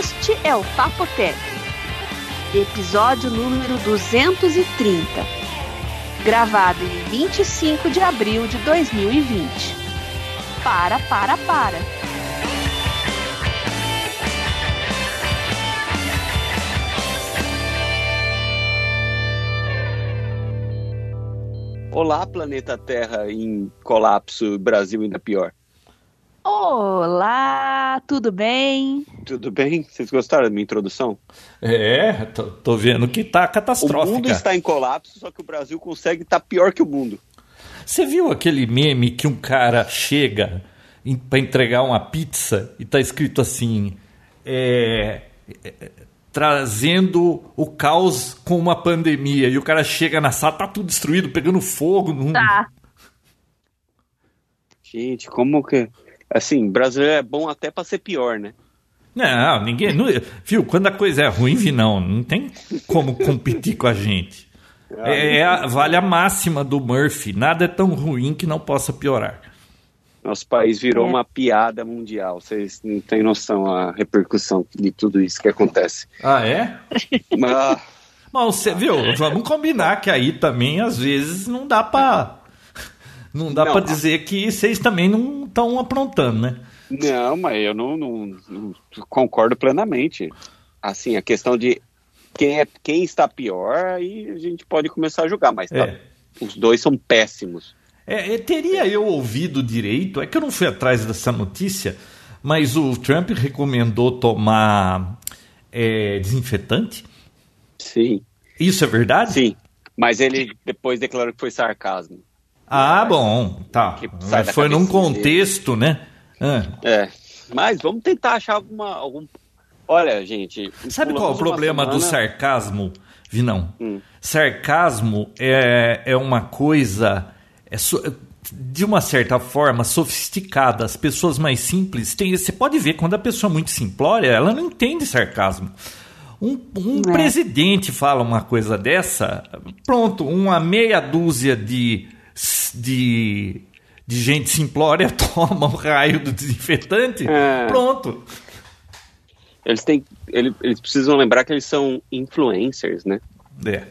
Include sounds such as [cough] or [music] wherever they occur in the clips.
Este é o Papotec, episódio número 230, gravado em 25 de abril de 2020. Para, para, para. Olá, planeta Terra em colapso, Brasil ainda pior. Olá, tudo bem? Tudo bem? Vocês gostaram da minha introdução? É, tô, tô vendo que tá catastrófica. O mundo está em colapso, só que o Brasil consegue estar tá pior que o mundo. Você viu aquele meme que um cara chega para entregar uma pizza e tá escrito assim: é, é, trazendo o caos com uma pandemia. E o cara chega na sala, tá tudo destruído, pegando fogo. No... Tá. Gente, como que. Assim, brasileiro é bom até para ser pior, né? Não, ninguém. Não, viu, quando a coisa é ruim, vi não. Não tem como competir com a gente. [laughs] É, é a, vale a máxima do Murphy. Nada é tão ruim que não possa piorar. Nosso país virou é. uma piada mundial. Vocês não têm noção a repercussão de tudo isso que acontece. Ah, é? [laughs] Mas, Mas você viu? Vamos combinar que aí também às vezes não dá para não dá para dizer que vocês também não estão aprontando, né? Não, mas eu não, não, não, concordo plenamente. Assim, a questão de quem, é, quem está pior, aí a gente pode começar a julgar, mas tá, É. os dois são péssimos. É, é, teria eu ouvido direito, é que eu não fui atrás dessa notícia, mas o Trump recomendou tomar é, desinfetante? Sim, Isso é verdade? sim. Mas ele depois declarou que foi sarcasmo. Ah, bom, tá. Da Foi num contexto, né? Ah. É. Mas vamos tentar achar alguma. Algum... Olha, gente. Sabe qual é o problema do semana- sarcasmo, Vinão? Hum. Sarcasmo é, é uma coisa é so- de uma certa forma sofisticada. As pessoas mais simples têm. Você pode ver quando a pessoa é muito simplória, ela não entende sarcasmo. Um, um É. presidente fala uma coisa dessa, pronto, uma meia dúzia de, de, de gente simplória [laughs] toma o raio do desinfetante, É. pronto. Eles têm. ele- Eles precisam lembrar que eles são influencers, né? É.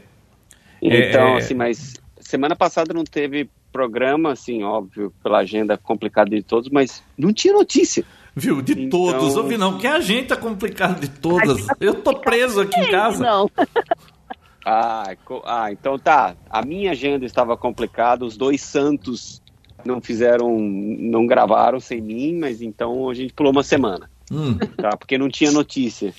Então, É. assim, mas semana passada não teve programa, assim, óbvio, pela agenda complicada de todos, mas não tinha notícia. Viu? De Então- todos. Ouvi não, que a gente tá complicado de todas. Eu tô preso aqui em casa. Não. [laughs] Ah, ah, então tá. A minha agenda estava complicada, os dois santos não fizeram, não gravaram sem mim, mas então a gente pulou uma semana, Hum, tá? Porque não tinha notícia.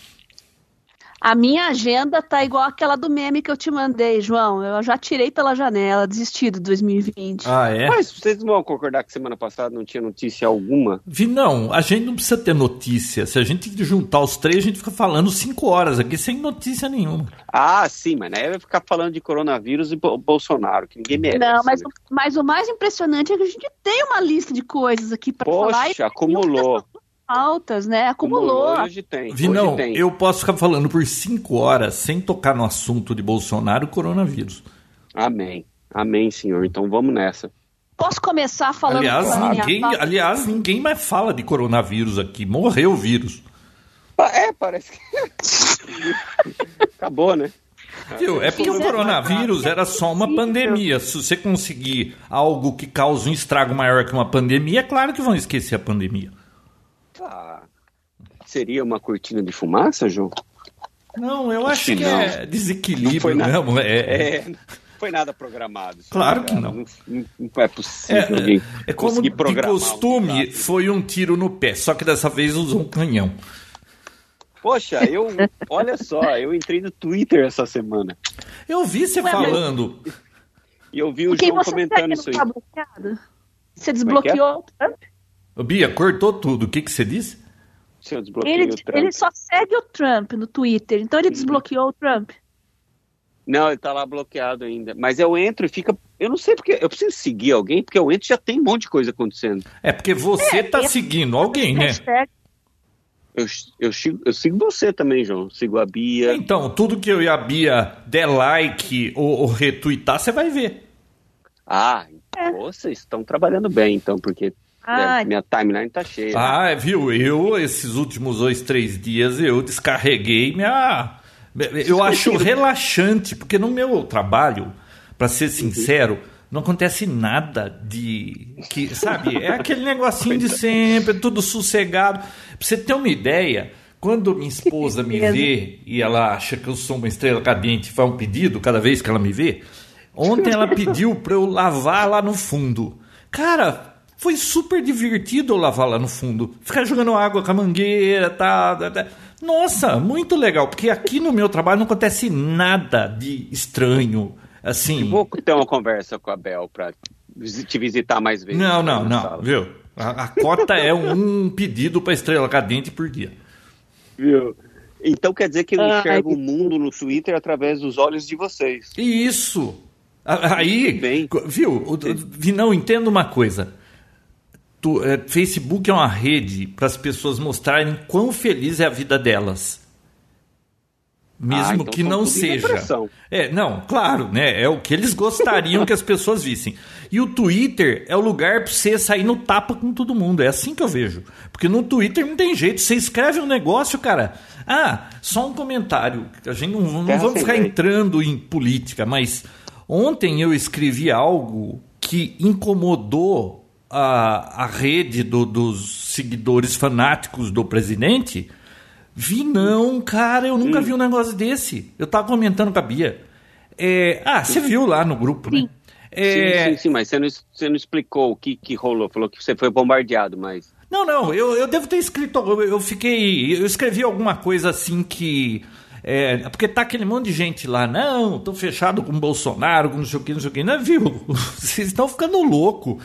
A minha agenda tá igual aquela do meme que eu te mandei, João. Eu já tirei pela janela, desisti do 2020. Ah, é? Mas vocês não vão concordar que semana passada não tinha notícia alguma? Vi, não, a gente não precisa ter notícia. Se a gente juntar os três, a gente fica falando cinco horas aqui sem notícia nenhuma. Ah, sim, mas né? Vai ficar falando de coronavírus e Bo- Bolsonaro, que ninguém merece. Não, mas, né? o- mas o mais impressionante é que a gente tem uma lista de coisas aqui para falar Poxa, acumulou. Pautas, né? Acumulou. Hoje tem. Vi, hoje não, tem. eu posso ficar falando por cinco horas sem tocar no assunto de Bolsonaro e coronavírus. Amém. Amém, senhor. Então vamos nessa. Posso começar falando Aliás, ninguém, aliás, ninguém mais fala de coronavírus aqui. Morreu o vírus. É, parece que. [laughs] Acabou, né? Viu? É porque o coronavírus era só uma pandemia. Se você conseguir algo que cause um estrago maior que uma pandemia, é claro que vão esquecer a pandemia. Ah, seria uma cortina de fumaça, João? Não, eu acho que que não. é Não foi desequilíbrio nada. mesmo. É, é. É, não foi nada programado. Claro né, que não. Não, não é possível alguém É como de um costume, desastre. foi um tiro no pé, só que dessa vez usou um canhão. Poxa, eu. Olha só, eu entrei no Twitter essa semana Eu vi você Ué, falando. e eu vi o Quem João você comentando isso aí. tá bloqueado? Você é desbloqueou o Trump? Ô, Bia, cortou tudo. O que, que você disse? Se eu desbloqueei Ele, o Trump. ele só segue o Trump no Twitter, então ele desbloqueou o Trump. Não, ele tá lá bloqueado ainda. Mas eu entro e fica. Eu não sei porque. Eu preciso seguir alguém, porque eu entro e já tem um monte de coisa acontecendo. É porque você tá eu- seguindo alguém, né? Hashtag Eu, eu, sigo, eu sigo você também, João. Sigo a Bia. Então, tudo que eu e a Bia der like ou, ou retweetar, você vai ver. Ah, É. pô, vocês estão trabalhando bem, então, porque Ah, é, minha timeline tá cheia. Ah, viu? Eu, esses últimos dois, três dias, eu descarreguei minha. Eu acho relaxante, porque no meu trabalho, para ser sincero, não acontece nada de. que Sabe? É aquele negocinho de sempre, tudo sossegado. Pra você ter uma ideia, quando minha esposa me vê e ela acha que eu sou uma estrela cadente e faz um pedido cada vez que ela me vê, ontem ela [laughs] pediu para eu lavar lá no fundo. Cara, foi super divertido eu lavar lá no fundo. Ficar jogando água com a mangueira, tá, tá, tá. Nossa, muito legal, porque aqui no meu trabalho não acontece nada de estranho. Assim. Vou ter uma conversa com a Bel para te visitar mais vezes. Não, não, não, sala. viu? A, a cota é um [laughs] pedido para estrela cadente por dia. Viu? Então quer dizer que eu enxergo o mundo no Twitter através dos olhos de vocês. Isso. Aí, Bem. viu? Não entendo uma coisa. Tu, é, Facebook é uma rede para as pessoas mostrarem quão feliz é a vida delas. Mesmo ah, então que não seja. É, não, claro, né? É o que eles gostariam que as pessoas vissem. E o Twitter é o lugar para você sair no tapa com todo mundo. É assim que eu vejo. Porque no Twitter não tem jeito. Você escreve um negócio, cara. Ah, só um comentário. A gente não, não vamos ficar entrando em política, mas ontem eu escrevi algo que incomodou a, a rede do, dos seguidores fanáticos do presidente, vi não, cara, eu nunca vi um negócio desse. Eu tava comentando com a Bia. É, ah, você viu lá no grupo, né? É... Sim, sim, sim, mas você não, você não explicou o que, que rolou. Falou que você foi bombardeado, mas. Não, não, eu, eu devo ter escrito. Eu, fiquei. Eu escrevi alguma coisa assim que. É, porque tá aquele monte de gente lá, não, tô fechado com o Bolsonaro, com não sei o que, não sei o que. Não, viu? [laughs] Vocês estão ficando louco.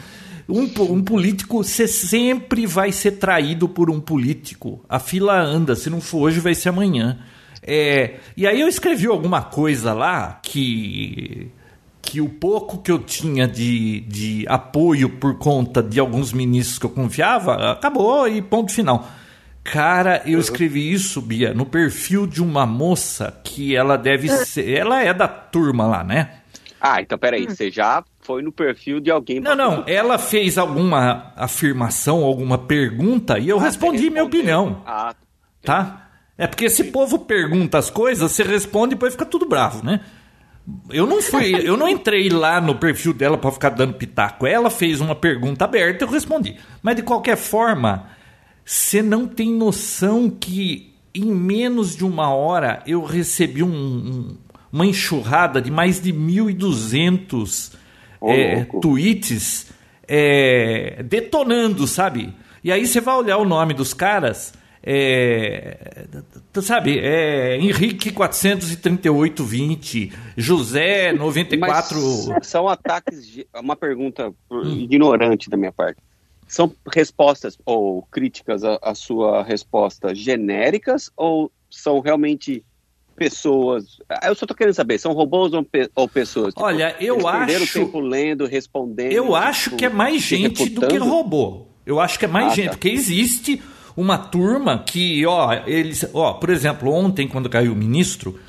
Um, um político, você sempre vai ser traído por um político. A fila anda, se não for hoje, vai ser amanhã. É, e aí eu escrevi alguma coisa lá que que o pouco que eu tinha de, de apoio por conta de alguns ministros que eu confiava, acabou e ponto final. Cara, eu escrevi isso, Bia, no perfil de uma moça que ela deve ser. Ela é da turma lá, né? Ah, então peraí, hum. você já foi no perfil de alguém. Não, não, ela fez alguma afirmação, alguma pergunta e eu ah, respondi minha opinião. Ah, tá? É porque esse povo pergunta as coisas, você responde e depois fica tudo bravo, né? Eu não fui, [laughs] eu não entrei lá no perfil dela para ficar dando pitaco. Ela fez uma pergunta aberta, eu respondi. Mas de qualquer forma, você não tem noção que em menos de uma hora eu recebi um, um uma enxurrada de mais de 1.200 é, tweets é, detonando, sabe? E aí você vai olhar o nome dos caras, é, sabe, é, Henrique 43820, José 94. Mas são ataques, uma pergunta ignorante da minha parte. São respostas ou críticas à, à sua resposta genéricas ou são realmente pessoas. Ah, eu só tô querendo saber, são robôs ou, pe ou pessoas? Tipo, Olha, eu acho. tempo lendo, respondendo. Eu tipo, acho que é mais gente do que robô. Eu acho que é mais ah, gente, tá. porque existe uma turma que, ó, eles. Ó, por exemplo, ontem, quando caiu o ministro,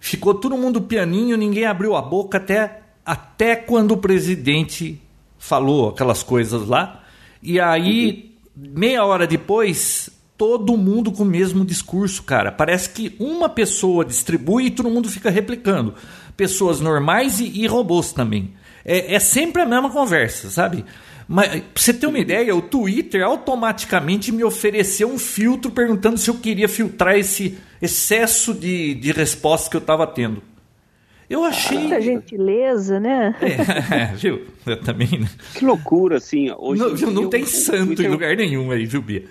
ficou todo mundo pianinho, ninguém abriu a boca até, até quando o presidente falou aquelas coisas lá. E aí, uhum. meia hora depois, todo mundo com o mesmo discurso, cara. Parece que uma pessoa distribui e todo mundo fica replicando. Pessoas normais e, e robôs também. É, é, sempre a mesma conversa, sabe? Mas pra você ter uma ideia, o Twitter automaticamente me ofereceu um filtro perguntando se eu queria filtrar esse excesso de, de resposta que eu estava tendo. Eu achei. Muita gentileza, né? É, [laughs] é, viu? Eu também. Né? Que loucura, assim. Hoje não, não tem santo Twitter... em lugar nenhum aí, viu, Bia?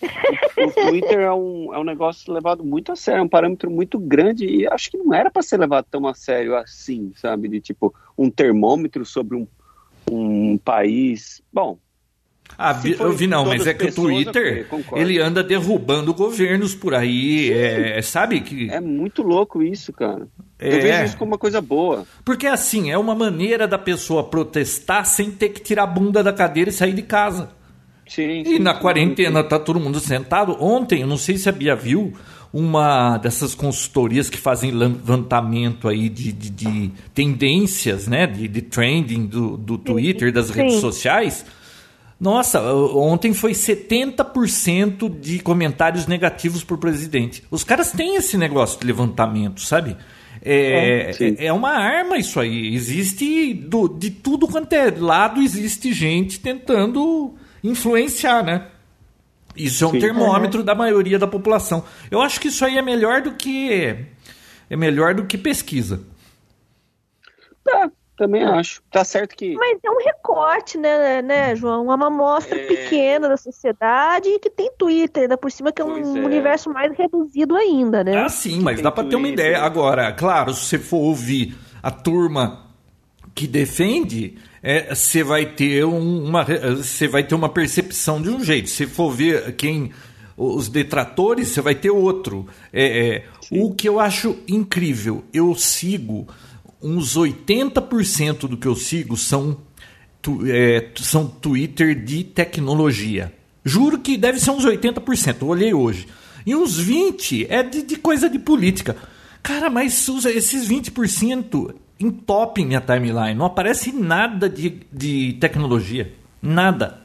[laughs] o Twitter é um, é um negócio levado muito a sério, é um parâmetro muito grande e acho que não era para ser levado tão a sério assim, sabe? De tipo, um termômetro sobre um, um país. Bom. Ah, eu vi não, mas é que pessoas, o Twitter okay, ele anda derrubando governos por aí, é, sabe que é muito louco isso, cara. É. Eu vejo isso como uma coisa boa. Porque assim é uma maneira da pessoa protestar sem ter que tirar a bunda da cadeira e sair de casa. Sim, e na quarentena tá todo mundo sentado. Ontem, eu não sei se a Bia viu, uma dessas consultorias que fazem levantamento aí de, de, de tendências, né? De, de trending do, do Twitter, das redes sociais. Nossa, ontem foi 70% de comentários negativos pro presidente. Os caras têm esse negócio de levantamento, sabe? É, é, é, uma arma isso aí. Existe do, de tudo quanto é lado, existe gente tentando influenciar, né? Isso é um Sim. termômetro da maioria da população. Eu acho que isso aí é melhor do que é melhor do que pesquisa. Tá, também é. acho. Tá certo que. Mas é um recorte, né, né, João? Uma amostra é... pequena da sociedade e que tem Twitter, ainda por cima, que é um é. universo mais reduzido ainda, né? Ah, sim, mas dá para ter uma ideia. Agora, claro, se você for ouvir a turma que defende, você é, vai ter uma você vai ter uma percepção de um jeito. Se for ver quem os detratores, você vai ter outro. É, é o que eu acho incrível, eu sigo uns 80% do que eu sigo são, tu, é, são Twitter de tecnologia. Juro que deve ser uns 80%, eu olhei hoje. E uns 20% é de, de coisa de política. Cara, mas esses 20% entopem minha timeline. Não aparece nada de, de tecnologia. Nada.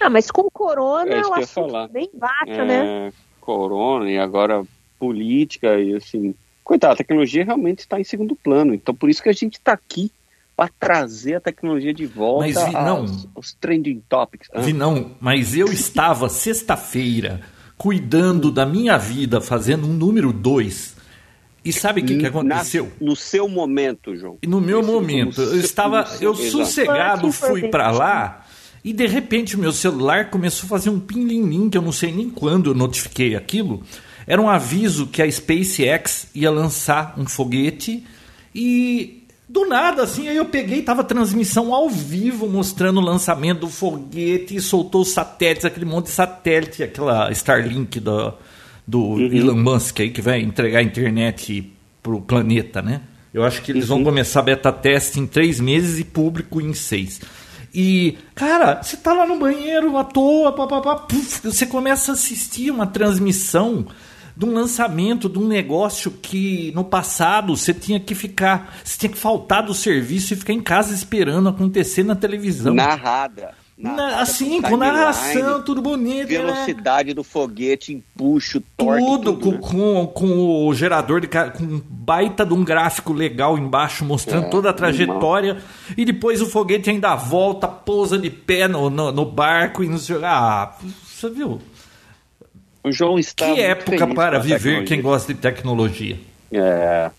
Ah, mas com corona é o assunto bem baixa, né? é, né? Corona e agora política e assim Coitado, a tecnologia realmente está em segundo plano. Então, por isso que a gente está aqui para trazer a tecnologia de volta mas, vi, não, aos, aos trending topics. Vi, não, mas eu estava sexta-feira cuidando da minha vida, fazendo um número 2. E sabe o que, que aconteceu? Na, no seu momento, João. No meu Esse, momento. eu estava, eu sossegado fui para lá e de repente o meu celular começou a fazer um ping-ling que eu não sei nem quando eu notifiquei aquilo. Era um aviso que a SpaceX ia lançar um foguete e do nada, assim, aí eu peguei, tava transmissão ao vivo mostrando o lançamento do foguete e soltou os satélites, aquele monte de satélite, aquela Starlink do, do uhum. Elon Musk aí que vai entregar a internet pro planeta, né? Eu acho que eles uhum. vão começar beta teste em três meses e público em seis. E, cara, você tá lá no banheiro à toa, papapá, puf, você começa a assistir uma transmissão de um lançamento de um negócio que no passado você tinha que ficar, você tinha que faltar do serviço e ficar em casa esperando acontecer na televisão. Narrada. Na, assim, com narração, tudo bonito. Né? Velocidade né? do foguete, empuxo, torque. Tudo, tudo com, né? com, com, o gerador, de, com baita de um gráfico legal embaixo, mostrando é, toda a trajetória. Irmão. E depois o foguete ainda volta, pousa de pé no, no, no barco e não sei. Ah, você viu? O João está. Que época para viver quem gosta de tecnologia. É.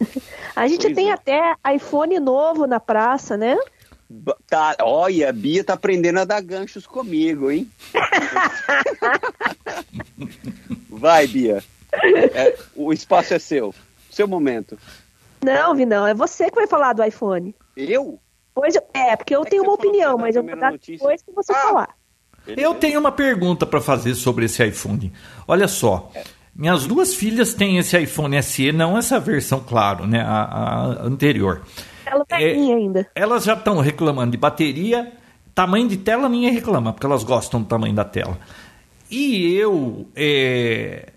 [laughs] A gente pois tem é. até iPhone novo na praça, né? Tá, olha, a Bia tá aprendendo a dar ganchos comigo, hein? [laughs] Vai, Bia. É, o espaço é seu. Seu momento. Não, Vi, não. É você que vai falar do iPhone. Eu? Pois, é, porque eu é tenho uma opinião, mas eu vou dar depois que você ah, falar. Eu tenho uma pergunta para fazer sobre esse iPhone. Olha só. Minhas duas filhas têm esse iPhone SE, não essa versão, claro, né? A, a anterior. Ela tá é, ainda. Elas já estão reclamando de bateria, tamanho de tela ninguém reclama, porque elas gostam do tamanho da tela. E eu, é,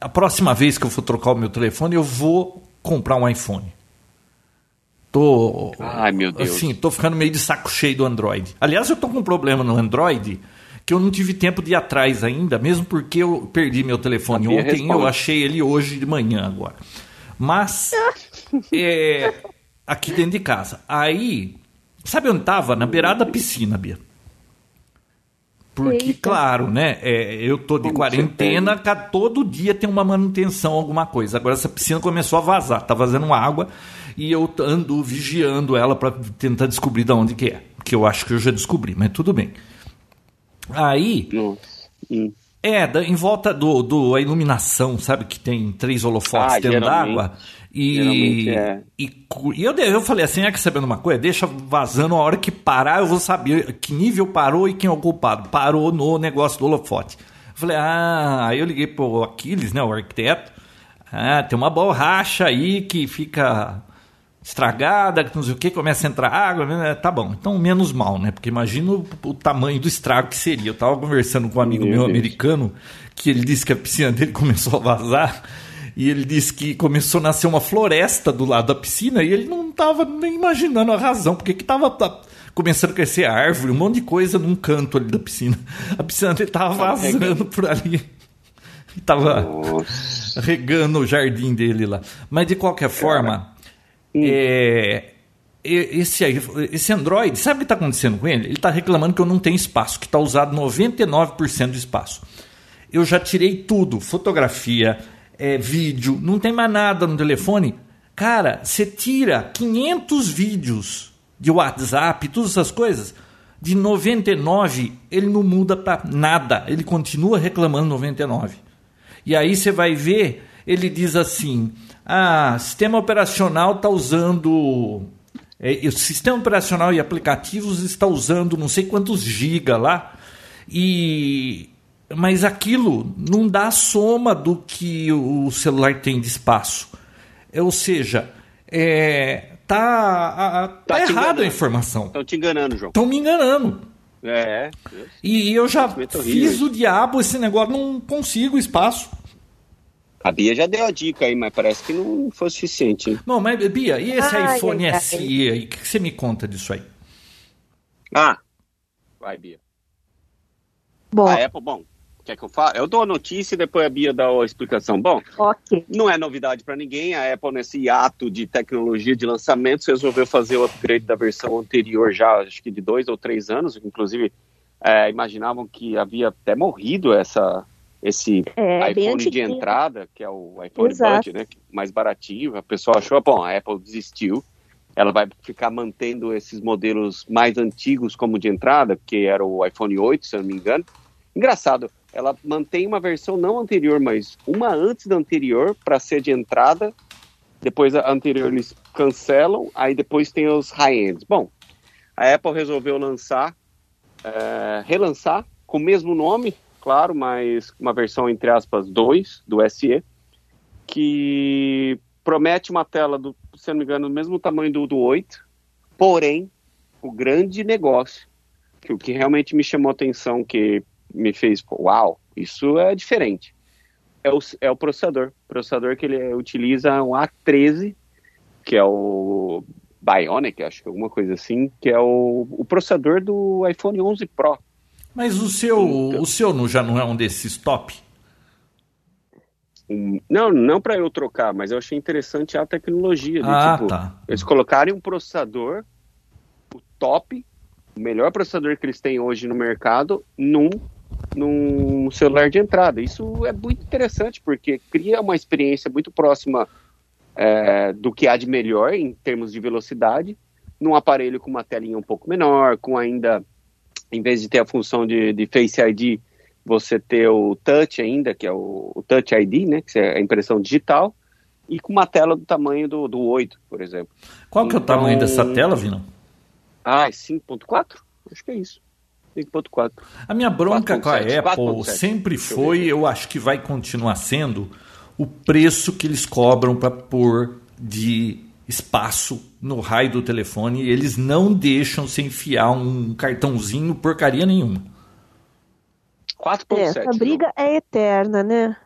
a próxima vez que eu for trocar o meu telefone, eu vou comprar um iPhone. Tô. Ai, meu Deus. Assim, tô ficando meio de saco cheio do Android. Aliás, eu tô com um problema no Android que eu não tive tempo de ir atrás ainda, mesmo porque eu perdi meu telefone ontem, responde. eu achei ele hoje de manhã agora. Mas [laughs] é, aqui dentro de casa. Aí, sabe onde tava? Na beirada da piscina, Bia. Porque, Eita. claro, né? É, eu tô de Como quarentena, todo dia tem uma manutenção, alguma coisa. Agora essa piscina começou a vazar, tá vazando água e eu ando vigiando ela para tentar descobrir de onde que é. Que eu acho que eu já descobri, mas tudo bem. Aí. Hum. É, em volta do, do a iluminação, sabe? Que tem três holofotes ah, dentro d'água. E, é. e, e, eu, eu falei assim: é que sabendo uma coisa? Deixa vazando a hora que parar, eu vou saber que nível parou e quem é o culpado. Parou no negócio do holofote. Eu falei, ah, aí eu liguei pro Aquiles, né, o arquiteto. Ah, tem uma borracha aí que fica estragada, que não sei o que, começa a entrar água, né? tá bom. Então, menos mal, né? Porque imagina o, o tamanho do estrago que seria. Eu tava conversando com um amigo meu, meu americano, que ele disse que a piscina dele [laughs] começou a vazar, e ele disse que começou a nascer uma floresta do lado da piscina, e ele não tava nem imaginando a razão, porque que tava começando a crescer árvore, um monte de coisa num canto ali da piscina. A piscina dele tava vazando por ali. E tava Nossa. regando o jardim dele lá. Mas de qualquer forma, é, esse, esse Android, sabe o que está acontecendo com ele? Ele está reclamando que eu não tenho espaço, que está usado 99% do espaço. Eu já tirei tudo, fotografia, é, vídeo, não tem mais nada no telefone. Cara, você tira 500 vídeos de WhatsApp, todas essas coisas, de 99 ele não muda para nada, ele continua reclamando 99. E aí você vai ver, ele diz assim: ah, sistema operacional está usando. É, o sistema operacional e aplicativos está usando não sei quantos giga lá. E mas aquilo não dá a soma do que o celular tem de espaço. É, ou seja, é, tá, a, tá, tá errado a informação. Estão te enganando, João. Estão me enganando. É. E, e eu já fiz o diabo esse negócio, não consigo espaço. A Bia já deu a dica aí, mas parece que não foi suficiente. Não, mas Bia, e esse ai, iPhone ai, SE aí? O que você me conta disso aí? Ah, vai, Bia. Bom. A Apple, bom, Quer que eu fale? Eu dou a notícia e depois a Bia dá a explicação. Bom, okay. não é novidade para ninguém. A Apple, nesse ato de tecnologia de lançamentos, resolveu fazer o upgrade da versão anterior, já acho que de dois ou três anos. Inclusive, é, imaginavam que havia até morrido essa, esse é, iPhone de entrada, que é o iPhone Bud, né? Mais baratinho. A pessoa achou, bom, a Apple desistiu. Ela vai ficar mantendo esses modelos mais antigos como de entrada, que era o iPhone 8, se eu não me engano. Engraçado, ela mantém uma versão não anterior, mas uma antes da anterior para ser de entrada. Depois a anterior eles cancelam, aí depois tem os high-ends. Bom, a Apple resolveu lançar, é, relançar com o mesmo nome, claro, mas uma versão entre aspas 2 do SE, que promete uma tela do, se não me engano, do mesmo tamanho do, do 8, porém, o grande negócio, que o que realmente me chamou a atenção, que me fez, uau, isso é diferente. É o, é o processador. O processador que ele utiliza um A13, que é o Bionic, acho que alguma coisa assim, que é o, o processador do iPhone 11 Pro. Mas o seu, então, o seu não, já não é um desses top? não, não para eu trocar, mas eu achei interessante a tecnologia. De, ah, tipo, tá. Eles colocarem um processador, o top, o melhor processador que eles têm hoje no mercado, num num celular de entrada. Isso é muito interessante porque cria uma experiência muito próxima é, do que há de melhor em termos de velocidade, num aparelho com uma telinha um pouco menor, com ainda, em vez de ter a função de, de Face ID, você ter o Touch ainda, que é o, o Touch ID, né, que é a impressão digital, e com uma tela do tamanho do, do 8, por exemplo. Qual que é o tamanho então, dessa tela, Vino? Ah, 5.4? Acho que é isso. 5.4. A minha bronca 4. com a 7, Apple 4. sempre foi, eu acho que vai continuar sendo, o preço que eles cobram para pôr de espaço no raio do telefone eles não deixam se enfiar um cartãozinho porcaria nenhuma. 4.7. É, essa briga não. é eterna, né?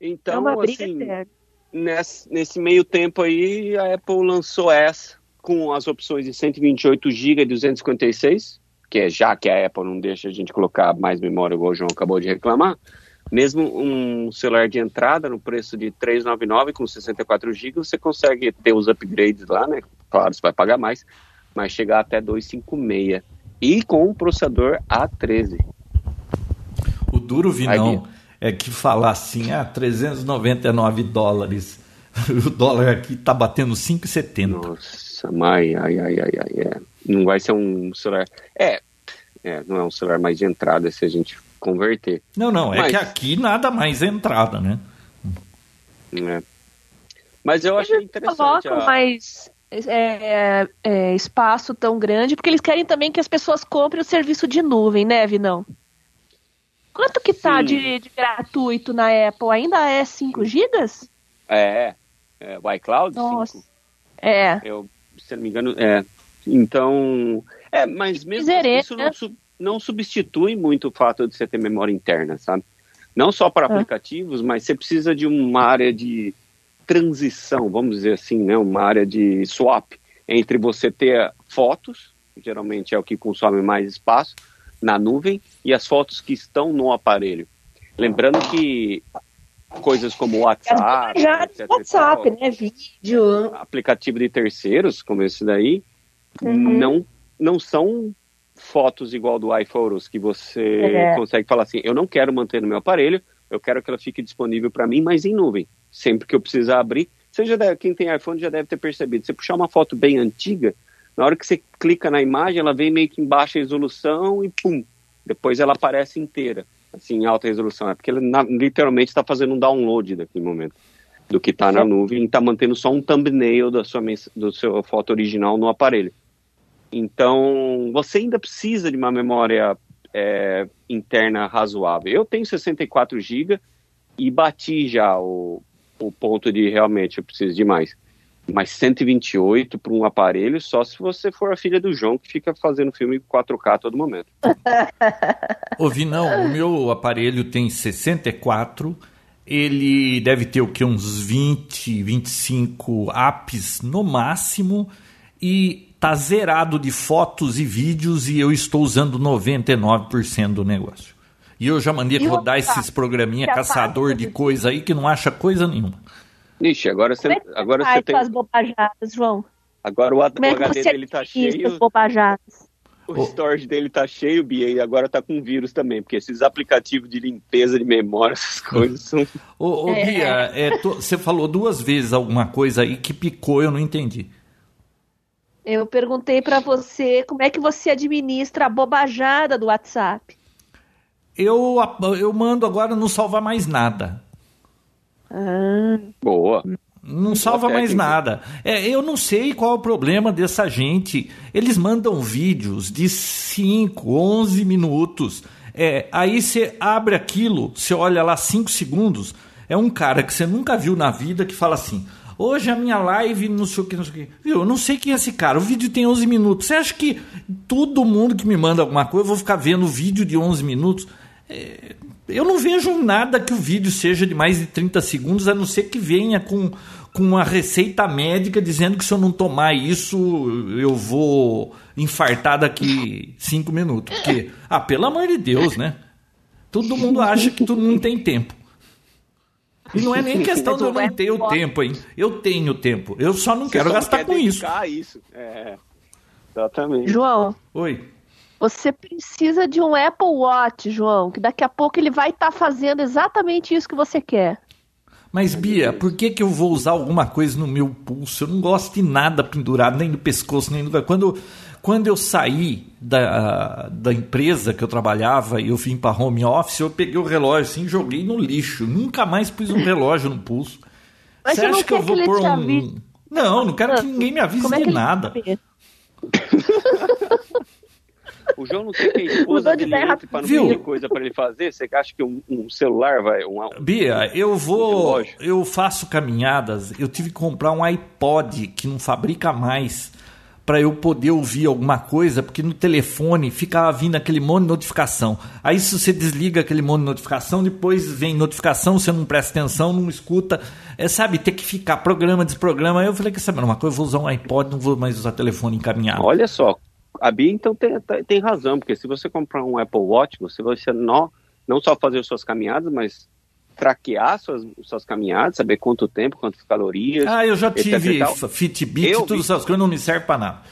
Então, é uma briga assim, eterna. Nesse, nesse meio tempo aí, a Apple lançou essa com as opções de 128 GB e 256, que é já que a Apple não deixa a gente colocar mais memória, igual o João acabou de reclamar, mesmo um celular de entrada no preço de 399 com 64 GB, você consegue ter os upgrades lá, né? Claro, você vai pagar mais, mas chegar até 256 e com um processador A13. O duro vinão é que falar assim, ah, 399 dólares. [laughs] O dólar aqui tá batendo 5,70. Nossa. Nossa, ai, ai, ai, ai, ai, é. Não vai ser um celular. É, é, não é um celular mais de entrada se a gente converter. Não, não, é Mas... que aqui nada mais é entrada, né? É. Mas eu achei interessante. Colocam a... mais é, é, espaço tão grande, porque eles querem também que as pessoas comprem o serviço de nuvem, né, Vinão? Quanto que tá de, de, gratuito na Apple? Ainda é 5 gigas? É, é, o iCloud Nossa. 5. É. Eu se não me engano, é. Então, é, mas mesmo Zerê, isso né? não, não, substitui muito o fato de você ter memória interna, sabe? Não só para é. aplicativos, mas você precisa de uma área de transição, vamos dizer assim, né? Uma área de swap entre você ter fotos, geralmente é o que consome mais espaço, na nuvem, e as fotos que estão no aparelho. Lembrando que coisas como WhatsApp, etc, WhatsApp, né? Vídeo. Aplicativo de terceiros, como esse daí, uhum. não, não são fotos igual do iPhotos, que você é. consegue falar assim, eu não quero manter no meu aparelho, eu quero que ela fique disponível para mim, mas em nuvem. Sempre que eu precisar abrir, você já deve, quem tem iPhone já deve ter percebido. Você puxar uma foto bem antiga, na hora que você clica na imagem, ela vem meio que em baixa resolução e pum, depois ela aparece inteira, assim, em alta resolução. É porque ele na, literalmente está fazendo um download daquele momento do que está na nuvem e está mantendo só um thumbnail da sua, do seu foto original no aparelho. Então, você ainda precisa de uma memória é, interna razoável. Eu tenho 64 GB e bati já o, o ponto de realmente eu preciso de mais. Mas 128 para um aparelho, só se você for a filha do João que fica fazendo filme 4K a todo momento. [laughs] Ouvi, não, o meu aparelho tem 64, ele deve ter o que? Uns 20, 25 apps no máximo, e tá zerado de fotos e vídeos e eu estou usando 99% do negócio. E eu já mandei e rodar esses programinha caçador de coisa aí que não acha coisa nenhuma. Ixi, agora você, é agora você tem. as bobajadas, João? Agora o, Como o HD dele tá cheio. Bobajadas? O storage dele tá cheio, Bia, e agora tá com vírus também, porque esses aplicativos de limpeza de memória, essas coisas são. Ô, ô é. Bia, é, tô, você falou duas vezes alguma coisa aí que picou, eu não entendi. Eu perguntei para você como é que você administra a bobajada do WhatsApp. Eu, eu mando agora não salva mais nada. Ah. Boa. Não salva mais nada. É, eu não sei qual é o problema dessa gente. Eles mandam vídeos de 5, 11 minutos. É, aí você abre aquilo, você olha lá 5 segundos. É um cara que você nunca viu na vida que fala assim: Hoje a minha live, não sei o que, não sei o que. Viu? Eu não sei quem é esse cara. O vídeo tem 11 minutos. Você acha que todo mundo que me manda alguma coisa, eu vou ficar vendo o vídeo de 11 minutos? É, eu não vejo nada que o vídeo seja de mais de 30 segundos, a não ser que venha com, com uma receita médica dizendo que se eu não tomar isso, eu vou infartar daqui 5 minutos. Porque, ah, pelo amor de Deus, né? Todo mundo acha que todo mundo tem tempo. E não é nem questão de eu não ter o tempo, hein? Eu tenho tempo. Eu só não Você quero gastar com isso. isso. É, exatamente. João. Oi. Você precisa de um Apple Watch, João, que daqui a pouco ele vai estar tá fazendo exatamente isso que você quer. Mas, Bia, por que, que eu vou usar alguma coisa no meu pulso? Eu não gosto de nada pendurado, nem no pescoço, nem no. Quando, quando eu saí da, da empresa que eu trabalhava e eu vim para home office, eu peguei o relógio assim joguei no lixo. Nunca mais pus um relógio no pulso. Mas você, acha que eu vou que pôr um. Não, não quero que ninguém me avise é de nada. [laughs] O João não tem que [laughs] a esposa dele entre para não ter coisa para ele fazer? Você acha que um, um celular vai... Um, Bia, eu vou... Eu faço caminhadas, eu tive que comprar um iPod que não fabrica mais para eu poder ouvir alguma coisa, porque no telefone ficava vindo aquele monte de notificação. Aí se você desliga aquele monte de notificação, depois vem notificação, você não presta atenção, não escuta. É, sabe, ter que ficar programa, desprograma. Aí eu falei, que sabe uma coisa, eu vou usar um iPod, não vou mais usar telefone encaminhado. Olha só, a Bia então tem, tem razão, porque se você comprar um Apple Watch, você vai não, não só fazer suas caminhadas, mas traquear suas, suas caminhadas, saber quanto tempo, quantas calorias. Ah, eu já tive Fitbit, eu todas essas coisas não me servem para nada.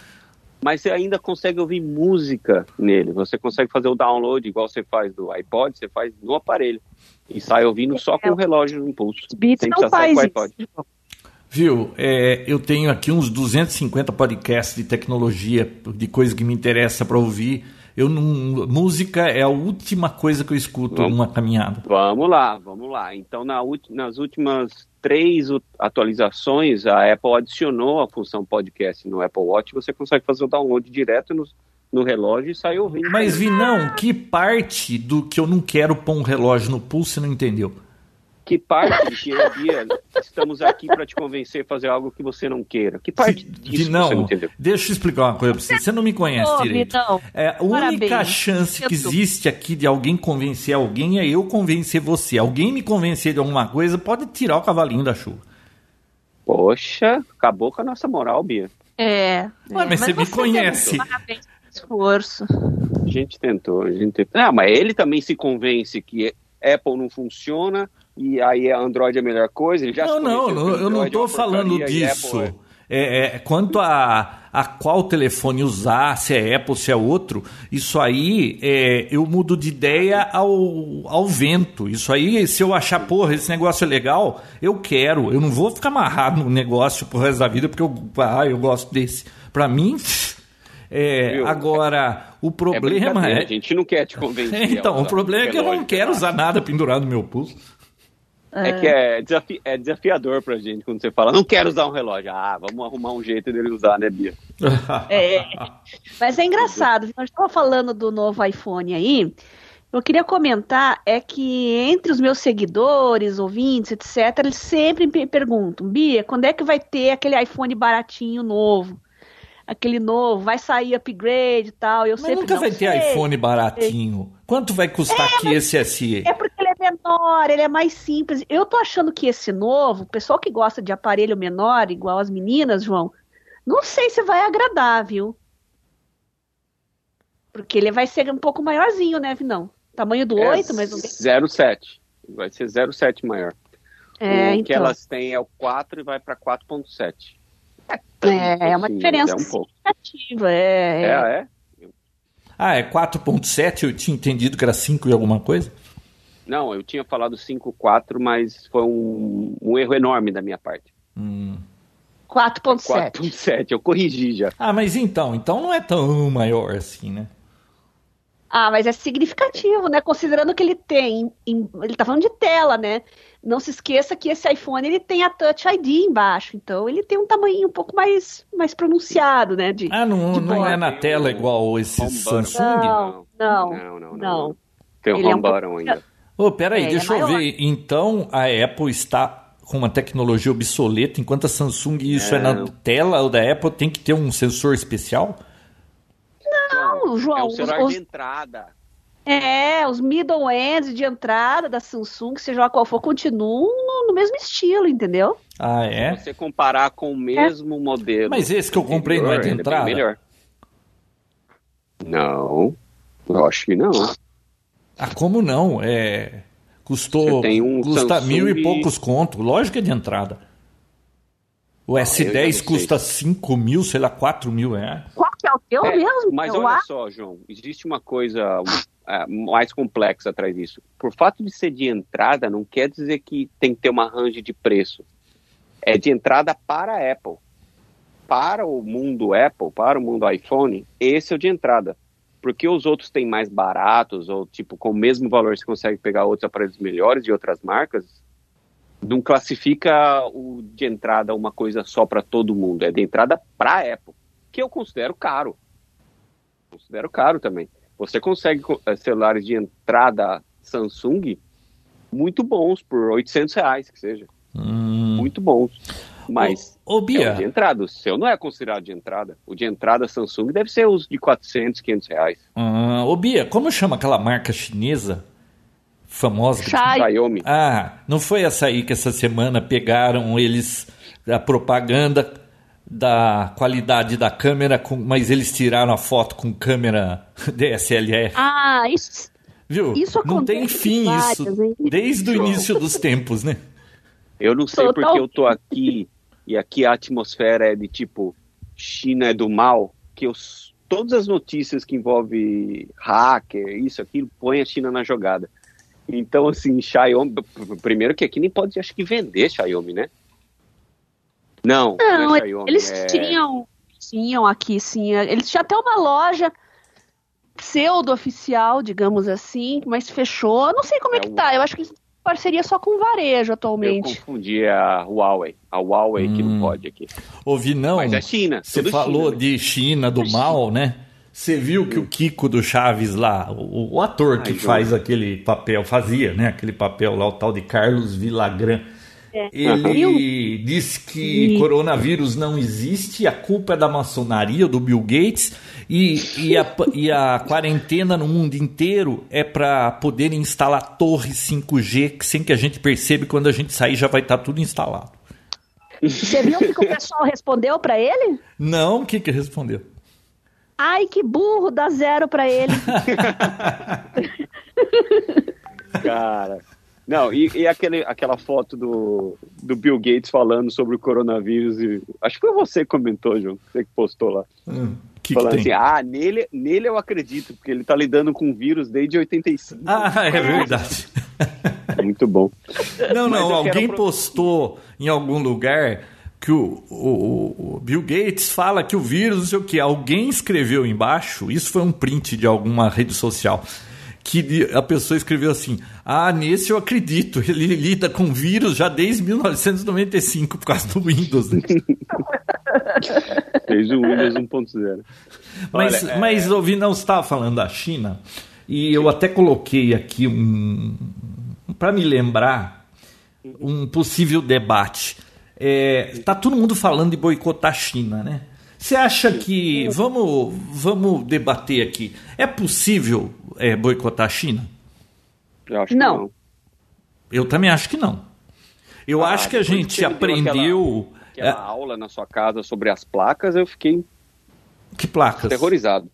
Mas você ainda consegue ouvir música nele. Você consegue fazer o download, igual você faz do iPod, você faz no aparelho. E sai ouvindo só com o relógio no pulso. Beats não faz isso. Viu, é, eu tenho aqui uns 250 podcasts de tecnologia, de coisa que me interessa para ouvir. Eu não, música é a última coisa que eu escuto vamos, numa caminhada. Vamos lá, vamos lá. Então, na, nas últimas três atualizações, a Apple adicionou a função podcast no Apple Watch. Você consegue fazer o download direto no, no relógio e sair ouvindo. Mas, Vinão, que parte do que eu não quero pôr um relógio no pulso você não entendeu? Que parte de que eu Bia, estamos aqui para te convencer a fazer algo que você não queira? Que parte disso não, você não entendeu? Deixa eu explicar uma coisa para você. Você não me conhece oh, direito. Não. É, a Parabéns. única chance que existe aqui de alguém convencer alguém é eu convencer você. Alguém me convencer de alguma coisa pode tirar o cavalinho da chuva. Poxa, acabou com a nossa moral, Bia. É. Mas, é, você me conhece. Parabéns pelo esforço. A gente tentou, a gente tentou. Ah, mas ele também se convence que Apple não funciona e aí Android é a melhor coisa. Ele já Não, não, não, eu não é estou falando e disso. É- É, é, quanto a, a qual telefone usar, se é Apple, se é outro, isso aí é, eu mudo de ideia ao, ao vento. Isso aí, se eu achar, porra, esse negócio é legal, eu quero. Eu não vou ficar amarrado no negócio pro resto da vida porque eu, ah, eu gosto desse. Pra mim, é, agora, o É problema brincadeira, é. A gente não quer te convencer. [laughs] então, o problema é que eu não quero usar nada pendurado no meu pulso. É que é, desafi- é desafiador pra gente quando você fala, não quero usar um relógio. Ah, vamos arrumar um jeito dele usar, né, Bia? [laughs] É. Mas é engraçado, gente estava falando do novo iPhone aí. Eu queria comentar é que entre os meus seguidores, ouvintes, etc., eles sempre me perguntam, Bia, quando é que vai ter aquele iPhone baratinho novo? Aquele novo, vai sair upgrade e tal. Eu Mas sempre nunca não vai ter sei. iPhone baratinho. Quanto vai custar aqui esse SE? É porque é menor, ele é mais simples. Eu tô achando que esse novo, o pessoal que gosta de aparelho menor, igual as meninas, João, não sei se vai agradar, viu? Porque ele vai ser um pouco maiorzinho, né, Vinão? Tamanho do 8, mais ou menos. 0,7. Vai ser 0,7 maior. É, o que então. elas têm é o 4 e vai pra 4,7. É, é uma Assim, diferença É um significativa. É, É, é. é? Ah, é 4.7? Eu tinha entendido que era 5 e alguma coisa. Não, eu tinha falado 5,4, mas foi um, um erro enorme da minha parte. Hum. 4.7. 4,7. Eu corrigi já. Ah, mas então, então não é tão maior assim, né? Ah, mas é significativo, né? Considerando que ele tem, em- ele tá falando de tela, né? Não se esqueça que esse iPhone ele tem a Touch ID embaixo, então ele tem um tamanho um pouco mais, mais pronunciado, né? De, Ah, não, de não é na tela igual esse Samsung? Não, não, não, não, não. Tem o Ele é um ainda. Ô, peraí, É, deixa ele é eu ver. Então a Apple está com uma tecnologia obsoleta, enquanto a Samsung, isso é, na Não. tela da Apple, tem que ter um sensor especial? Não, João, é os- celular os- de entrada. É, os middle ends de entrada da Samsung, seja lá qual for, continuam no, no mesmo estilo, entendeu? Ah, é? Se você comparar com o mesmo modelo. Mas esse que eu comprei não é de ele entrada? melhor. Não, eu acho que não. Ah, como não? É. Custou. Um custa Samsung- mil e poucos conto. Lógico que é de entrada. O Ah, eu já não S10 sei. custa 5 mil, sei lá, 4 mil reais. Qual que é o teu É, mesmo? Mas olha acho. só, João, existe uma coisa é, mais complexa atrás disso. Por fato de ser de entrada, não quer dizer que tem que ter uma range de preço. É de entrada para a Apple. Para o mundo Apple, para o mundo iPhone, esse é o de entrada. Porque os outros têm mais baratos, ou tipo, com o mesmo valor você consegue pegar outros aparelhos melhores de outras marcas, não classifica o de entrada uma coisa só para todo mundo. É de entrada para a Apple, que eu considero caro considero caro também. Você consegue co- eh, celulares de entrada Samsung muito bons por 800 reais, que seja. Hum. Muito bons. Mas Ô, ô, é o de Bia, entrada. O seu não é considerado de entrada. O de entrada Samsung deve ser os de 400, 500 reais. ah, ô, Bia, como chama aquela marca chinesa famosa? que- Chai. Xiaomi. Ah, não foi essa aí que essa semana pegaram eles a propaganda da qualidade da câmera, com, mas eles tiraram a foto com câmera [laughs] DSLR. Ah, isso. Viu? isso não tem fim várias, isso. hein? Desde o início dos tempos, né? Eu não sei Total. porque eu tô aqui e aqui a atmosfera é de tipo China é do mal, que eu, s- todas as notícias que envolvem hacker, isso, aquilo, põe a China na jogada. Então, assim, Xiaomi, primeiro que aqui nem pode, acho que vender Xiaomi, né? Não, não, Não, é Xiaomi, eles é- tinham, tinham aqui, sim. Eles tinham até uma loja pseudo-oficial, digamos assim, mas fechou. Eu não sei como é, É que o- tá. Eu acho que eles parceria só com varejo Eu atualmente. confundi a Huawei, a Huawei que Hum. não pode aqui. Ouvi não. Mas é China, Você falou China, né? de China, do mal, né? Você viu que o Kiko do Chaves lá, o, o ator que Ai, faz João. aquele papel, fazia, né? Aquele papel lá, o tal de Carlos Vilagran. É. Ele disse que E- coronavírus não existe, a culpa é da maçonaria, do Bill Gates, e, e, a, e a quarentena no mundo inteiro é para poder instalar torres 5G que sem que a gente perceba, quando a gente sair já vai estar tudo instalado. Você viu o que o pessoal respondeu para ele? Não, o que que respondeu? Ai, que burro, dá zero para ele. [laughs] Cara. Não, e, e aquele, aquela foto do, do Bill Gates falando sobre o coronavírus. E, acho que foi você que comentou, João. Você que postou lá. Hum, que falando que assim, ah, nele, nele eu acredito, porque ele tá lidando com vírus desde 85. Ah, é verdade. [laughs] Muito bom. Não, não, quero alguém apro- postou em algum lugar que o, o- o Bill Gates fala que o vírus, não sei o que, alguém escreveu embaixo, isso foi um print de alguma rede social, que a pessoa escreveu assim: Ah, nesse eu acredito, ele lida com vírus já desde 1995 por causa do Windows. né?" [laughs] Fez o Windows 1.0. Mas, Olha, é- mas ouvi, não, você estava falando da China, e eu até coloquei aqui um. para me lembrar, um possível debate. É, tá todo mundo falando de boicotar a China, né? Você acha que. Vamos, vamos debater aqui. É possível é, boicotar a China? Eu acho Não. que não. Eu também acho que não. Eu Ah, acho que a gente aprendeu. Aquela É, aula na sua casa sobre as placas, eu fiquei que placas? terrorizado.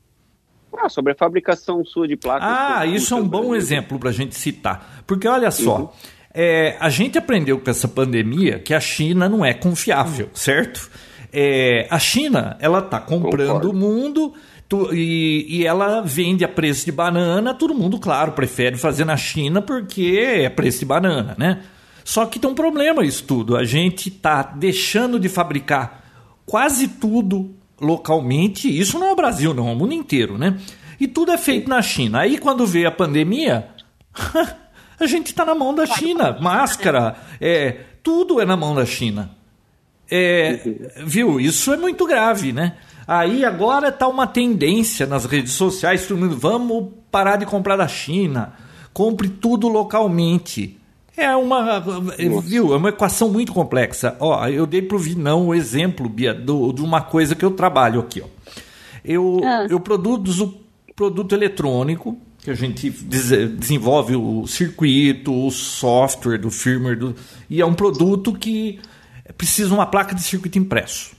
Ah, sobre a fabricação sua de placas. Ah, isso é um bom exemplo para a gente citar. Porque olha só, Uhum. é, a gente aprendeu com essa pandemia que a China não é confiável, certo? É, a China, ela está comprando Concordo. o mundo tu- e, e ela vende a preço de banana. Todo mundo, claro, prefere fazer na China porque é preço de banana, né? Só que tem um problema isso tudo. A gente está deixando de fabricar quase tudo localmente. Isso não é o Brasil, não, é o mundo inteiro, né? E tudo é feito na China. Aí quando veio a pandemia, [laughs] a gente está na mão da China. Máscara, é, tudo é na mão da China. É, viu? Isso é muito grave, né? Aí agora está uma tendência nas redes sociais, vamos parar de comprar da China, compre tudo localmente. É uma, viu? É uma equação muito complexa. Ó, eu dei pro Vinão o exemplo, Bia, do, de uma coisa que eu trabalho aqui, ó. Eu, Ah. eu produzo produto eletrônico, que a gente des- desenvolve o circuito, o software do firmware, do, e é um produto que precisa de uma placa de circuito impresso.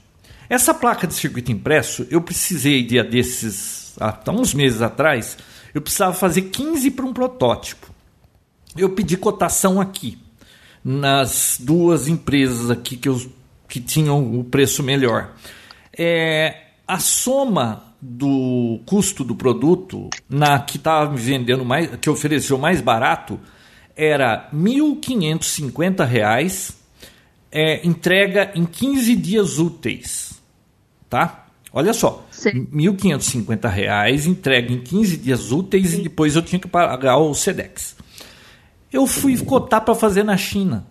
Essa placa de circuito impresso, eu precisei, dia desses, há uns meses atrás, eu precisava fazer 15 para um protótipo. Eu pedi cotação aqui, nas duas empresas aqui que, eu, que tinham o preço melhor. É, a soma do custo do produto, na que estava me vendendo mais, que ofereceu mais barato, era 1.550 reais, é, entrega em 15 dias úteis. Tá? Olha só, Sim. 1.550 reais, entrega em 15 dias úteis e depois eu tinha que pagar o SEDEX. Eu fui cotar para fazer na China.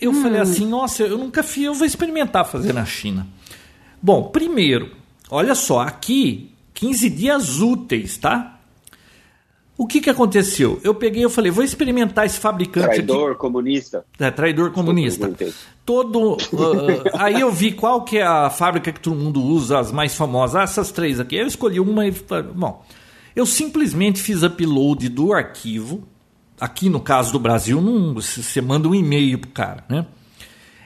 Eu falei assim, nossa, eu nunca fiz, eu vou experimentar fazer na China. Bom, primeiro, olha só, aqui 15 dias úteis, tá? O que que aconteceu? Eu peguei, eu falei, vou experimentar esse fabricante aqui. Traidor, comunista. É, traidor comunista. Todo. [laughs] ah, aí eu vi qual que é a fábrica que todo mundo usa, as mais famosas. Ah, essas três aqui. Eu escolhi uma e. falei, Bom, eu simplesmente fiz upload do arquivo. Aqui no caso do Brasil, não, você manda um e-mail pro cara, né?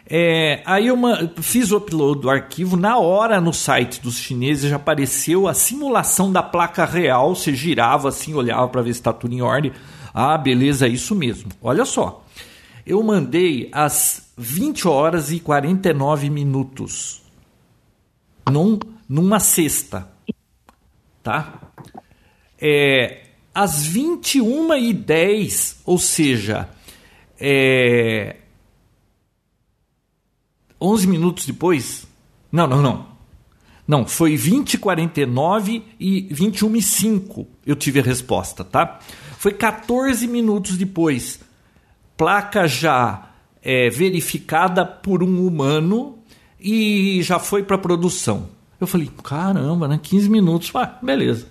É, aí eu fiz o upload do arquivo, na hora no site dos chineses já apareceu a simulação da placa real, você girava assim, olhava para ver se está tudo em ordem. Ah, beleza, é isso mesmo. Olha só, eu mandei às 20 horas e 49 minutos, num, numa sexta, tá? É, às 21 e 10, ou seja, é, 11 minutos depois. Não, não, não. Não, foi 20 e 49 e 21 e 5 eu tive a resposta, tá? Foi 14 minutos depois. Placa já é, verificada por um humano e já foi para produção. Eu falei, caramba, né? 15 minutos. Ah, beleza.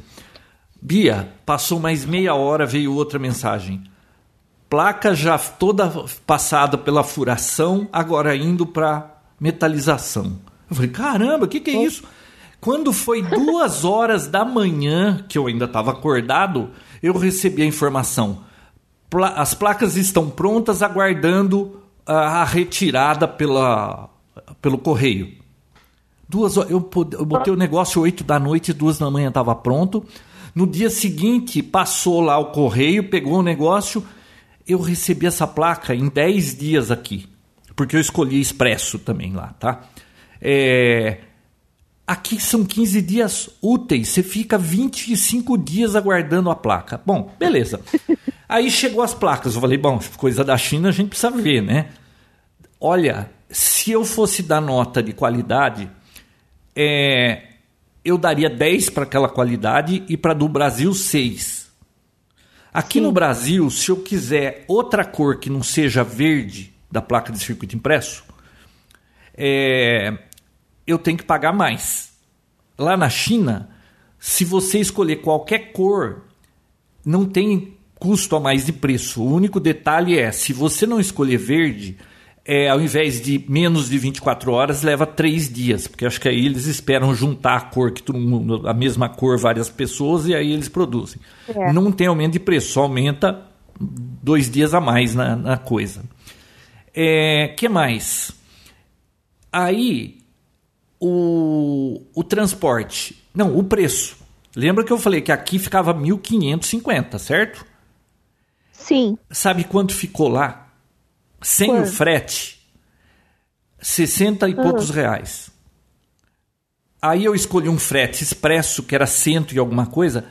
Bia, passou mais meia hora, veio outra mensagem placa já toda passada pela furação, agora indo para metalização. Eu falei, caramba, o que, que é isso? Quando foi duas [laughs] horas da manhã, que eu ainda estava acordado, eu recebi a informação. As placas estão prontas, aguardando a retirada pela, pelo correio. Duas, eu, eu botei o negócio 8 da noite, duas da manhã estava pronto. No dia seguinte, passou lá o correio, pegou o negócio. Eu recebi essa placa em 10 dias aqui, porque eu escolhi expresso também lá, tá? É, aqui são 15 dias úteis, você fica 25 dias aguardando a placa. Bom, beleza. [laughs] Aí chegou as placas, eu falei, bom, coisa da China a gente precisa ver, né? Olha, se eu fosse dar nota de qualidade, é, eu daria 10 para aquela qualidade e para do Brasil 6. Aqui Sim. no Brasil, se eu quiser outra cor que não seja verde da placa de circuito impresso, é, eu tenho que pagar mais. Lá na China, se você escolher qualquer cor, não tem custo a mais de preço. O único detalhe é, se você não escolher verde, é, ao invés de menos de 24 horas, leva três dias, porque acho que aí eles esperam juntar a cor que todo mundo, a mesma cor, várias pessoas, e aí eles produzem. É. Não tem aumento de preço, só aumenta dois dias a mais na, na coisa. É, que mais? Aí o, o transporte, não, o preço. Lembra que eu falei que aqui ficava 1.550, certo? Sim. Sabe quanto ficou lá? Sem Quanto? o frete, 60 e uhum. poucos reais. Aí eu escolhi um frete expresso, que era cento e alguma coisa.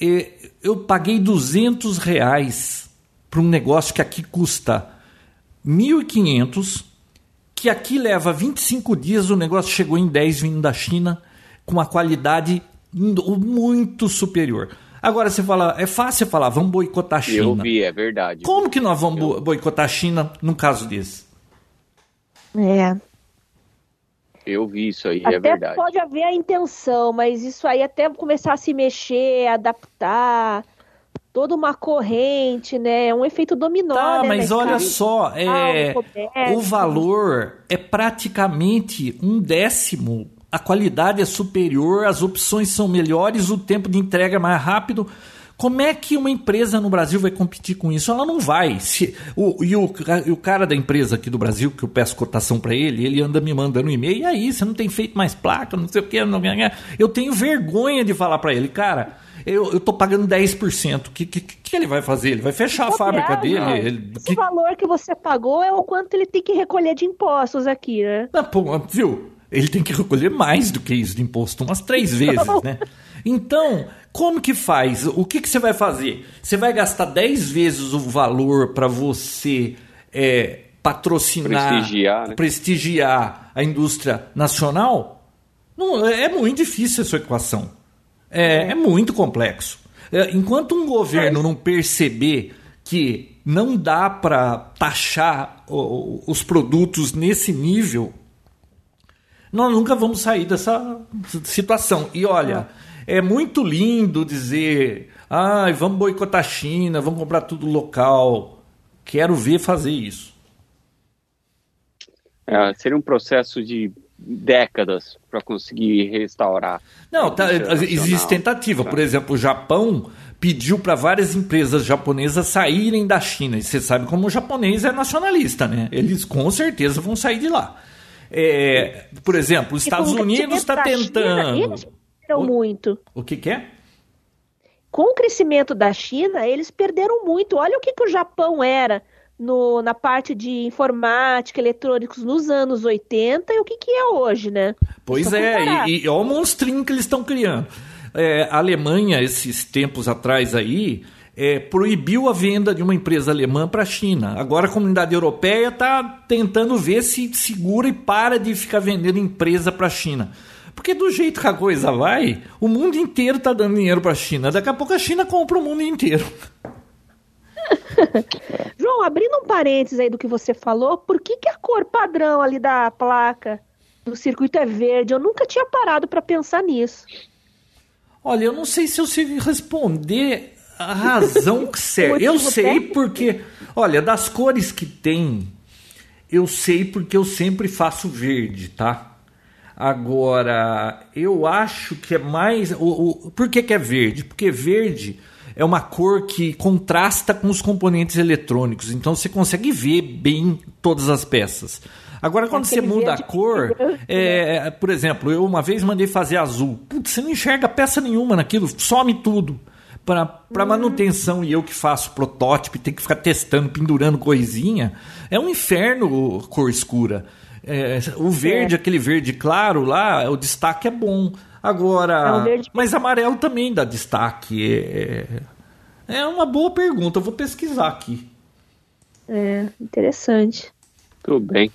E eu paguei 200 reais para um negócio que aqui custa 1.500, que aqui leva 25 dias, o negócio chegou em 10 vindo da China, com uma qualidade muito superior. Agora você fala, é fácil falar, vamos boicotar a China. Eu vi, é verdade. Como que nós vamos eu... boicotar a China num caso desse? É. Eu vi isso aí, é até é verdade. Pode haver a intenção, mas isso aí até começar a se mexer, adaptar, toda uma corrente, né? É um efeito dominó. Tá, né, mas olha só, é, o valor é praticamente um décimo a qualidade é superior, as opções são melhores, o tempo de entrega é mais rápido. Como é que uma empresa no Brasil vai competir com isso? Ela não vai. Se, o, e, o, e o cara da empresa aqui do Brasil, que eu peço cotação para ele, ele anda me mandando um e-mail. E aí, você não tem feito mais placa, não sei o que. Não, eu tenho vergonha de falar para ele, cara, eu, eu tô pagando 10%. O que, que, que ele vai fazer? Ele vai fechar a fábrica dele? Ele, que... valor que você pagou é o quanto ele tem que recolher de impostos aqui, né? Ah, pô, viu? Ele tem que recolher mais do que isso de imposto, umas três vezes, né? Então, como que faz? O que, que você vai fazer? Você vai gastar dez vezes o valor para você é, patrocinar, prestigiar, né? prestigiar a indústria nacional? Não, é, é muito difícil essa equação. É, é muito complexo. É, enquanto um governo não perceber que não dá para taxar os produtos nesse nível, nós nunca vamos sair dessa situação. E olha, é muito lindo dizer, ah, vamos boicotar a China, vamos comprar tudo local. Quero ver fazer isso. É, seria um processo de décadas para conseguir restaurar. Não, tá, existe tentativa. Por exemplo, o Japão pediu para várias empresas japonesas saírem da China. E você sabe como o japonês é nacionalista, né? Eles com certeza vão sair de lá. É, por exemplo, os Estados Unidos está tentando. China, eles perderam o, muito. O que, que é? Com o crescimento da China, eles perderam muito. Olha o que, que o Japão era no, na parte de informática, eletrônicos nos anos 80 e o que, que é hoje, né? Pois é, e, e olha o monstrinho que eles estão criando. É, a Alemanha, esses tempos atrás aí, é, proibiu a venda de uma empresa alemã para a China. Agora a comunidade europeia está tentando ver se segura e para de ficar vendendo empresa para a China. Porque do jeito que a coisa vai, o mundo inteiro está dando dinheiro para a China. Daqui a pouco a China compra o mundo inteiro. [laughs] João, abrindo um parênteses aí do que você falou, por que, que a cor padrão ali da placa do circuito é verde? Eu nunca tinha parado para pensar nisso. Olha, eu não sei se eu sei responder a razão certa. [laughs] Eu sei porque, olha, das cores que tem, eu sei porque eu sempre faço verde, tá? Agora, eu acho que é mais. O, o, por que, que é verde? Porque verde é uma cor que contrasta com os componentes eletrônicos, então você consegue ver bem todas as peças. Agora, quando você muda a cor, é, por exemplo, eu uma vez mandei fazer azul. Putz, você não enxerga peça nenhuma naquilo, some tudo. Para hum. manutenção e eu que faço protótipo e tem que ficar testando, pendurando coisinha, é um inferno cor escura. É, o verde, é. aquele verde claro lá, o destaque é bom. Agora, é um mas amarelo também dá destaque. É, é, é uma boa pergunta, eu vou pesquisar aqui. É, interessante. Tudo bem.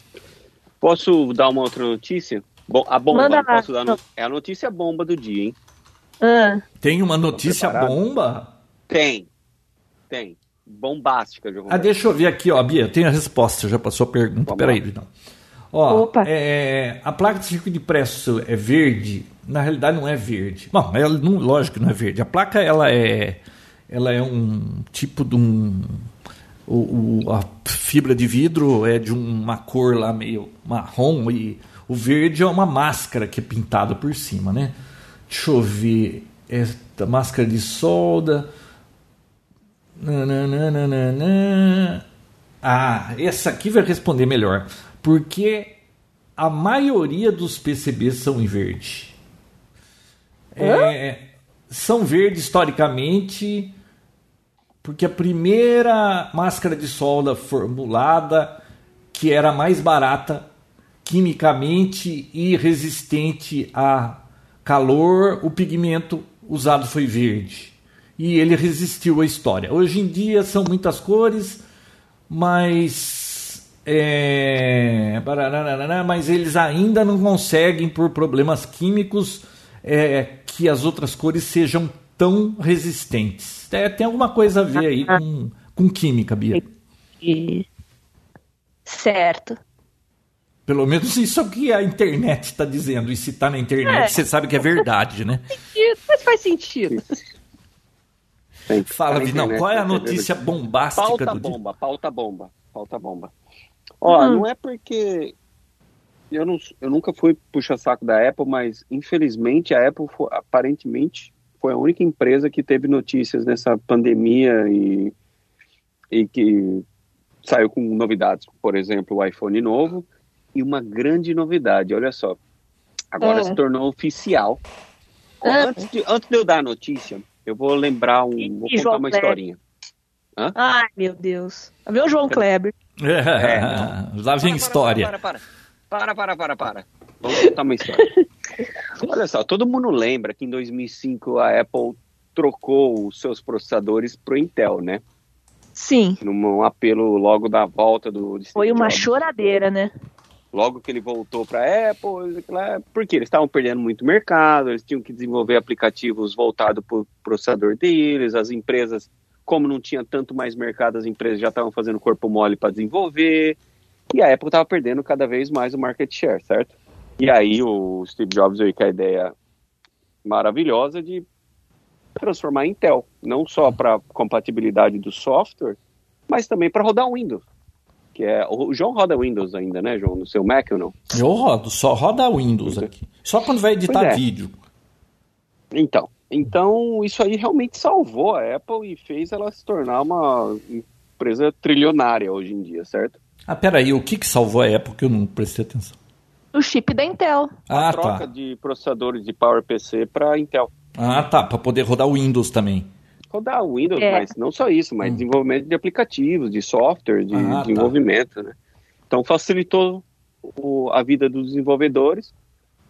Posso dar uma outra notícia? Bom, a bomba. Manda posso dar no... É a notícia bomba do dia, hein? Ah. Tem uma notícia bomba? Tem. Tem. Bombástica, Ah, deixa eu ver aqui, ó, Bia, tem a resposta, já passou a pergunta. Vamos Peraí, então. Ó, Opa. É, a placa de circuito de preço é verde, na realidade não é verde. Bom, ela não, lógico que não é verde. A placa ela é, ela é um tipo de um o, o, a fibra de vidro é de uma cor lá meio marrom e o verde é uma máscara que é pintada por cima, né? Deixa eu ver. Esta máscara de solda. Nananana. Ah, essa aqui vai responder melhor. Porque a maioria dos PCBs são em verde. É, são verdes historicamente porque a primeira máscara de solda formulada, que era mais barata quimicamente e resistente a calor, o pigmento usado foi verde. E ele resistiu à história. Hoje em dia são muitas cores, mas é, mas eles ainda não conseguem por problemas químicos é, que as outras cores sejam tão resistentes. É, tem alguma coisa a ver aí com, com química, Bia. Certo. Pelo menos isso é o que a internet está dizendo. E se está na internet, é. você sabe que é verdade, né? [laughs] Mas faz sentido. Fala, Vinão, qual é a notícia bombástica pauta do bomba, dia? Pauta bomba, pauta bomba. Ó, hum. não é porque eu, não, eu nunca fui puxa-saco da Apple, mas infelizmente a Apple foi, aparentemente foi a única empresa que teve notícias nessa pandemia e, e que saiu com novidades, por exemplo, o iPhone novo e uma grande novidade, olha só, agora é. se tornou oficial. É. Antes, de, antes de eu dar a notícia, eu vou lembrar um, e, vou contar João uma Kleber. historinha. Hã? Ai, meu Deus. Meu João Kleber. É, Lá vem para, história. Para, para, para, para, para, para. Vamos contar uma história. [laughs] Olha só, todo mundo lembra que em 2005 a Apple trocou os seus processadores para o Intel, né? Sim. Num apelo logo da volta do. Foi uma choradeira, né? Logo que ele voltou para a Apple, porque eles estavam perdendo muito mercado, eles tinham que desenvolver aplicativos voltados para o processador deles, as empresas, como não tinha tanto mais mercado, as empresas já estavam fazendo corpo mole para desenvolver, e a Apple estava perdendo cada vez mais o market share, certo? E aí o Steve Jobs veio com a ideia maravilhosa de transformar em Intel, não só para compatibilidade do software, mas também para rodar Windows. Que é, o João roda Windows ainda, né, João? No seu Mac ou não? Eu rodo, só roda Windows aqui. Só quando vai editar é. vídeo. Então, então isso aí realmente salvou a Apple e fez ela se tornar uma empresa trilionária hoje em dia, certo? Ah, peraí, o que, que salvou a Apple que eu não prestei atenção? O chip da Intel. Ah, a troca tá. de processadores de PowerPC para Intel. Ah, tá, para poder rodar o Windows também. Rodar o Windows, é. mas não só isso, mas hum. desenvolvimento de aplicativos, de software, de ah, tá. desenvolvimento, tá. né? Então facilitou o, a vida dos desenvolvedores,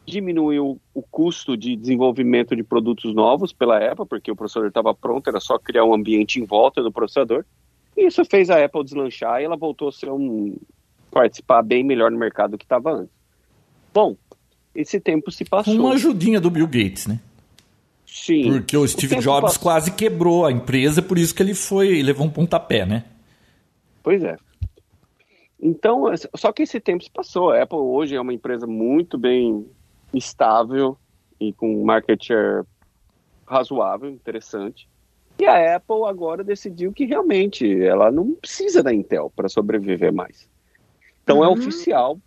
diminuiu o custo de desenvolvimento de produtos novos pela Apple, porque o processador estava pronto, era só criar um ambiente em volta do processador. E isso fez a Apple deslanchar e ela voltou a ser um participar bem melhor no mercado do que estava antes. Bom, esse tempo se passou. Com uma ajudinha do Bill Gates, né? Sim. Porque o Steve o Jobs passou. quase quebrou a empresa, por isso que ele foi levou um pontapé, né? Pois é. Então, só que esse tempo se passou. A Apple hoje é uma empresa muito bem estável e com market share razoável, interessante. E a Apple agora decidiu que realmente ela não precisa da Intel para sobreviver mais. Então é uhum. é oficial,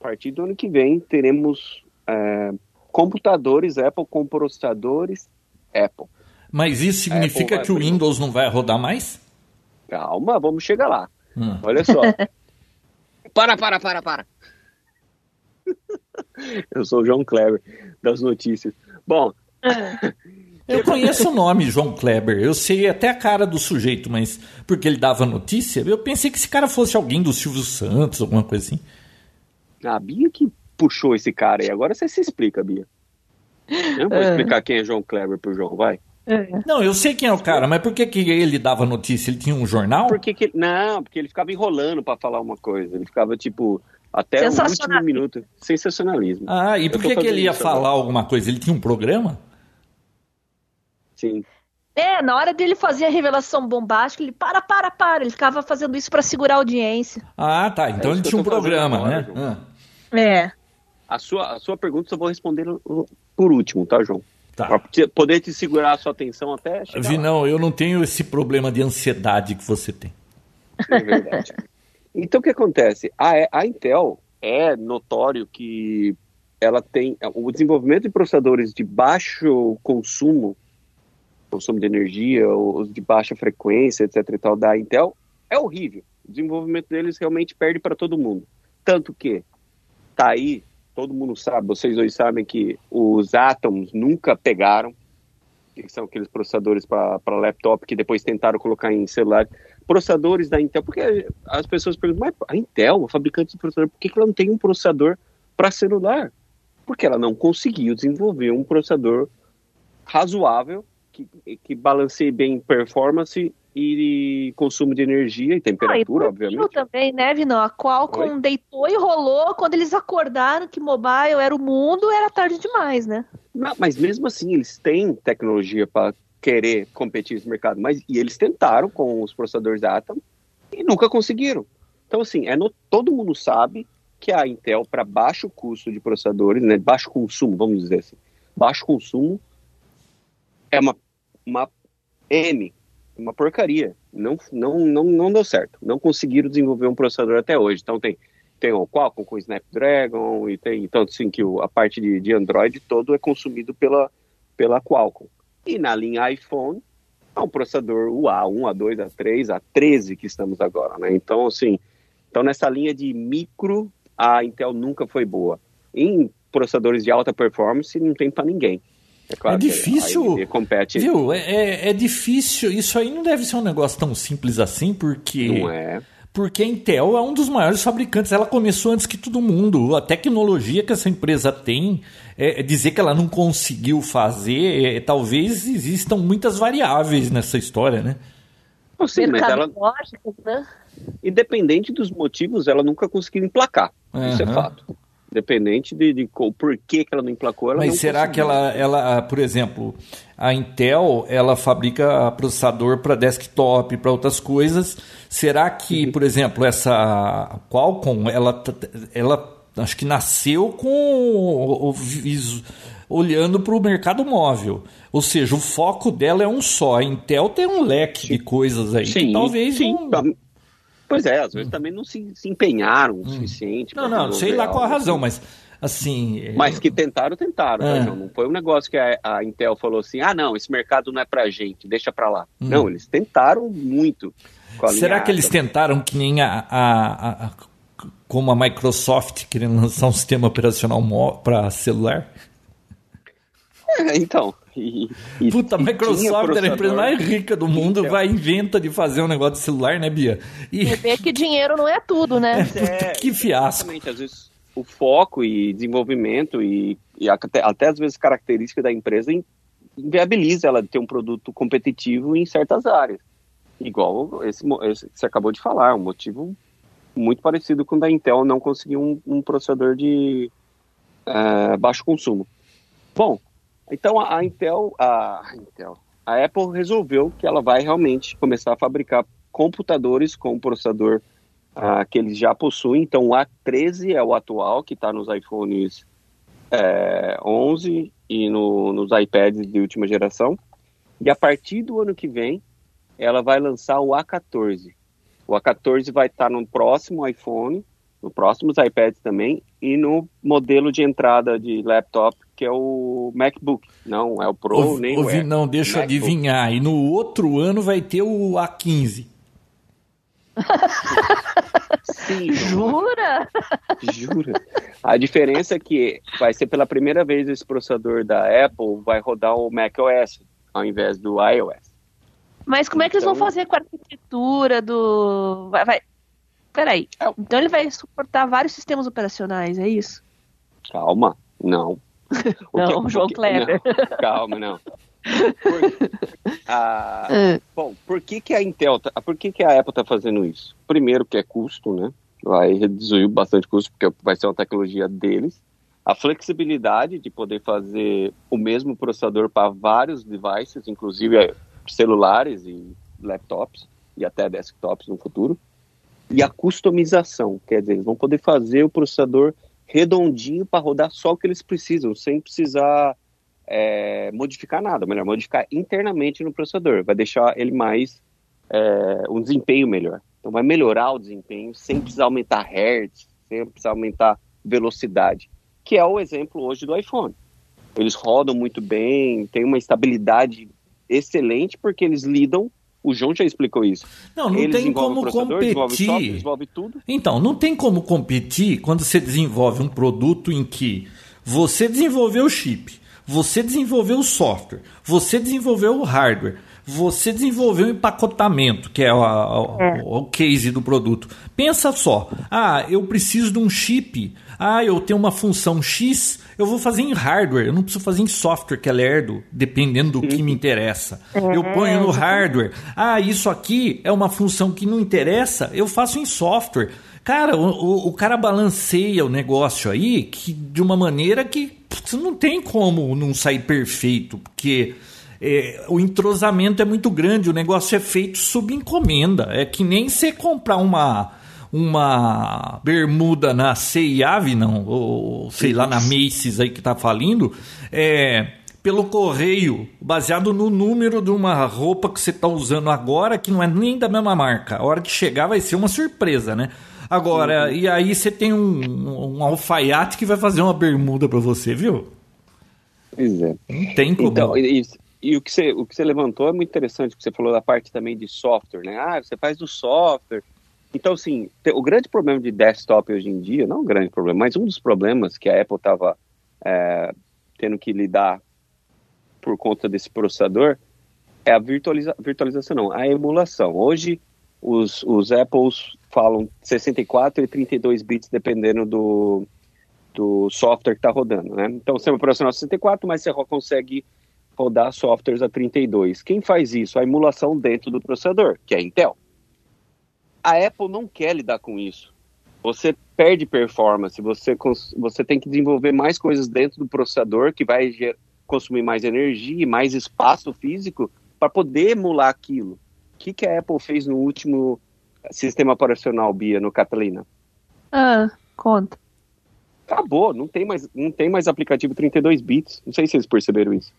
partir do ano que vem, teremos é, computadores Apple com processadores Apple. Mas isso significa que o Windows não vai rodar mais? Calma, vamos chegar lá. Hum. Olha só. [laughs] para, para, para, para. Eu sou o João Kleber das notícias. Bom. [laughs] Eu conheço o nome João Kleber. Eu sei até a cara do sujeito, mas porque ele dava notícia, eu pensei que esse cara fosse alguém do Silvio Santos, alguma coisa assim. A Bia que puxou esse cara aí. Agora você se explica, Bia. Eu vou é. explicar quem é João Kleber pro João, vai. É. Não, eu sei quem é o cara, mas por que, que ele dava notícia? Ele tinha um jornal? Porque que, não, porque ele ficava enrolando para falar uma coisa. Ele ficava, tipo, até o último minuto. Sensacionalismo. Ah, e por que, que ele ia falar agora. alguma coisa? Ele tinha um programa? Sim. É, na hora dele fazer a revelação bombástica, ele para, para, para. Ele ficava fazendo isso para segurar a audiência. Ah, tá. Então é ele tinha um programa, agora, né? Ah. É. A sua, a sua pergunta eu vou responder por último, tá, João? Tá. Pra poder te segurar a sua atenção até Vi, não, eu não tenho esse problema de ansiedade que você tem. É verdade. então, o que acontece? A, a Intel é notório que ela tem o desenvolvimento de processadores de baixo consumo, consumo de energia, os de baixa frequência, etc. e tal, da Intel, é horrível. O desenvolvimento deles realmente perde para todo mundo. Tanto que tá aí todo mundo sabe, vocês hoje sabem que os Atoms nunca pegaram, que são aqueles processadores para laptop que depois tentaram colocar em celular. Processadores da Intel, porque as pessoas perguntam, mas a Intel, a fabricante de processador, por que ela não tem um processador para celular? Porque ela não conseguiu desenvolver um processador razoável que, que balanceie bem performance e consumo de energia e temperatura, ah, e obviamente. também, né, Vinão? A Qualcomm Oi? deitou e rolou quando eles acordaram que mobile era o mundo, era tarde demais, né? Não, mas mesmo assim, eles têm tecnologia para querer competir nesse mercado, mas e eles tentaram com os processadores Atom e nunca conseguiram. Então, assim, é no, todo mundo sabe que a Intel, para baixo custo de processadores, né, baixo consumo, vamos dizer assim, baixo consumo, é uma, uma M uma porcaria. Não, não, não, não deu certo. Não conseguiram desenvolver um processador até hoje. Então tem, tem o Qualcomm com o Snapdragon e tem tanto assim que o, a parte de, de Android todo é consumido pela, pela Qualcomm. E na linha iPhone é um processador o A1, A2, A3, A13 que estamos agora, né? Então assim, então nessa linha de micro a Intel nunca foi boa. Em processadores de alta performance não tem para ninguém. É, claro é difícil. compete. Viu? É, é, é, difícil. Isso aí não deve ser um negócio tão simples assim, porque. Não é. Porque a Intel é um dos maiores fabricantes. Ela começou antes que todo mundo. A tecnologia que essa empresa tem, é, é dizer que ela não conseguiu fazer, é, talvez existam muitas variáveis nessa história, né? Sim, mas ela, né? Independente dos motivos, ela nunca conseguiu emplacar. Uhum. Isso é fato. Independente de, de, que, ela não emplacou, ela Mas será conseguiu. que ela, ela, por exemplo, a Intel, ela fabrica processador para desktop, para outras coisas. Será que, uhum. por exemplo, essa Qualcomm, ela, ela acho que nasceu com o, o, olhando para o mercado móvel. Ou seja, o foco dela é um só. A Intel tem um leque sim. de coisas aí sim, que talvez sim. Não... Pois é, às vezes hum. também não se, se empenharam o hum. suficiente. Não, não, sei lá qual a razão, mas assim. É, mas que tentaram, tentaram, tá, é. Não foi um negócio que a, a, Intel falou assim: ah, não, esse mercado não é pra gente, deixa pra lá. Hum. Não, eles tentaram muito. Será que eles tentaram que nem a, a, a, como a Microsoft querendo lançar um sistema operacional para celular? É, [laughs] então. E, e, Puta, a Microsoft era a empresa mais rica do mundo, então. vai inventa de fazer um negócio de celular, né, Bia? E vê que dinheiro não é tudo, né? [laughs] É, puta, que fiasco. Às vezes o foco e desenvolvimento e, e até, até às vezes característica da empresa inviabiliza ela de ter um produto competitivo em certas áreas. Igual esse, esse que você acabou de falar, um motivo muito parecido com o da Intel não conseguir um, um processador de uh, baixo consumo. Bom, então a, Intel, a Intel, a Apple resolveu que ela vai realmente começar a fabricar computadores com processador uh, que eles já possuem. Então o A13 é o atual que está nos iPhones é, 11 e no, nos iPads de última geração. E a partir do ano que vem, ela vai lançar o A14. O A14 vai estar tá no próximo iPhone Nos próximos iPads também e no modelo de entrada de laptop que é o MacBook. Não é o Pro o, nem o o Air. Não, deixa eu adivinhar. E no outro ano vai ter o A15. Sim, [laughs] Jura? Jura? A diferença é que vai ser pela primeira vez esse processador da Apple vai rodar o macOS ao invés do iOS. Mas como é que eles vão Então- fazer com a arquitetura do. Vai, vai... Peraí. É. Então ele vai suportar vários sistemas operacionais, é isso? Calma, não. [laughs] O Não, João Kleber. não, calma, não. Por, ah, Ah, [laughs] bom, por que, que a Intel, tá, por que, que a Apple está fazendo isso? Primeiro que é custo, né? Vai reduzir bastante custo, porque vai ser uma tecnologia deles. A flexibilidade de poder fazer o mesmo processador para vários devices, inclusive eh, celulares e laptops, e até desktops no futuro. E a customização, quer dizer, eles vão poder fazer o processador redondinho para rodar só o que eles precisam, sem precisar é, modificar nada, melhor, modificar internamente no processador, vai deixar ele mais, é, um desempenho melhor. Então vai melhorar o desempenho sem precisar aumentar hertz, sem precisar aumentar velocidade, que é o exemplo hoje do iPhone. Eles rodam muito bem, tem uma estabilidade excelente porque eles lidam, o João já explicou isso. Não, não eles tem como competir. software, desenvolvem tudo. Então, não tem como competir quando você desenvolve um produto em que você desenvolveu o chip, você desenvolveu o software, você desenvolveu o hardware, você desenvolveu o empacotamento, que é o, o- É. o case do produto. Pensa só, ah, eu preciso de um chip, ah, eu tenho uma função X, eu vou fazer em hardware, eu não preciso fazer em software, que é lerdo, dependendo do que me interessa. Eu ponho no hardware, ah, isso aqui é uma função que não interessa, eu faço em software. Cara, o, o- o cara balanceia o negócio aí que, de uma maneira que putz, não tem como não sair perfeito, porque é, o entrosamento é muito grande, o negócio é feito sob encomenda. É que nem você comprar uma, uma bermuda na CIA, não, ou sei lá, na Macy's aí que tá falindo, é, pelo correio, baseado no número de uma roupa que você tá usando agora, que não é nem da mesma marca. A hora que chegar vai ser uma surpresa, né? Agora, e aí você tem um, um alfaiate que vai fazer uma bermuda pra você, viu? Pois é. Não tem como. Então, e, e o, que você, o que você levantou é muito interessante, que você falou da parte também de software, né? Ah, você faz do software. Então, assim, o grande problema de desktop hoje em dia, não um grande problema, mas um dos problemas que a Apple estava tendo que lidar por conta desse processador é a virtualiza, virtualização, não, a emulação. Hoje, os, os Apples falam 64 e 32 bits, dependendo do, do software que está rodando, né? Então, sistema operacional 64, mas você consegue rodar softwares a 32. Quem faz isso? A emulação dentro do processador, que é a Intel. A Apple não quer lidar com isso. Você perde performance, você, você tem que desenvolver mais coisas dentro do processador, que vai consumir mais energia e mais espaço físico para poder emular aquilo. O que, que a Apple fez no último sistema operacional, Bia, no Catalina? ah, conta. Acabou, não tem mais, não tem mais aplicativo 32 bits. Não sei se vocês perceberam isso.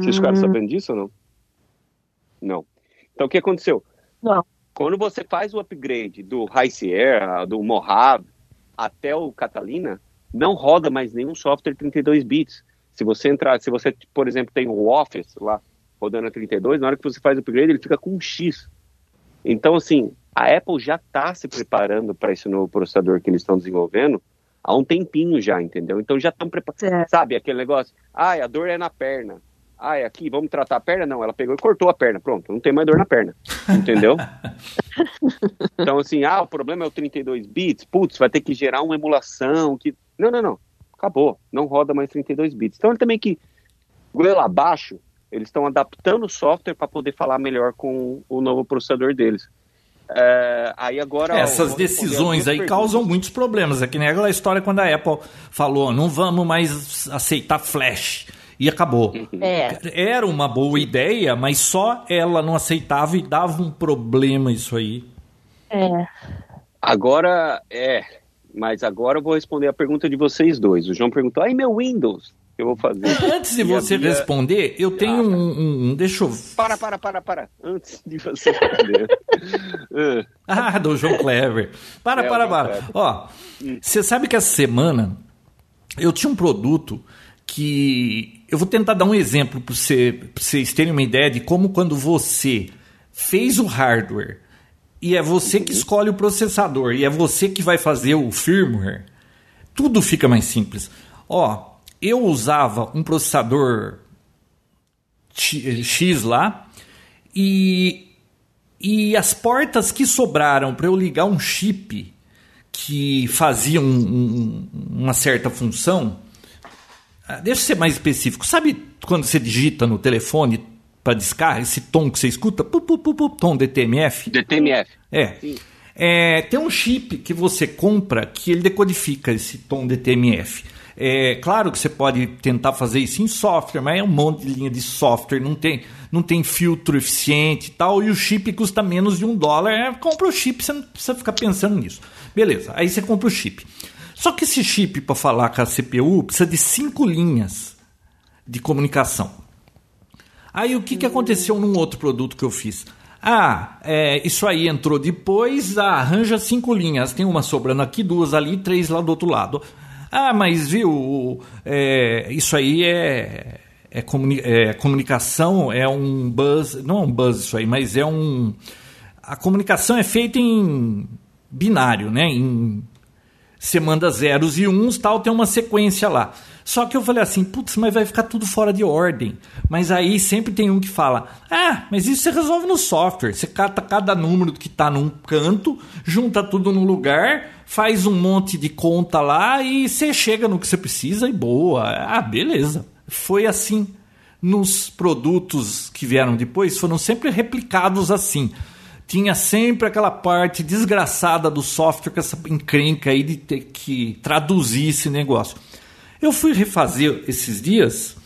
Vocês ficaram Hum, sabendo disso ou não? Não. Então o que aconteceu? Não. Quando você faz o upgrade do High Sierra, do Mojave até o Catalina, não roda mais nenhum software 32 bits. Se você entrar, se você, por exemplo, tem o Office lá rodando a 32, na hora que você faz o upgrade, ele fica com um X. Então, assim, a Apple já está se preparando para esse novo processador que eles estão desenvolvendo há um tempinho já, entendeu? Então já estão preparados. Sabe aquele negócio? Ah, a dor é na perna. Ah, é aqui, vamos tratar a perna? Não, ela pegou e cortou a perna. Pronto, não tem mais dor na perna. Entendeu? [laughs] então, assim, ah, o problema é o 32 bits. Putz, vai ter que gerar uma emulação. que Não, não, não. Acabou. Não roda mais 32 bits. Então, ele também que, goela abaixo, eles estão adaptando o software para poder falar melhor com o novo processador deles. É, aí agora. Essas decisões aí perguntas. causam muitos problemas. É que nem aquela história quando a Apple falou: não vamos mais aceitar flash. E acabou. É. Era uma boa ideia, mas só ela não aceitava e dava um problema isso aí. É. Agora, é. Mas agora eu vou responder a pergunta de vocês dois. O João perguntou: aí meu Windows? que eu vou fazer. [laughs] Antes de você minha... responder, eu tenho ah, um, um, Deixa eu. Para, para, para, para. Antes de você responder. [laughs] ah, do João Clever. Para, é, para, para. Ó, hum. você sabe que essa semana eu tinha um produto que. Eu vou tentar dar um exemplo para você, vocês terem uma ideia de como quando você fez o hardware e é você que escolhe o processador e é você que vai fazer o firmware, tudo fica mais simples. Ó, eu usava um processador X lá e, e as portas que sobraram para eu ligar um chip que fazia um, um, uma certa função. Ah, deixa eu ser mais específico. Sabe quando você digita no telefone para descarga, esse tom que você escuta, pu, pu, pu, tom DTMF. DTMF. É. é. Tem um chip que você compra que ele decodifica esse tom DTMF. É claro que você pode tentar fazer isso em software, mas é um monte de linha de software, não tem, não tem filtro eficiente e tal, e o chip custa menos de um dólar. É, compra o chip, você não precisa ficar pensando nisso. Beleza, aí você compra o chip. Só que esse chip, para falar com a CPU, precisa de cinco linhas de comunicação. Aí o que, que aconteceu num outro produto que eu fiz? Ah, é, isso aí entrou depois, ah, arranja cinco linhas. Tem uma sobrando aqui, duas ali, três lá do outro lado. Ah, mas viu, é, isso aí é, é, comuni é, comunicação, é um buzz, não é um buzz isso aí, mas é um. A comunicação é feita em binário, né? Em, você manda zeros e uns, tal, tem uma sequência lá. Só que eu falei assim, putz, mas vai ficar tudo fora de ordem. Mas aí sempre tem um que fala, ah, mas isso você resolve no software. Você cata cada número que está num canto, junta tudo num lugar, faz um monte de conta lá e você chega no que você precisa e boa. Ah, beleza. Foi assim. Nos produtos que vieram depois, foram sempre replicados assim tinha sempre aquela parte desgraçada do software com essa encrenca aí de ter que traduzir esse negócio. Eu fui refazer esses dias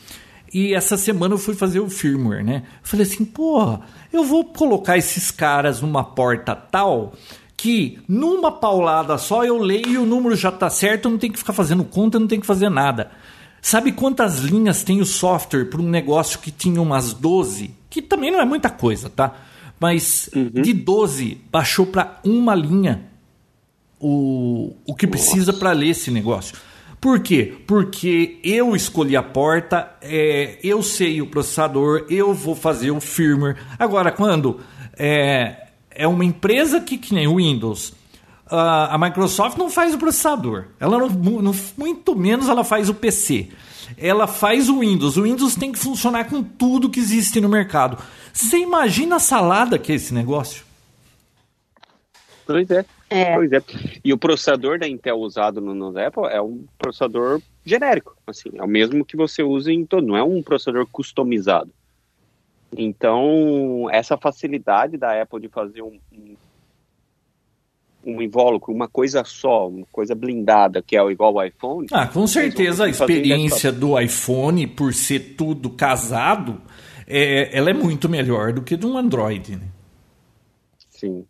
e essa semana eu fui fazer o firmware, né? Eu falei assim, porra, eu vou colocar esses caras numa porta tal que numa paulada só eu leio o número já tá certo, eu não tenho que ficar fazendo conta, não tenho que fazer nada. Sabe quantas linhas tem o software para um negócio que tinha umas 12? Que também não é muita coisa, tá? Mas uhum. de 12 baixou para uma linha o, o que precisa para ler esse negócio. Por quê? Porque eu escolhi a porta, é, eu sei o processador, eu vou fazer o firmware. Agora, quando é, é uma empresa que, que nem o Windows, a, a Microsoft não faz o processador, ela não, não, muito menos ela faz o PC. Ela faz o Windows. O Windows tem que funcionar com tudo que existe no mercado. Você imagina a salada que é esse negócio? Pois é. É. Pois é. E o processador da Intel usado no, no Apple é um processador genérico, assim, é o mesmo que você usa em todo, não é um processador customizado. Então, essa facilidade da Apple de fazer um, um, um invólucro, uma coisa só, uma coisa blindada, que é igual ao iPhone. Ah, com certeza a experiência do iPhone, por ser tudo casado, é, ela é muito melhor do que de um Android. Né? Sim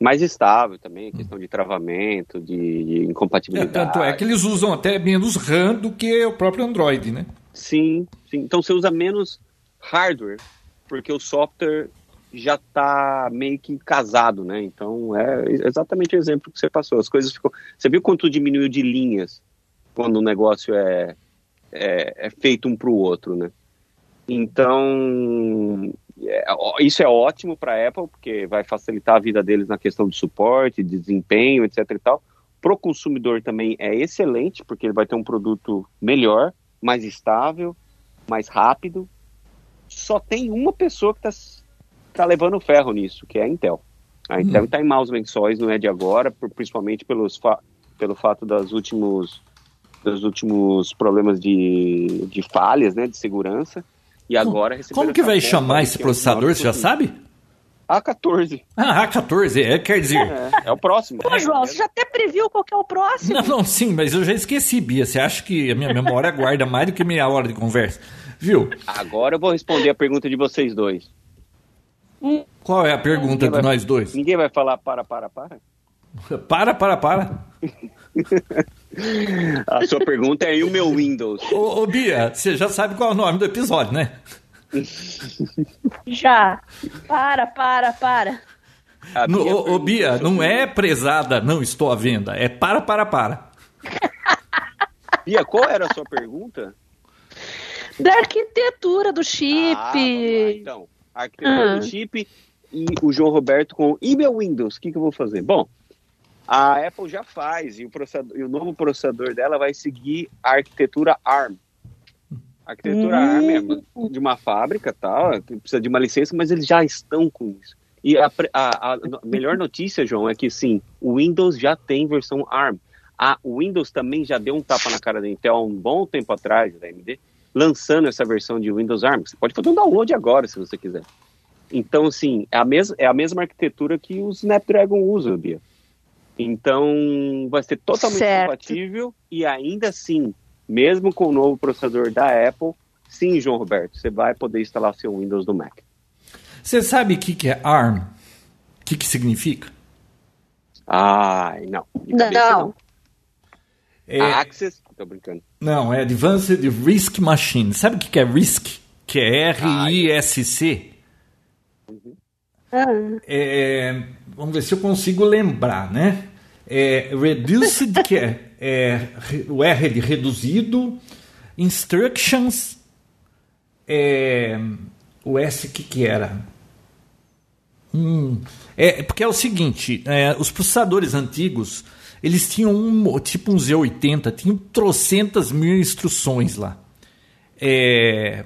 mais estável também, questão de travamento, de, de incompatibilidade. É, tanto é que eles usam até menos RAM do que o próprio Android, né? Sim, sim. Então você usa menos hardware, porque o software já está meio que casado, né? Então é exatamente o exemplo que você passou. As coisas ficam. Você viu quanto diminuiu de linhas quando o negócio é, é, é feito um para o outro, né? Então é, isso é ótimo para a Apple, porque vai facilitar a vida deles na questão de suporte, de desempenho, etc. e tal. Para o consumidor também é excelente, porque ele vai ter um produto melhor, mais estável, mais rápido. Só tem uma pessoa que está tá levando ferro nisso, que é a Intel. A Intel está hum. em maus lençóis, não é de agora, principalmente pelos fa pelo fato das últimos, dos últimos problemas de, de falhas, né, de segurança. E agora Como que vai chamar esse processador, você já sabe? A14. Ah, A14, é, quer dizer. É, é o próximo. Pô, João, você já até previu qual que é o próximo? Não, não, sim, mas eu já esqueci, Bia. Você acha que a minha memória [laughs] guarda mais do que meia hora de conversa? Viu? Agora eu vou responder a pergunta de vocês dois. Hum. Qual é a pergunta de nós dois? Ninguém vai falar para, para, para? [laughs] Para, para, para. [laughs] A sua pergunta é e o meu Windows? Ô, ô, Bia, você já sabe qual é o nome do episódio, né? Já. Para, para, para. No, ô, ô, Bia, não é prezada, não estou à venda. É para, para, para. [laughs] Bia, qual era a sua pergunta? Da arquitetura do chip. Ah, então, arquitetura do chip e o João Roberto com e meu Windows, o que, que eu vou fazer? Bom, a Apple já faz e o, e o novo processador dela vai seguir a arquitetura ARM. A arquitetura ARM é de uma fábrica, tal, precisa de uma licença, mas eles já estão com isso. E a, a, a, melhor notícia, João, é que sim, o Windows já tem versão ARM. A Windows também já deu um tapa na cara da Intel há um bom tempo atrás, da AMD, lançando essa versão de Windows ARM. Você pode fazer um download agora, se você quiser. Então, assim, é a, mes é a mesma arquitetura que o Snapdragon usa, Bia. Então, vai ser totalmente certo. compatível e ainda assim, mesmo com o novo processador da Apple, sim, João Roberto, você vai poder instalar seu Windows no Mac. Você sabe o que, que é ARM? O que, que significa? Ai, não. Não. não. É... Access, tô brincando. Não, é Advanced Risk Machine. Sabe o que, é RISC? Que é R-I-S-C? Uhum. É, vamos ver se eu consigo lembrar, né? É, reduced, que é, é, o R é de reduzido, instructions, é, o S que que era? Hum, é porque é o seguinte, é, os processadores antigos eles tinham um tipo um Z80, tinham trocentas mil instruções lá. É,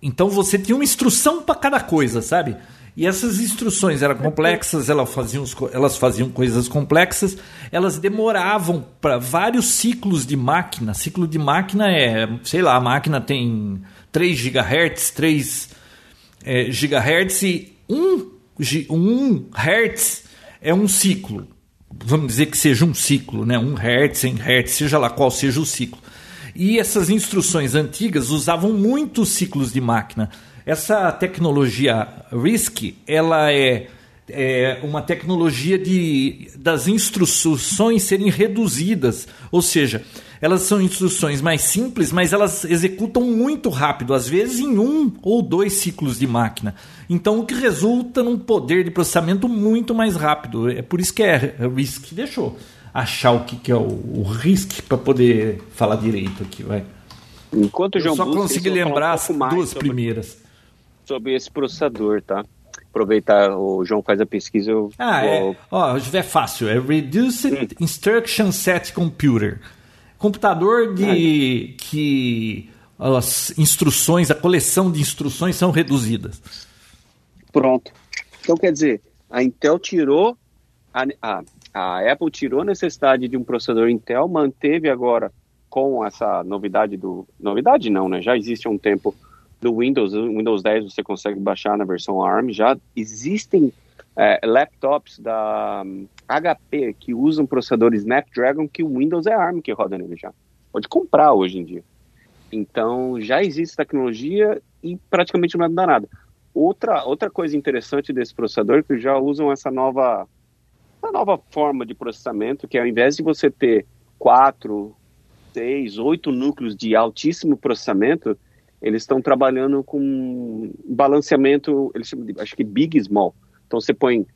então você tinha uma instrução para cada coisa, sabe? E essas instruções eram complexas, elas faziam, elas faziam coisas complexas, elas demoravam para vários ciclos de máquina. Ciclo de máquina é, sei lá, a máquina tem 3 GHz, 3 é, GHz e 1, 1 Hz é um ciclo. Vamos dizer que seja um ciclo, né? 1 Hz, 100 Hz, seja lá qual seja o ciclo. E essas instruções antigas usavam muitos ciclos de máquina. Essa tecnologia RISC, ela é, é uma tecnologia de, das instruções serem reduzidas, ou seja, elas são instruções mais simples, mas elas executam muito rápido, às vezes em um ou dois ciclos de máquina. Então, o que resulta num poder de processamento muito mais rápido. É por isso que é RISC. Deixa eu achar o que, que é o, o RISC para poder falar direito aqui, vai. Enquanto o João eu só consegui lembrar um as duas sobre... primeiras sobre esse processador, tá? Aproveitar, o João faz a pesquisa. Eu ah, vou... é. Ó, é fácil. É Reduced hum. Instruction Set Computer. Computador de que as instruções, a coleção de instruções são reduzidas. Pronto. Então quer dizer, a Intel tirou a, a, a Apple tirou a necessidade de um processador Intel, manteve agora com essa novidade do novidade não, né? Já existe há um tempo do Windows, Windows 10 você consegue baixar na versão ARM. Já existem é, laptops da HP que usam processadores Snapdragon que o Windows é ARM que roda nele já. Pode comprar hoje em dia. Então já existe tecnologia e praticamente não dá nada. Outra, outra coisa interessante desse processador é que já usam essa nova, essa nova forma de processamento, que ao invés de você ter quatro, seis, oito núcleos de altíssimo processamento, eles estão trabalhando com balanceamento, eles chamam de, acho que big small. Então você põe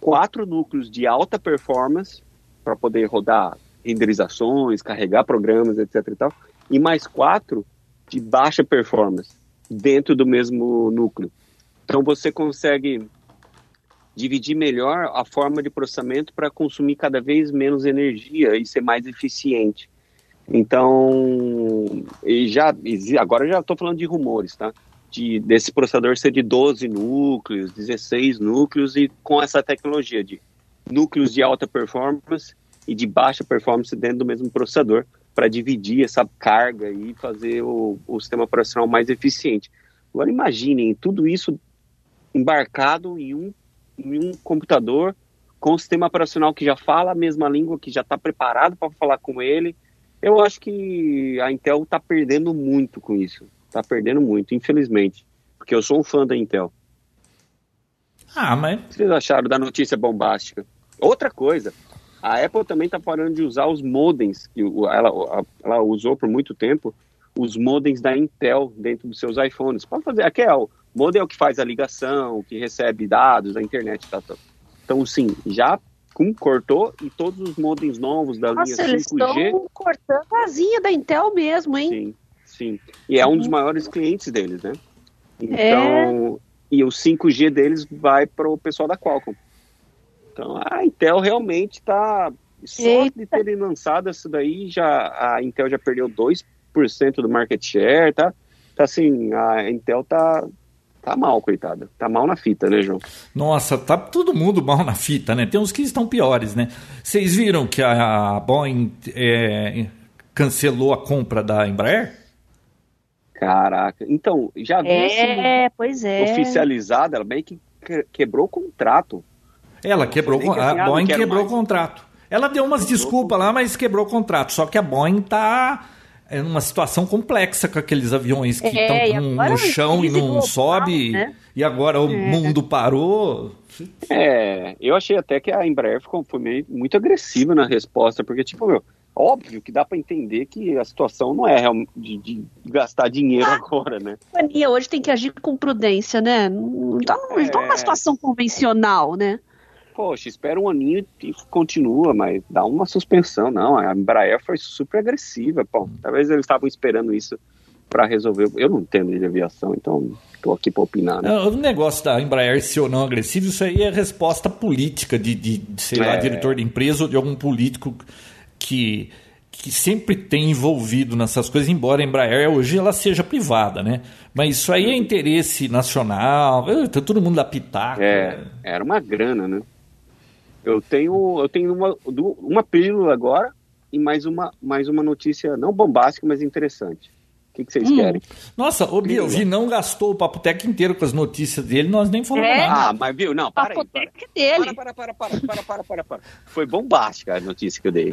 quatro núcleos de alta performance para poder rodar renderizações, carregar programas, etc e tal, e mais quatro de baixa performance dentro do mesmo núcleo. Então você consegue dividir melhor a forma de processamento para consumir cada vez menos energia e ser mais eficiente. Então, e já agora já estou falando de rumores, tá? De, desse processador ser de 12 núcleos, 16 núcleos e com essa tecnologia de núcleos de alta performance e de baixa performance dentro do mesmo processador para dividir essa carga e fazer o, o sistema operacional mais eficiente. Agora imaginem tudo isso embarcado em um, em um computador com um sistema operacional que já fala a mesma língua, que já está preparado para falar com ele, eu acho que a Intel está perdendo muito com isso. Está perdendo muito, infelizmente. Porque eu sou um fã da Intel. Ah, mas. O que vocês acharam da notícia bombástica? Outra coisa, A Apple também está parando de usar os modems, que ela, ela usou por muito tempo, os modems da Intel dentro dos seus iPhones. Pode fazer, aqui é o modem é o que faz a ligação, que recebe dados da internet. Tá, tá. Então, sim, já com, cortou e todos os modems novos da Nossa, linha 5G... eles estão cortando a asinha da Intel mesmo, hein? Sim, sim. E é um dos maiores clientes deles, né? Então, é... e o 5G deles vai para o pessoal da Qualcomm. Então, a Intel realmente está só Eita. de terem lançado isso daí, já a Intel já perdeu 2% do market share, tá? Tá assim, a Intel tá tá mal, coitada. Tá mal na fita, né, João? Nossa, tá todo mundo mal na fita, né? Tem uns que estão piores, né? Vocês viram que a Boeing é, cancelou a compra da Embraer? Caraca. Então, já vi é, pois é. oficializada, ela meio que quebrou o contrato. Ela quebrou, a assim, ah, Boeing quebrou mais. o contrato. Ela deu umas desculpas lá, mas quebrou o contrato. Só que a Boeing tá é uma situação complexa com aqueles aviões que estão é, no chão e não sobe. Né? E agora o é. mundo parou. É, eu achei até que a Embraer ficou, foi meio, muito agressiva na resposta, porque, tipo, meu, óbvio que dá para entender que a situação não é de, de gastar dinheiro ah, agora, né? A companhia hoje tem que agir com prudência, né? Não está é... numa situação convencional, né? Poxa, espera um aninho e continua, mas dá uma suspensão. Não, a Embraer foi super agressiva. Pô, talvez eles estavam esperando isso para resolver. Eu não entendo de aviação, então estou aqui para opinar. Né? O negócio da Embraer ser ou não agressivo, isso aí é resposta política de, de, de sei é... lá, diretor de empresa ou de algum político que que sempre tem envolvido nessas coisas, embora a Embraer hoje ela seja privada, né? Mas isso aí é interesse nacional, tá todo mundo da pitaca. É, era uma grana, né? Eu tenho, eu tenho uma, uma pílula agora e mais uma, mais uma notícia não bombástica, mas interessante. O que, que vocês hum. querem? Nossa, o Bill, vi não gastou o Papo Tec inteiro com as notícias dele, nós nem falamos é? nada. Ah, mas viu, não, para Papo aí. Para. dele. Para, para, para, para, para, para, para, para. Foi bombástica a notícia que eu dei.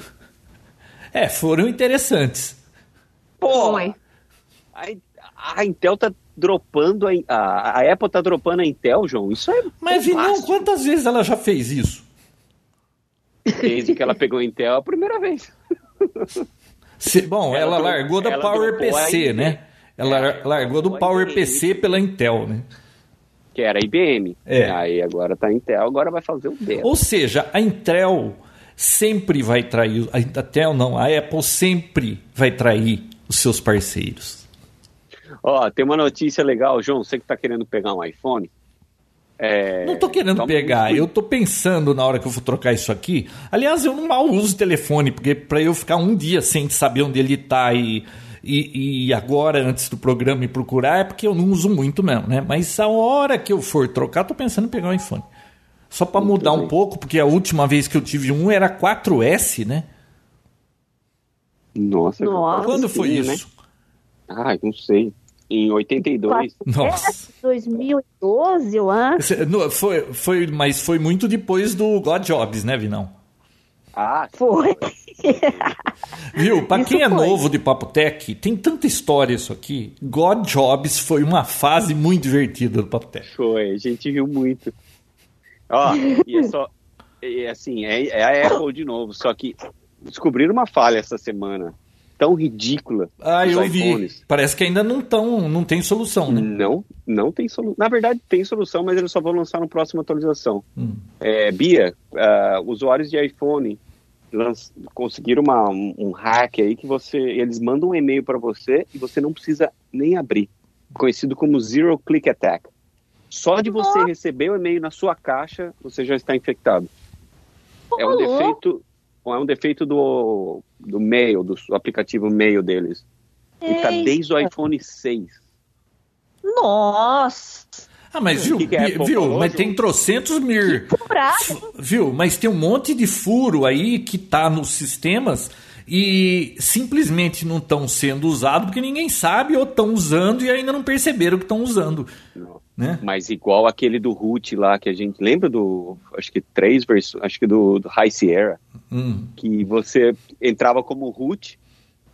É, foram interessantes. Pô, Foi. A, a Intel tá dropando, a, a, a Apple tá dropando a Intel, João. Isso é Mas, Vinão, quantas vezes ela já fez isso? Desde que ela pegou Intel a primeira vez. Se, bom, ela, ela largou da Power PC, né? Ela é, largou do Power IBM, PC pela Intel, né? Que era a IBM. É. Aí agora tá Intel, agora vai fazer o dela. Ou seja, a Intel sempre vai trair, a Intel não, a Apple sempre vai trair os seus parceiros. Ó, tem uma notícia legal, João, você que tá querendo pegar um iPhone, é, não estou querendo pegar, muito... eu estou pensando na hora que eu for trocar isso aqui. Aliás, eu não mal uso o telefone, porque para eu ficar um dia sem saber onde ele está e, e, e, agora, antes do programa, me procurar, é porque eu não uso muito mesmo, né? Mas a hora que eu for trocar, estou pensando em pegar um iPhone. Só para mudar bem. um pouco, porque a última vez que eu tive um era 4S, né? Nossa, Nossa. quando foi isso? Né? Ah, não sei em 82. Nossa. 2012, eu acho. Foi, foi, mas foi muito depois do God Jobs, né, Vinão? Ah, foi. [laughs] Viu? Para quem é foi. novo de Papo Tech, tem tanta história isso aqui. God Jobs foi uma fase muito divertida do Papo Tech. Foi, a gente viu muito. Ó, e é só. É assim, é, é a Apple de novo, só que descobriram uma falha essa semana tão ridícula. Ah, eu iPhones. vi. Parece que ainda não tão, não tem solução, né? Não, não tem solução. Na verdade, tem solução, mas eles só vão lançar na próxima atualização. Hum. É, Bia, uh, usuários de iPhone conseguiram uma, um, um, hack aí que você, eles mandam um e-mail para você e você não precisa nem abrir, conhecido como Zero Click Attack. Só de você oh. receber o e-mail na sua caixa, você já está infectado. Oh, é um defeito é um defeito do, do mail, do aplicativo mail deles. E tá desde o iPhone 6. Nossa! Ah, mas viu, que que é viu, mas tem trocentos mir. Viu, mas tem um monte de furo aí que tá nos sistemas e simplesmente não estão sendo usados porque ninguém sabe ou estão usando e ainda não perceberam que estão usando. Não. Né? Mas igual aquele do root lá que a gente lembra do, acho que três versões, acho que do, do High Sierra, hum. que você entrava como root,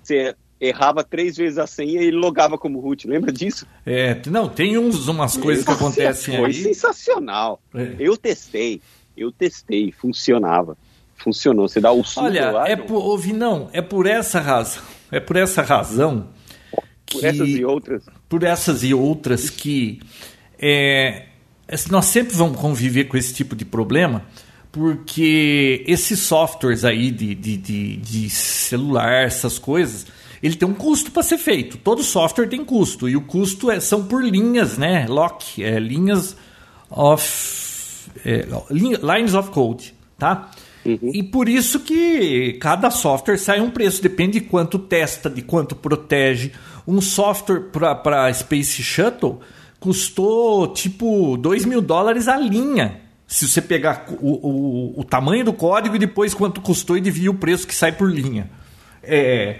você errava três vezes a senha e logava como root, lembra disso? É, não, tem uns, umas coisas que acontecem Foi aí. Foi sensacional. É. Eu testei, eu testei, funcionava. funcionou. Você dá o sumo Olha, lá, é por, ouvi, não, é por essa razão, é por essa razão por que- essas e outras. por essas e outras que é, nós sempre vamos conviver com esse tipo de problema, porque esses softwares aí de, de, de, de celular, essas coisas, ele tem um custo para ser feito. Todo software tem custo, e o custo é- são por linhas, né? Lock, é, linhas of. é, lin- lines of code, tá? E por isso que cada software sai um preço, depende de quanto testa, de quanto protege. Um software para Space Shuttle custou tipo 2 mil dólares a linha. Se você pegar o, o, o tamanho do código e depois quanto custou e dividir o preço que sai por linha. É,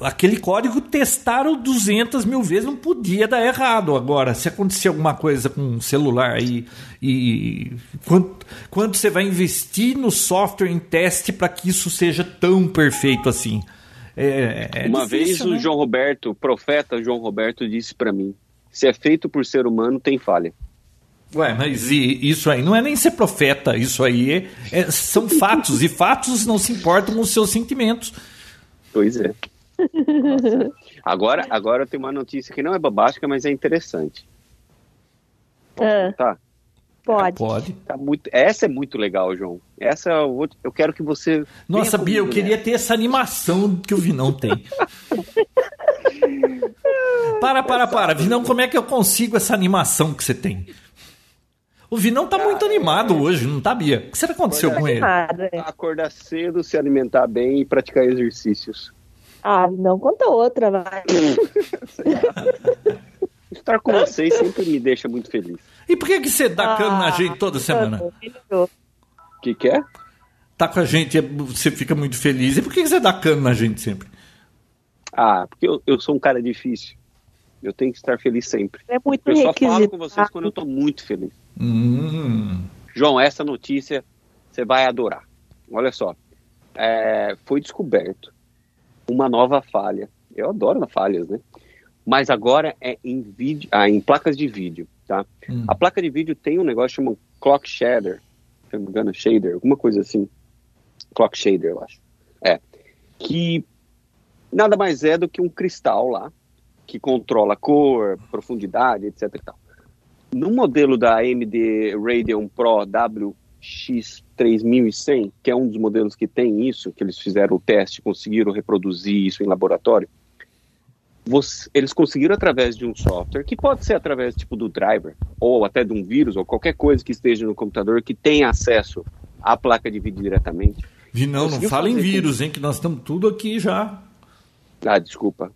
aquele código testaram 200 mil vezes, não podia dar errado. Agora, se acontecer alguma coisa com um celular aí e quanto, quanto você vai investir no software em teste para que isso seja tão perfeito assim? É, é Uma difícil, vez o né? João Roberto, o profeta João Roberto, disse pra mim: se é feito por ser humano, tem falha. Ué, mas e- isso aí não é nem ser profeta, isso aí é- é- são [laughs] fatos, e fatos não se importam com os seus sentimentos. Pois é. Nossa. Agora, agora tem uma notícia que não é babástica, mas é interessante. Ah, Tá? pode. Pode. Tá muito, essa é muito legal, João. Essa eu, vou- eu quero que você. Nossa, Bia, eu comigo queria nessa. ter essa animação que o Vinão tem. [laughs] para, para, para. Vinão, como é que eu consigo essa animação que você tem? O Vinão tá muito animado hoje, não tá, Bia? O que será que aconteceu com ele? É. Acordar cedo, se alimentar bem e praticar exercícios. Ah, não conta outra, vai. [laughs] Estar com vocês sempre me deixa muito feliz. E por que, que você dá cano na Ah, gente toda semana? O que, que é? Tá com a gente, você fica muito feliz. E por que, que você dá cano na gente sempre? Ah, porque eu, eu sou um cara difícil. Eu tenho que estar feliz sempre. É muito Eu só falo com vocês quando eu tô muito feliz. Hum. João, essa notícia você vai adorar. Olha só. É, foi descoberto uma nova falha. Eu adoro falhas, né? Mas agora é em, vídeo, ah, em placas de vídeo, tá? Hum. A placa de vídeo tem um negócio chamado Clock Shader, se não me engano, Shader, alguma coisa assim. Clock Shader, eu acho. É. Que nada mais é do que um cristal lá, que controla cor, profundidade, etc. No modelo da AMD Radeon Pro WX3100, que é um dos modelos que tem isso, que eles fizeram o teste, conseguiram reproduzir isso em laboratório, você- eles conseguiram através de um software, que pode ser através tipo do driver, ou até de um vírus, ou qualquer coisa que esteja no computador que tenha acesso à placa de vídeo diretamente. Vinão, não Conseguiu fala em fazer com- vírus, hein? Que nós estamos tudo aqui já. Ah, desculpa.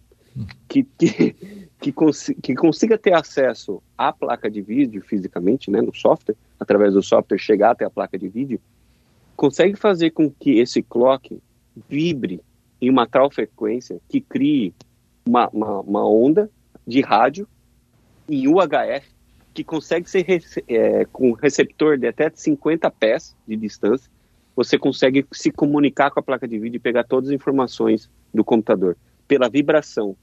Que, que, que, consi- que consiga ter acesso à placa de vídeo fisicamente, né, no software, através do software chegar até a placa de vídeo, consegue fazer com que esse clock vibre em uma tal frequência que crie uma, uma, uma onda de rádio em UHF que consegue ser é, com receptor de até 50 pés de distância, você consegue se comunicar com a placa de vídeo e pegar todas as informações do computador pela vibração.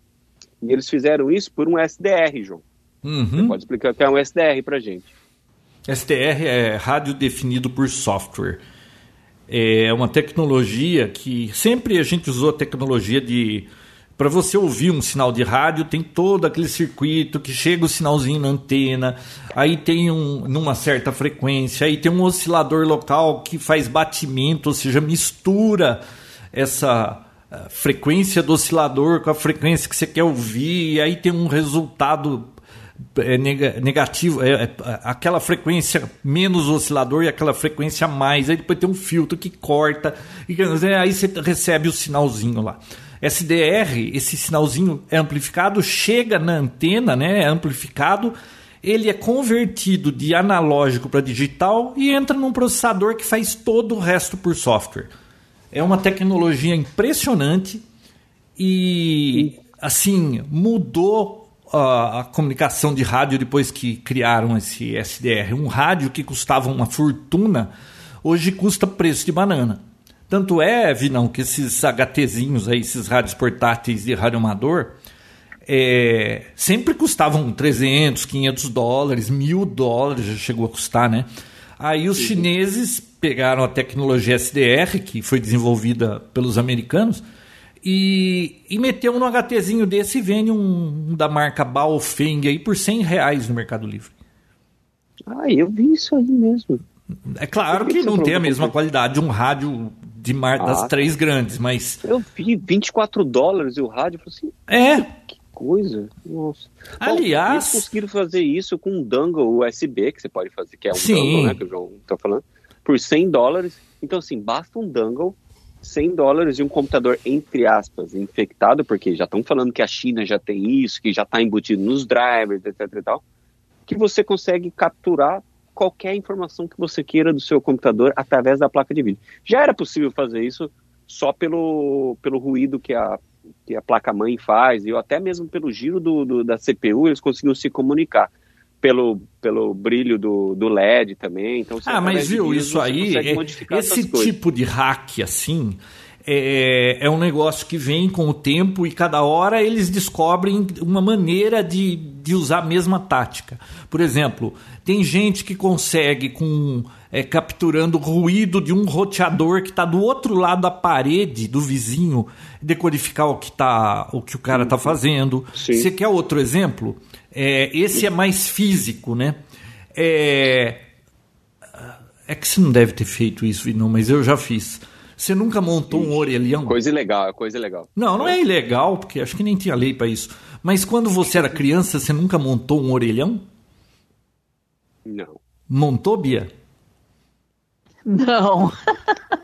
E eles fizeram isso por um SDR, João. Uhum. Pode explicar o que é um SDR pra gente. SDR é rádio definido por software. É uma tecnologia que sempre a gente usou a tecnologia de para você ouvir um sinal de rádio tem todo aquele circuito que chega o sinalzinho na antena, aí tem um numa certa frequência, aí tem um oscilador local que faz batimento, ou seja, mistura essa frequência do oscilador com a frequência que você quer ouvir, e aí tem um resultado nega- negativo, é, é, aquela frequência menos oscilador e aquela frequência mais, aí depois tem um filtro que corta, e aí você recebe o sinalzinho lá. SDR, esse sinalzinho é amplificado, chega na antena, né, é amplificado, ele é convertido de analógico para digital e entra num processador que faz todo o resto por software. É uma tecnologia impressionante e assim mudou a, a comunicação de rádio depois que criaram esse SDR. Um rádio que custava uma fortuna hoje custa preço de banana. Tanto é, Vinão, que esses HTzinhos aí, esses rádios portáteis de rádio amador, é, sempre custavam 300, 500 dólares, mil dólares já chegou a custar, né? Aí os chineses pegaram a tecnologia SDR, que foi desenvolvida pelos americanos, e, e meteu um HTzinho desse e vende um, um da marca Baofeng aí por 100 reais no Mercado Livre. Ah, eu vi isso aí mesmo. É claro que que não tem a mesma que- qualidade de um rádio de mar das Ah, três grandes, mas Eu vi 24 dólares e o rádio, eu assim, é. que coisa. Nossa. Bom, Aliás- eles conseguiram fazer isso com um dongle USB, que você pode fazer, que é um Sim. dongle, né, que o João tá falando, por 100 dólares. Então, assim, basta um dongle, 100 dólares e um computador, entre aspas, infectado, porque já estão falando que a China já tem isso, que já está embutido nos drivers, etc e tal, que você consegue capturar qualquer informação que você queira do seu computador através da placa de vídeo. Já era possível fazer isso só pelo, pelo ruído que a, que a placa-mãe faz, e até mesmo pelo giro do, do- da CPU, eles conseguiam se comunicar. Pelo, pelo brilho do, do LED também. Então, Ah, mas viu, isso aí, é- esse tipo de hack assim, é, é um negócio que vem com o tempo e cada hora eles descobrem uma maneira de, de usar a mesma tática. Por exemplo, tem gente que consegue com é, capturando o ruído de um roteador que está do outro lado da parede do vizinho, decodificar o que, tá, o, que o cara está fazendo. Sim. Você quer outro exemplo? É, esse é mais físico, né? É, é que você não deve ter feito isso, não, mas eu já fiz. Você nunca montou um orelhão? Coisa ilegal, é coisa ilegal. Não, não é ilegal, porque acho que nem tinha lei para isso. Mas quando você era criança, você nunca montou um orelhão? Não. Montou, Bia? Não.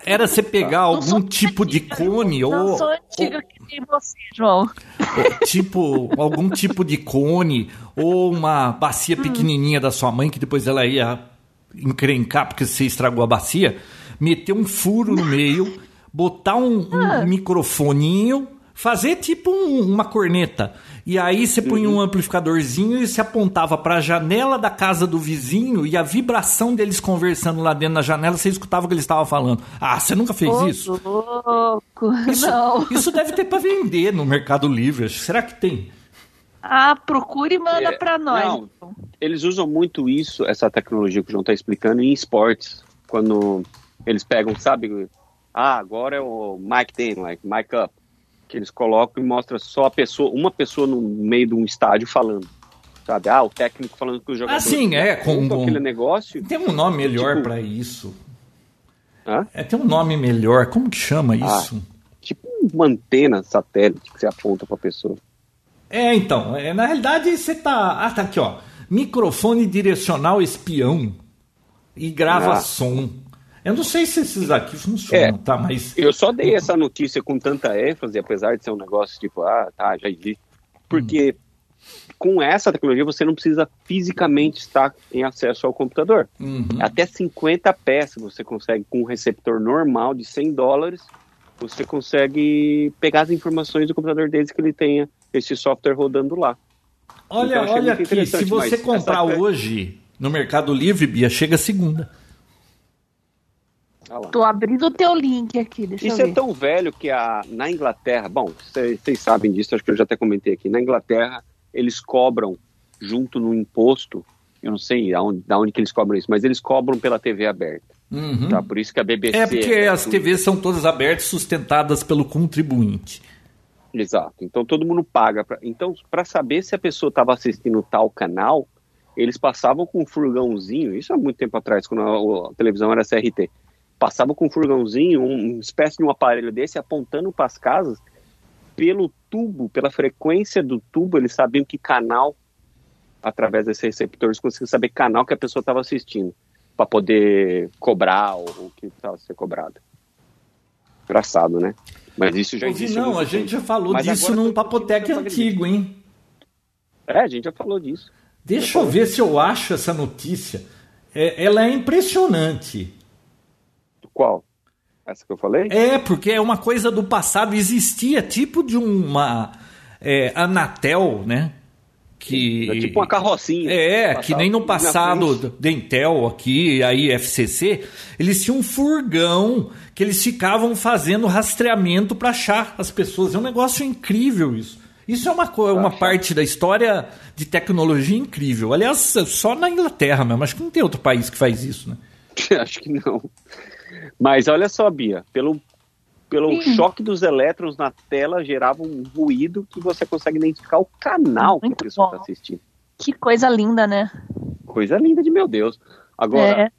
Era você pegar algum sou tipo de antiga, cone Não ou, sou antiga que nem você, João. ou tipo algum tipo de cone ou uma bacia pequenininha da sua mãe que depois ela ia encrencar porque você estragou a bacia, meter um furo no meio, botar um, um microfoninho, fazer tipo um- uma corneta. E aí você punha um amplificadorzinho e se apontava para a janela da casa do vizinho e a vibração deles conversando lá dentro da janela, você escutava o que eles estavam falando. Ah, você nunca fez Ô, isso? louco. Isso, Não. isso deve ter para vender no Mercado Livre. Será que tem? Ah, procure e manda É, pra nós. não. então. Eles usam muito isso, essa tecnologia que o João está explicando, em esportes. Quando eles pegam, sabe? Ah, agora é o mic tem, like, mic up. Que eles colocam e mostra só a pessoa, uma pessoa no meio de um estádio falando. Sabe? Ah, o técnico falando com o jogador. Ah, sim, é, com- aquele negócio. Tem um nome melhor Tipo- para isso. Hã? É, tem um nome melhor. Como que chama Ah. isso? Tipo uma antena satélite que você aponta pra pessoa. É, então, é, na realidade você tá. Ah, tá aqui, ó. Microfone direcional espião e grava Ah. som. Eu não sei se esses aqui funcionam, É. tá? Mas. Eu só dei essa notícia com tanta ênfase, apesar de ser um negócio tipo, ah, tá, já vi. Porque com essa tecnologia você não precisa fisicamente estar em acesso ao computador. Uhum. Até 50 peças você consegue, com um receptor normal de 100 dólares, você consegue pegar as informações do computador desde que ele tenha esse software rodando lá. Olha, Então, olha aqui, se você comprar essa- hoje no Mercado Livre, Bia, chega segunda. Ah lá. Tô abrindo o teu link aqui, deixa Isso eu é tão velho que a, na Inglaterra, bom, vocês sabem disso, acho que eu já até comentei aqui. Na Inglaterra, eles cobram junto no imposto, eu não sei aonde, da onde que eles cobram isso, mas eles cobram pela TV aberta. Uhum. Tá? Por isso que a BBC. É porque as tudo- TVs são todas abertas, sustentadas pelo contribuinte. Exato. Então todo mundo paga. Pra... Então, para saber se a pessoa estava assistindo tal canal, eles passavam com um furgãozinho, isso há muito tempo atrás, quando a, a televisão era CRT. Passavam com um furgãozinho, um- uma espécie de um aparelho desse, apontando para as casas, pelo tubo, pela frequência do tubo, eles sabiam que canal, através desses receptores, conseguiam saber que canal que a pessoa estava assistindo, para poder cobrar o, o que precisava ser cobrado. Engraçado, né? Mas isso já existe. não, a gente já falou Mas disso num papotec antigo, hein? É, a gente já falou disso. Deixa eu ver se eu acho essa notícia. É, ela é impressionante. Qual? Essa que eu falei? É, porque é uma coisa do passado. Existia tipo de uma é, Anatel, né? Que, É tipo uma carrocinha. É, que nem no passado Intel aqui, aí FCC, eles tinham um furgão que eles ficavam fazendo rastreamento para achar as pessoas. É um negócio incrível isso. Isso é uma, uma parte da história de tecnologia incrível. Aliás, só na Inglaterra mesmo. Acho que não tem outro país que faz isso, né? [laughs] Acho que não. Mas olha só, Bia, pelo, pelo Sim. choque dos elétrons na tela gerava um ruído que você consegue identificar o canal que a Muito pessoa está assistindo. Que coisa linda, né? Coisa linda de meu Deus. Agora, É.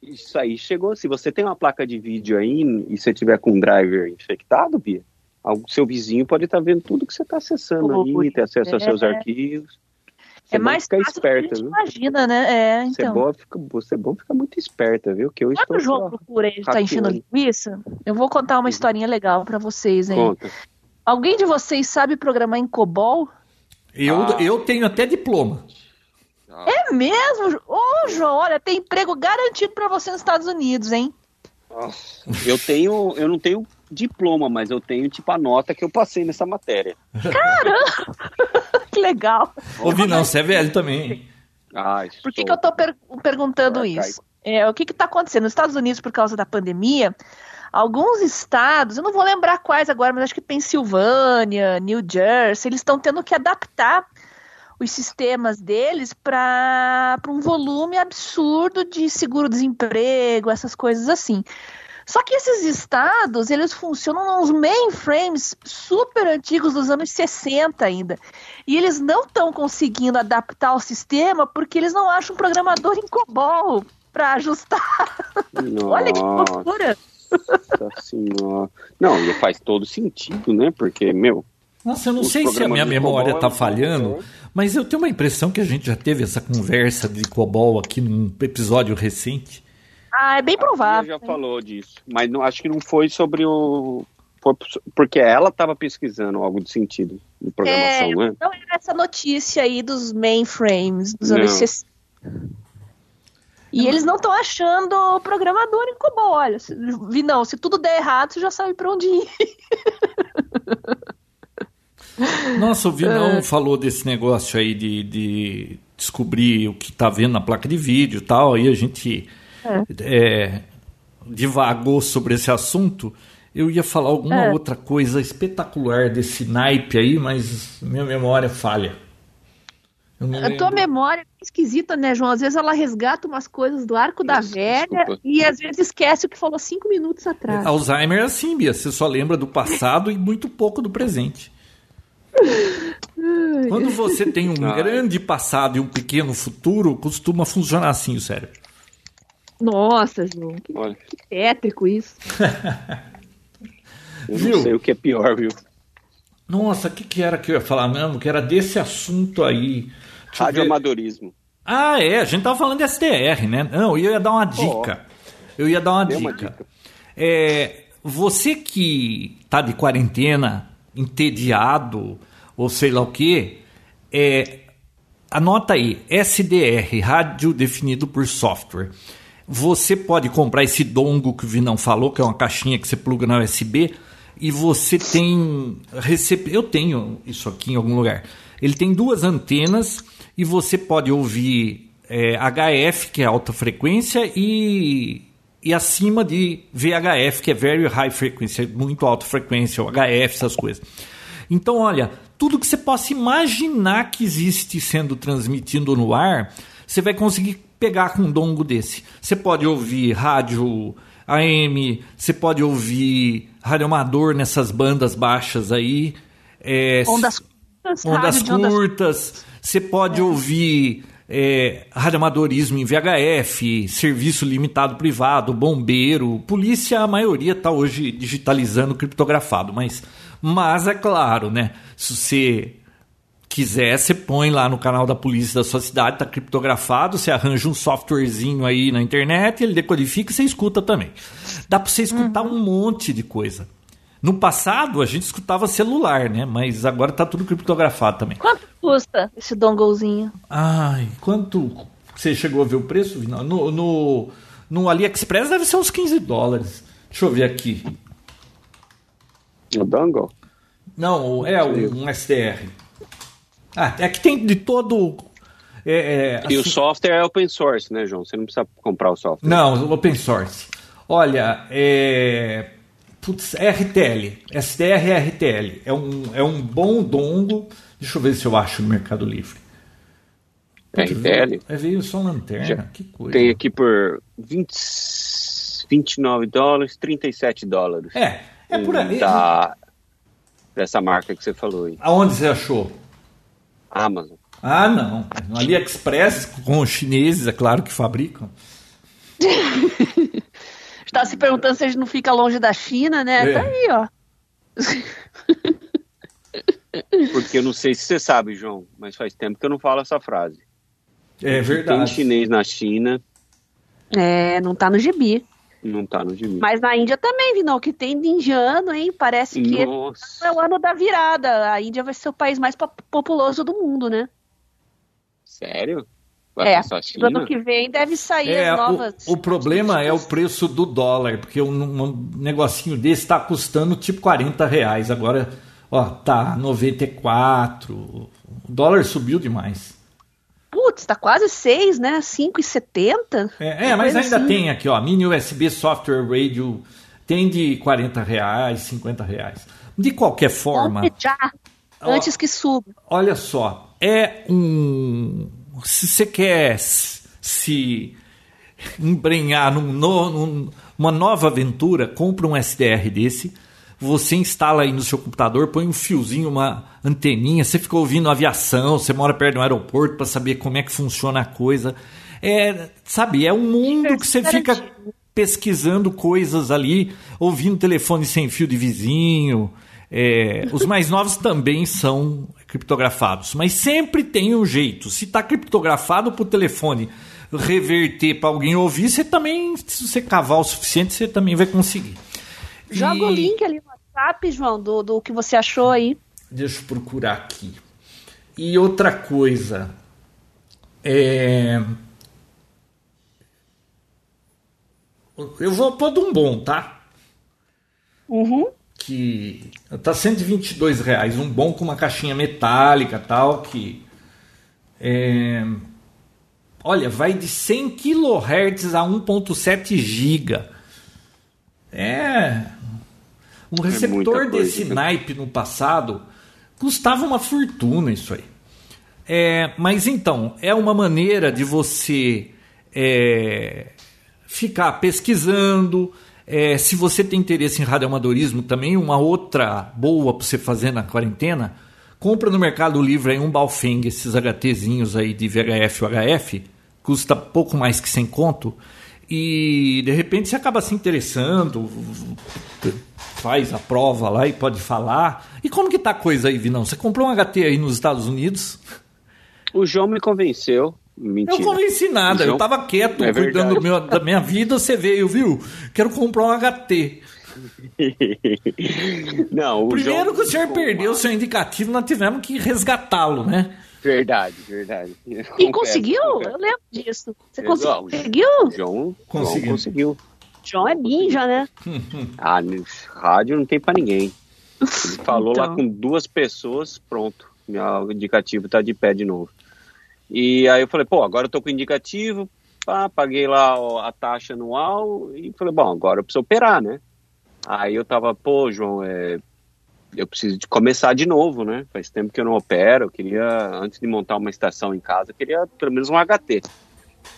isso aí chegou. Se você tem uma placa de vídeo aí e você tiver com um driver infectado, Bia, o seu vizinho pode estar vendo tudo que você está acessando aí, Ui, ter acesso aos seus é. arquivos. Você É bom mais ficar do que a esperta, gente viu? imagina, né? É, Você é então. bom fica, você é bom ficar muito esperta, viu? Que eu estou o João procura ele tá enchendo linguiça, eu vou contar uma historinha legal pra vocês, hein? Conta. Alguém de vocês sabe programar em COBOL? Eu, Ah. eu tenho até diploma. É mesmo? Ô, João, olha, tem emprego garantido pra você nos Estados Unidos, hein? Nossa, Eu tenho, eu não tenho diploma, mas eu tenho tipo a nota que eu passei nessa matéria. [laughs] Que legal. Ouvi não, você é velho também. Ah, Por que, que eu tô per- perguntando Arcaico. isso? É, o que está acontecendo? Nos Estados Unidos, por causa da pandemia, alguns estados, eu não vou lembrar quais agora, mas acho que Pensilvânia, New Jersey, eles estão tendo que adaptar os sistemas deles para um volume absurdo de seguro-desemprego, essas coisas assim. Só que esses estados, eles funcionam nos mainframes super antigos dos anos 60 ainda. E eles não estão conseguindo adaptar o sistema porque eles não acham um programador em COBOL para ajustar. [laughs] Olha que Nossa loucura. senhora. Não, e faz todo sentido, né? Porque, meu. Nossa, eu não os sei se a minha memória COBOL tá é falhando, mas eu tenho uma impressão que a gente já teve essa conversa de COBOL aqui num episódio recente. Ah, é bem provável. já falou disso, mas não, acho que não foi sobre o. foi porque ela estava pesquisando algo de sentido de programação, É, né? Não era essa notícia aí dos mainframes dos Não. anos 60. E eles não estão achando programador em COBOL. Olha, se- vi não, se tudo der errado, você já sabe para onde ir. [laughs] Nossa, o É. Vinão falou desse negócio aí de, de descobrir o que tá vendo na placa de vídeo e tal, aí a gente é, divagou sobre esse assunto. Eu ia falar alguma É. outra coisa espetacular desse naipe aí, mas minha memória falha. Eu não A tua memória é esquisita, né, João? Às vezes ela resgata umas coisas do arco da Isso, velha desculpa. e às vezes esquece o que falou cinco minutos atrás. Alzheimer é assim, Bia. Você só lembra do passado e muito pouco do presente. Quando você tem um grande passado e um pequeno futuro, costuma funcionar assim o cérebro. Nossa, João, que, Olha, que tétrico isso. [laughs] eu Viu? não sei o que é pior, viu? Nossa, o que, que era que eu ia falar mesmo? Que era desse assunto aí. Radioamadorismo. Ah, é, a gente tava falando de SDR, né? Não, eu ia dar uma dica. Eu ia dar uma dica. uma dica. É, você que tá de quarentena, entediado, ou sei lá o que, é, anota aí, SDR, rádio definido por software. Você pode comprar esse dongo que o Vinão falou, que é uma caixinha que você pluga na USB, e você tem. Recep... Eu tenho isso aqui em algum lugar. Ele tem duas antenas e você pode ouvir é, HF, que é alta frequência, e, e acima de VHF, que é Very High Frequency, muito alta frequência, o HF, essas coisas. Então, olha, tudo que você possa imaginar que existe sendo transmitido no ar, você vai conseguir pegar com um dongo desse. Você pode ouvir rádio AM, você pode ouvir rádio amador nessas bandas baixas aí. É, Ondas curtas, ondas curtas, você pode ouvir é, radioamadorismo em VHF, serviço limitado privado, bombeiro, polícia, a maioria está hoje digitalizando criptografado, mas, mas é claro, né? Se você quiser, você põe lá no canal da polícia da sua cidade, tá criptografado, você arranja um softwarezinho aí na internet, ele decodifica e você escuta também. Dá para você escutar um monte de coisa. No passado, a gente escutava celular, né? Mas agora tá tudo criptografado também. Quanto custa esse donglezinho? Ai, quanto você chegou a ver o preço? Vinal? No, no, no AliExpress deve ser uns 15 dólares. Deixa eu ver aqui. O Dangle? Não, é um SDR. Ah, é que tem de todo. É, é, E o assim- software é open source, né, João? Você não precisa comprar o software. Não, open source. Olha, é. Putz, RTL. SDR é RTL. É um, é um bom dongo. Deixa eu ver se eu acho no Mercado Livre. RTL. É, veio só lanterna, Já que coisa. Tem aqui por 20, 29 dólares, 37 dólares. É, é por aí. Da, dessa marca que você falou aí. Aonde você achou? Amazon. Ah, não. No AliExpress, com os chineses, é claro que fabricam. Está [laughs] se perguntando se a gente não fica longe da China, né? É. Tá aí, ó. [laughs] Porque eu não sei se você sabe, João, mas faz tempo que eu não falo essa frase. É Tem verdade. chinês na China, É, não tá no gibi. Não tá no gibi. Mas na Índia também, Vinão, que tem de indiano, hein? Parece que é Nossa, o ano da virada. A Índia vai ser o país mais pop- populoso do mundo, né? sério? Vai É, no China? ano que vem deve sair É, as novas. o, o problema é o preço do dólar, porque um, um negocinho desse está custando tipo 40 reais. Agora, ó, tá 94. O dólar subiu demais. Putz, tá quase 6, né? 5,70. É, é, mas ainda assim. tem aqui, ó, mini USB software radio, tem de 40 reais, 50 reais. De qualquer forma, Compre já, Ó. antes que suba. olha só, é um. Se você quer se embrenhar num num- uma nova aventura, compra um SDR desse. Você instala aí no seu computador, põe um fiozinho, uma anteninha, você fica ouvindo aviação, você mora perto de um aeroporto para saber como é que funciona a coisa. É, sabe, é um mundo que você fica pesquisando coisas ali, ouvindo telefone sem fio de vizinho. É, os mais novos também são criptografados, mas sempre tem um jeito. Se está criptografado para o telefone reverter para alguém ouvir, você também, se você cavar o suficiente, você também vai conseguir. Joga E- o link ali no WhatsApp, João, do, do que você achou aí. Deixa eu procurar aqui. E outra coisa. É... Eu vou pôr de um bom, tá? Uhum. Que tá 122 reais. Um bom com uma caixinha metálica tal. Que. é, Olha, vai de 100 kHz a 1.7 GB. É. Um muita receptor coisa, desse viu? naipe no passado custava uma fortuna isso aí. É, mas então, é uma maneira de você é, ficar pesquisando. é, se você tem interesse em radioamadorismo também, uma outra boa para você fazer na quarentena, compra no Mercado Livre aí um Baofeng, esses HTzinhos aí de VHF ou HF, custa pouco mais que 100 conto, e de repente você acaba se interessando, faz a prova lá e pode falar. E como que tá a coisa aí, Vinão? Você comprou um HT aí nos Estados Unidos? O João me convenceu. Mentira. Eu convenci nada, eu João- tava quieto, É cuidando meu- da minha vida, você veio, viu? Quero comprar um HT. [laughs] Não, o Primeiro João- que o senhor perdeu o seu indicativo, nós tivemos que resgatá-lo, né? Verdade, verdade. E Confesso, conseguiu? confesso. Eu lembro disso. Você Exato. conseguiu? João, Conseguiu. João conseguiu. João é ninja, né? [laughs] Ah, no rádio não tem pra ninguém. Ele [laughs] falou lá Então. com duas pessoas, pronto. Meu indicativo tá de pé de novo. E aí eu falei, pô, agora eu tô com o indicativo, pá, paguei lá a taxa anual e falei, bom, agora eu preciso operar, né? Aí eu tava, pô, João, é, eu preciso de começar de novo, né? Faz tempo que eu não opero, eu queria, antes de montar uma estação em casa, eu queria pelo menos um HT.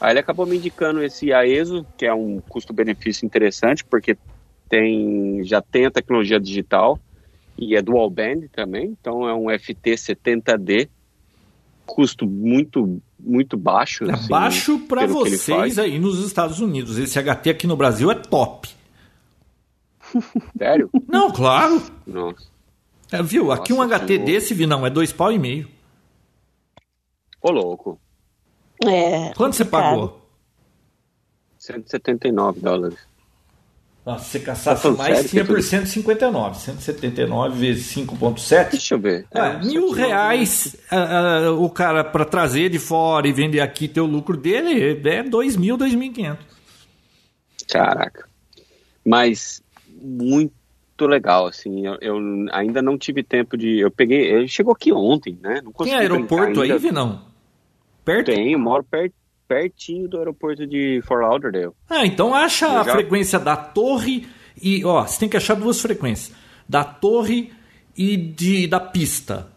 Aí ele acabou me indicando esse AESO, que é um custo-benefício interessante, porque tem, já tem a tecnologia digital e é dual band também, então é um FT70D, custo muito muito baixo. É assim, baixo para vocês aí nos Estados Unidos. Esse HT aqui no Brasil é top. [laughs] Sério? Não, claro. Nossa. É, viu? Aqui um Nossa, HT desse, Vinão, é dois pau e meio. Ô louco, É. Quanto você pagou? 179 dólares. Ah, se você Tá caçasse falando mais, sério, tinha por Pedro? 159. 179 vezes 5,7. Deixa eu ver. Ah, É, mil 179. reais ah, o cara para trazer de fora e vender aqui ter o lucro dele é 2 mil, 2.500. Caraca. Mas muito legal, assim. Eu, eu ainda não tive tempo de. Eu peguei. Ele chegou aqui ontem, né? Não Tem aeroporto aí. Vinão? Perto? Tem, eu moro per, pertinho do aeroporto de Fort Lauderdale. Ah, então acha Eu a já- frequência da torre e, ó, você tem que achar duas frequências. Da torre e de, da pista.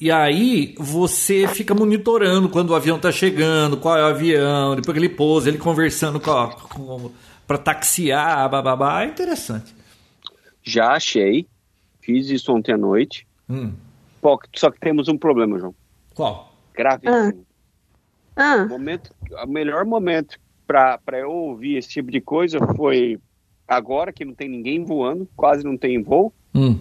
E aí você fica monitorando quando o avião está chegando, qual é o avião, depois que ele pousa, ele conversando com, com para taxiar, bababá. É interessante. Já achei. Fiz isso ontem à noite. Hum. Pô, só que temos um problema, João. Qual? Gravíssimo. Ah, O, momento, o melhor momento para eu ouvir esse tipo de coisa foi agora que não tem ninguém voando, quase não tem voo. Hum.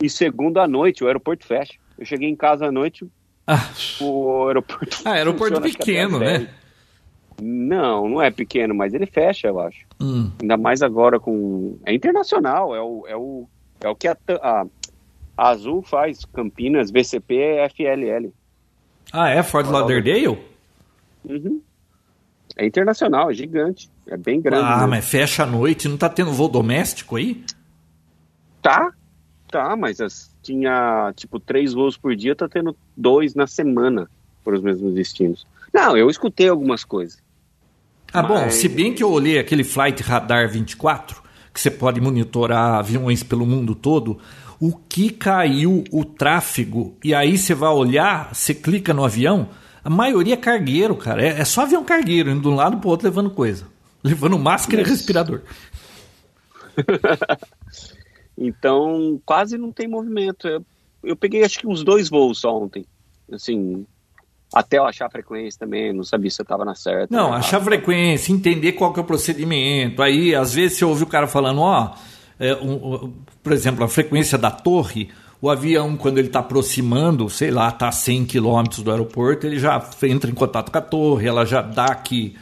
E segundo à noite, o aeroporto fecha. Eu cheguei em casa à noite, Ah, o aeroporto. ah, aeroporto pequeno, né? 10. Não, não é pequeno, mas ele fecha, eu acho. Hum. Ainda mais agora com. É internacional, é o, é o, é o que a, a, a Azul faz, Campinas, VCP, FLL. Ah, é? Fort Lauderdale? Uhum. É internacional, é gigante. É bem grande. Ah, mas fecha à noite, não tá tendo voo doméstico aí? Tá, tá, mas as- tinha tipo três voos por dia, tá tendo dois na semana por os mesmos destinos. Não, eu escutei algumas coisas. Ah, bom, Mas- se bem que eu olhei aquele Flight Radar 24, que você pode monitorar aviões pelo mundo todo, o que caiu o tráfego, e aí você vai olhar, você clica no avião, a maioria é cargueiro, cara. É, é só avião cargueiro, indo de um lado pro outro levando coisa. [laughs] Levando máscara e respirador. [laughs] Então, quase não tem movimento. Eu, eu peguei acho que uns dois voos só ontem. Assim, até eu achar a frequência também, não sabia se eu tava na certa. Não, né? achar a frequência, entender qual que é o procedimento. Aí, às vezes, você ouve o cara falando, ó, é, um, um, por exemplo, a frequência da torre, o avião, quando ele está aproximando, sei lá, está a 100 km do aeroporto, ele já entra em contato com a torre, ela já dá que.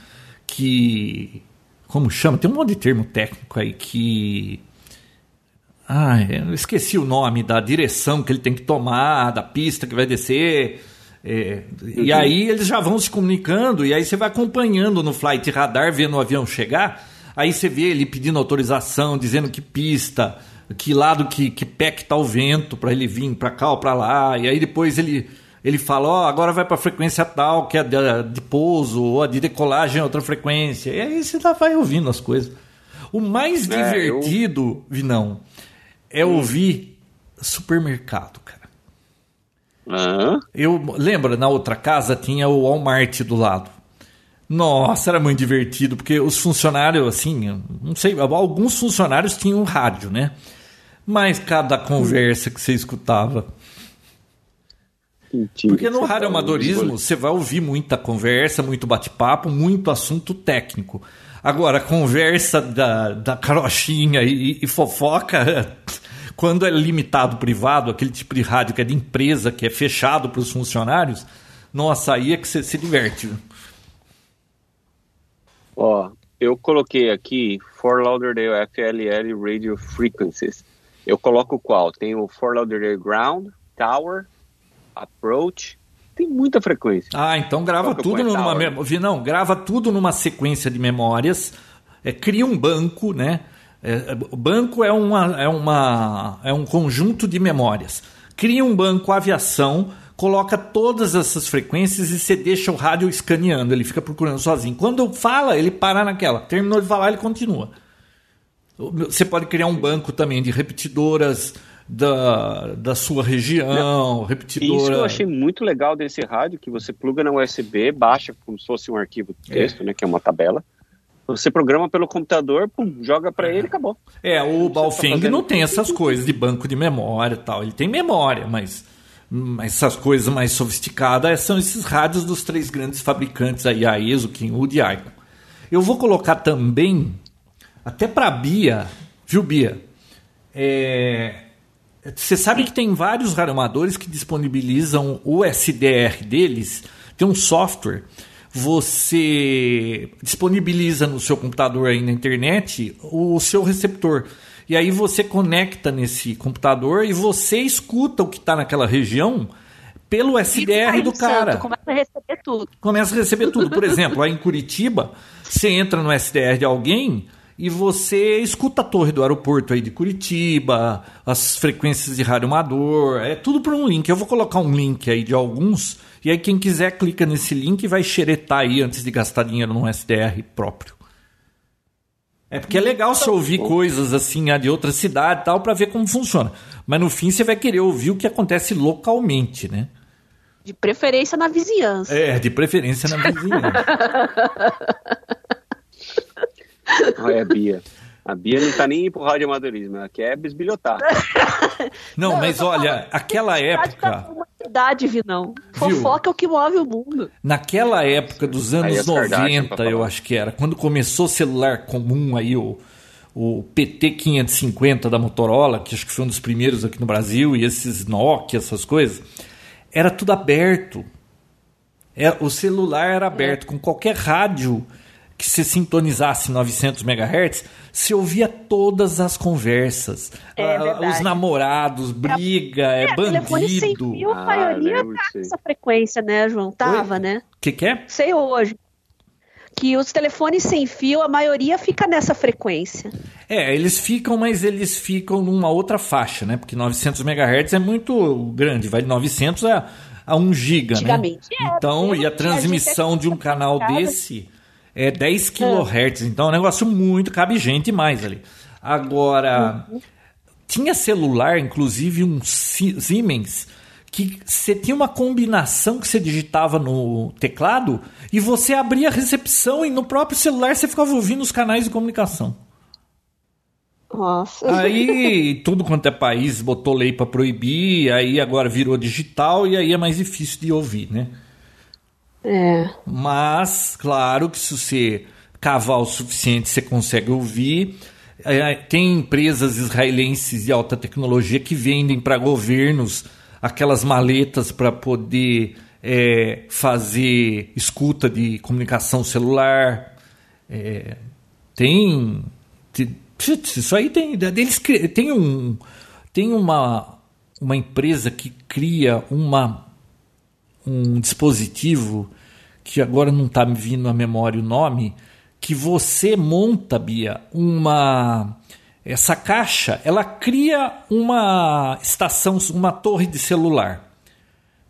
que como chama? Tem um monte de termo técnico aí que. Ah, eu esqueci o nome da direção que ele tem que tomar, da pista que vai descer. É, e aí eles já vão se comunicando, e aí você vai acompanhando no flight radar, vendo o avião chegar. Aí você vê ele pedindo autorização, dizendo que pista, que lado, que, que pé que tá o vento para ele vir para cá ou para lá. E aí depois ele, ele fala: Ó, agora vai para frequência tal, que é de, de pouso, ou a de decolagem é outra frequência. E aí você tá, vai ouvindo as coisas. O mais É, eu- divertido, Vinão, é ouvir supermercado, cara. Eu lembra na outra casa tinha o Walmart do lado. Nossa, era muito divertido porque os funcionários assim, não sei, alguns funcionários tinham rádio, né? Mas cada conversa que você escutava, porque no rádio amadorismo você vai ouvir muita conversa, muito bate-papo, muito assunto técnico. Agora, a conversa da, da carochinha e, e fofoca, [laughs] quando é limitado privado, aquele tipo de rádio que é de empresa, que é fechado para os funcionários, nossa, aí é que você se diverte. Ó, eu coloquei aqui For Lauderdale FLL Radio Frequencies. Eu coloco qual? Tem o For Lauderdale Ground, Tower, Approach. Tem muita frequência. Ah, então grava Qual tudo numa Tower? mem- Vinão, grava tudo numa sequência de memórias, é, cria um banco, né? É, o banco é, uma, é, uma, é um conjunto de memórias. Cria um banco aviação, coloca todas essas frequências e você deixa o rádio escaneando, ele fica procurando sozinho. Quando fala, ele para naquela. Terminou de falar, ele continua. Você pode criar um banco também de repetidoras da, da sua região, repetidora. isso eu achei muito legal desse rádio, que você pluga na USB, baixa como se fosse um arquivo de texto, né, que é uma tabela. Você programa pelo computador, pum, joga pra ele e acabou. É, o tá Baofeng fazendo- não tem essas coisas de banco de memória e tal. Ele tem memória, mas, mas essas coisas mais sofisticadas são esses rádios dos três grandes fabricantes aí, a ESO, Kinwood e Icon. Eu vou colocar também, até para Bia, viu Bia? É, você sabe que tem vários radioamadores que disponibilizam o SDR deles, tem um software, você disponibiliza no seu computador aí na internet o seu receptor. E aí você conecta nesse computador e você escuta o que está naquela região pelo SDR do cara Começa a receber tudo. começa a receber tudo. Por exemplo, lá em Curitiba, você entra no SDR de alguém e você escuta a torre do aeroporto aí de Curitiba, as frequências de rádio amador, é tudo por um link. Eu vou colocar um link aí de alguns, e aí quem quiser clica nesse link e vai xeretar aí antes de gastar dinheiro num SDR próprio. É porque é legal você ouvir coisas assim ah, de outra cidade e tal para ver como funciona. Mas no fim você vai querer ouvir o que acontece localmente, né? De preferência na vizinhança. É, de preferência na vizinhança. [laughs] Olha a Bia. A Bia não tá nem indo pro rádio amadorismo, ela quer bisbilhotar. [laughs] Não, Não, mas olha, aquela época, Humanidade, Vinão. Fofoca é o que move o mundo. naquela época dos Aí anos as Kardashian pra 90, eu acho que era, quando começou o celular comum aí, o, o PT550 da Motorola, que acho que foi um dos primeiros aqui no Brasil, e esses Nokia, essas coisas, era tudo aberto. É, o celular era aberto, com qualquer rádio que você sintonizasse 900 MHz, você ouvia todas as conversas. É Ah, os namorados, briga, é, telefone sem bandido. fio, a Ah, maioria lembro tá nessa frequência, né, João? Tava, né? O que, que é? Sei hoje. Que os telefones sem fio, a maioria fica nessa frequência. É, eles ficam, mas eles ficam numa outra faixa, né? Porque 900 MHz é muito grande, vai de 900 a, a 1 giga, né? Então, eu e a transmissão de um canal desse é 10 kHz, então é um negócio muito, cabe gente mais ali. Agora, tinha celular, inclusive um Si- Siemens, que você tinha uma combinação que você digitava no teclado e você abria a recepção e no próprio celular você ficava ouvindo os canais de comunicação. Nossa. Aí tudo quanto é país botou lei para proibir, aí agora virou digital e aí é mais difícil de ouvir, né? É. Mas, claro que se você cavar o suficiente, você consegue ouvir. É, Tem empresas israelenses de alta tecnologia que vendem para governos aquelas maletas para poder é, fazer escuta de comunicação celular. É, tem, isso aí tem eles tem um tem uma uma empresa que cria uma um dispositivo que agora não está me vindo à memória o nome, que você monta, Bia, uma essa caixa, ela cria uma estação, uma torre de celular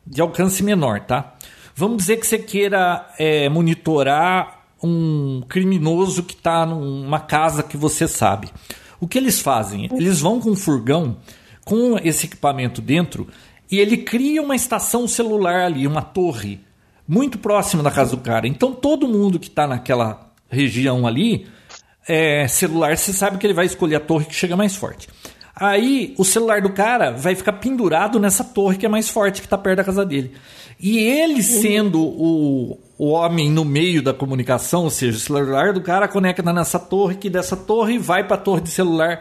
de alcance menor, tá? Vamos dizer que você queira é, monitorar um criminoso que está numa casa que você sabe. O que eles fazem? Eles vão com um furgão com esse equipamento dentro e ele cria uma estação celular ali, uma torre, muito próxima da casa do cara. Então todo mundo que está naquela região ali, é, celular, você sabe que ele vai escolher a torre que chega mais forte. Aí o celular do cara vai ficar pendurado nessa torre que é mais forte, que está perto da casa dele. E ele sendo o, o homem no meio da comunicação, ou seja, o celular do cara conecta nessa torre, que dessa torre vai para a torre de celular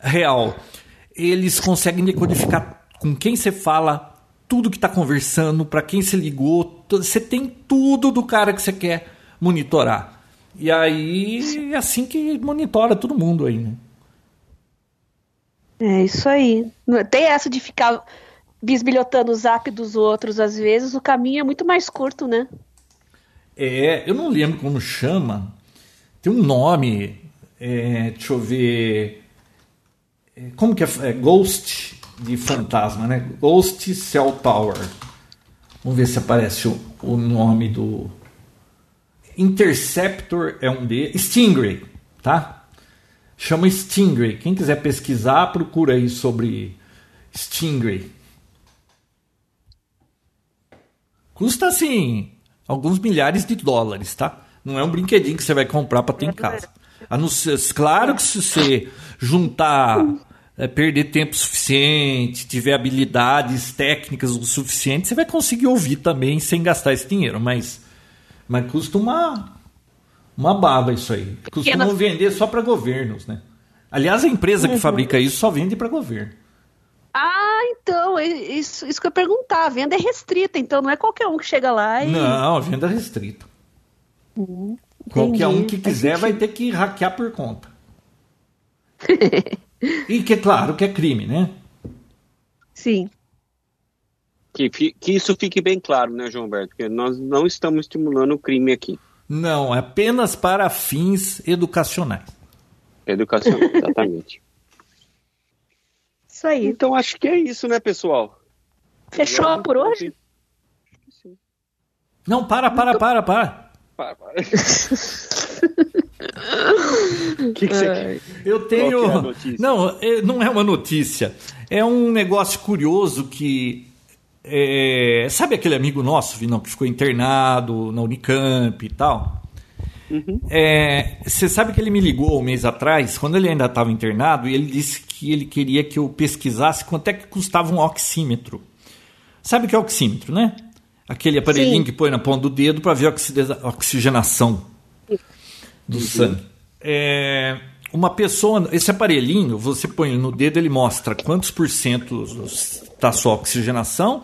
real. Eles conseguem decodificar com quem você fala, tudo que está conversando, para quem você ligou, você tem tudo do cara que você quer monitorar. E aí é assim que monitora todo mundo aí, né? É isso aí. Tem essa de ficar bisbilhotando o zap dos outros, às vezes, o caminho é muito mais curto, né? É, eu não lembro como chama. Tem um nome. é, deixa eu ver. É, como que é? é? Ghost de fantasma, né? Ghost Cell Tower. Vamos ver se aparece o, o nome do. Interceptor é um de. Stingray, tá? Chama Stingray. Quem quiser pesquisar, procura aí sobre Stingray. Custa assim alguns milhares de dólares, tá? Não é um brinquedinho que você vai comprar para ter em casa. A não ser- claro que se você juntar, é, perder tempo suficiente, tiver habilidades técnicas o suficiente, você vai conseguir ouvir também sem gastar esse dinheiro. Mas, mas custa uma uma baba isso aí. Costumam Pequena- vender só para governos, né? Aliás, a empresa que fabrica isso só vende para governo. Ah, então, é isso, isso que eu ia perguntar. A venda é restrita, então não é qualquer um que chega lá e. Não, venda restrita. Qualquer um que quiser vai ter que hackear por conta. [laughs] e que, claro, que é crime, né? Sim. Que, que isso fique bem claro, né, João Alberto? Porque nós não estamos estimulando o crime aqui. Não, é apenas para fins educacionais. Educação, [laughs] exatamente. Isso aí. Então acho que é isso, né, pessoal? Fechou por hoje? Não, para, para, para, para. Para, [laughs] para. O [laughs] que, que você quer? Eu tenho. Qual que é? Não, é- não é uma notícia. É um negócio curioso que é, sabe aquele amigo nosso, Vinão, que ficou internado na Unicamp e tal? É, você sabe que ele me ligou um mês atrás, quando ele ainda estava internado, e ele disse que ele queria que eu pesquisasse quanto é que custava um oxímetro. Sabe o que é oxímetro, né? Aquele aparelhinho Sim. que põe na ponta do dedo para ver a a do sangue. É, uma pessoa, esse aparelhinho, você põe no dedo, ele mostra quantos por cento da sua oxigenação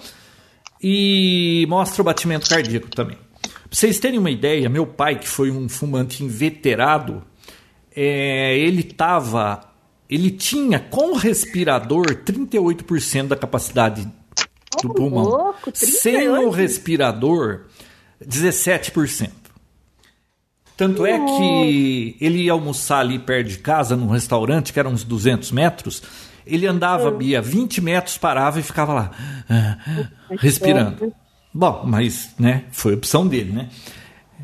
e mostra o batimento cardíaco também. Pra vocês terem uma ideia, meu pai, que foi um fumante inveterado, é, ele tava. Ele tinha com o respirador 38% da capacidade do Ô, pulmão. louco, Sem o 38%. respirador, 17%. Tanto é que ele ia almoçar ali perto de casa, num restaurante, que era uns 200 metros. Ele andava, Bia, 20 metros, parava e ficava lá, ah, respirando. Bom, mas, né, foi opção dele, né?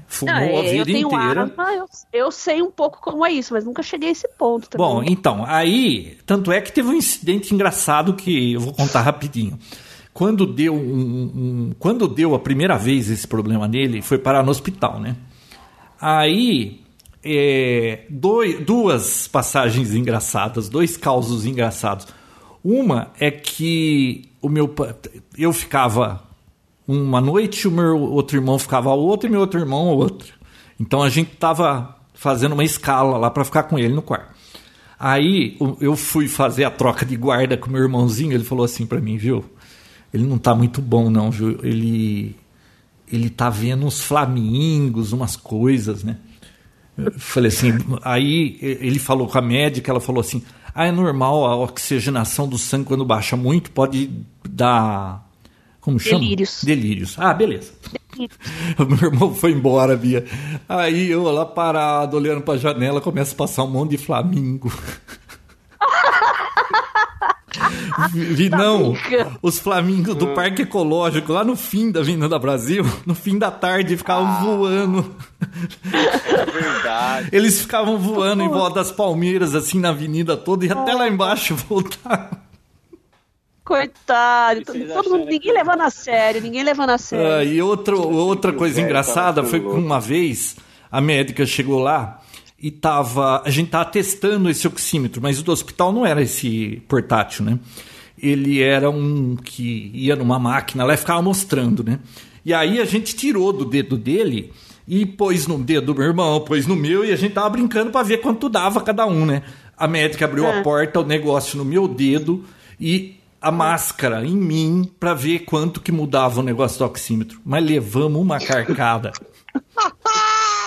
Fumou Não, a é, vida inteira. asma, eu, eu sei um pouco como é isso, mas nunca cheguei a esse ponto também. Bom, então, aí, tanto é que teve um incidente engraçado que eu vou contar rapidinho. Quando deu, um, um- quando deu a primeira vez esse problema nele, foi parar no hospital, né? Aí, é, doi- duas passagens engraçadas, dois causos engraçados. Uma é que o meu eu ficava uma noite, o meu outro irmão ficava a outra e meu outro irmão a outra. Então a gente tava fazendo uma escala lá para ficar com ele no quarto. Aí eu fui fazer a troca de guarda com meu irmãozinho, ele falou assim para mim, viu? Ele não tá muito bom não, viu? Ele ele tá vendo uns flamingos, umas coisas, né? Eu falei assim, aí ele falou com a médica, ela falou assim: "Ah, é normal a oxigenação do sangue quando baixa muito pode dar como chama? Delírios. Delírios. Ah, beleza. O [laughs] meu irmão foi embora, Bia. Aí eu lá parado, olhando pra janela, começa a passar um monte de flamingo. [laughs] Vi, vi não, os flamingos do Parque Ecológico, lá no fim da Vinda Brasil, no fim da tarde, ficavam voando. Verdade. Eles ficavam voando em volta das palmeiras, assim, na avenida toda, e até lá embaixo voltavam. Coitado, todo, mundo, ninguém que- levando a sério, ninguém levando a sério. Ah, e outro, outra coisa velho engraçada foi que uma vez a médica chegou lá e tava. A gente tava testando esse oxímetro, mas o do hospital não era esse portátil, né? Ele era um que ia numa máquina lá e ficava mostrando, né? E aí a gente tirou do dedo dele e pôs no dedo do meu irmão, pôs no meu e a gente tava brincando para ver quanto dava cada um, né? A médica abriu a É. porta, o negócio no meu dedo e a máscara em mim para ver quanto que mudava o negócio do oxímetro. Mas levamos uma carcada. [laughs]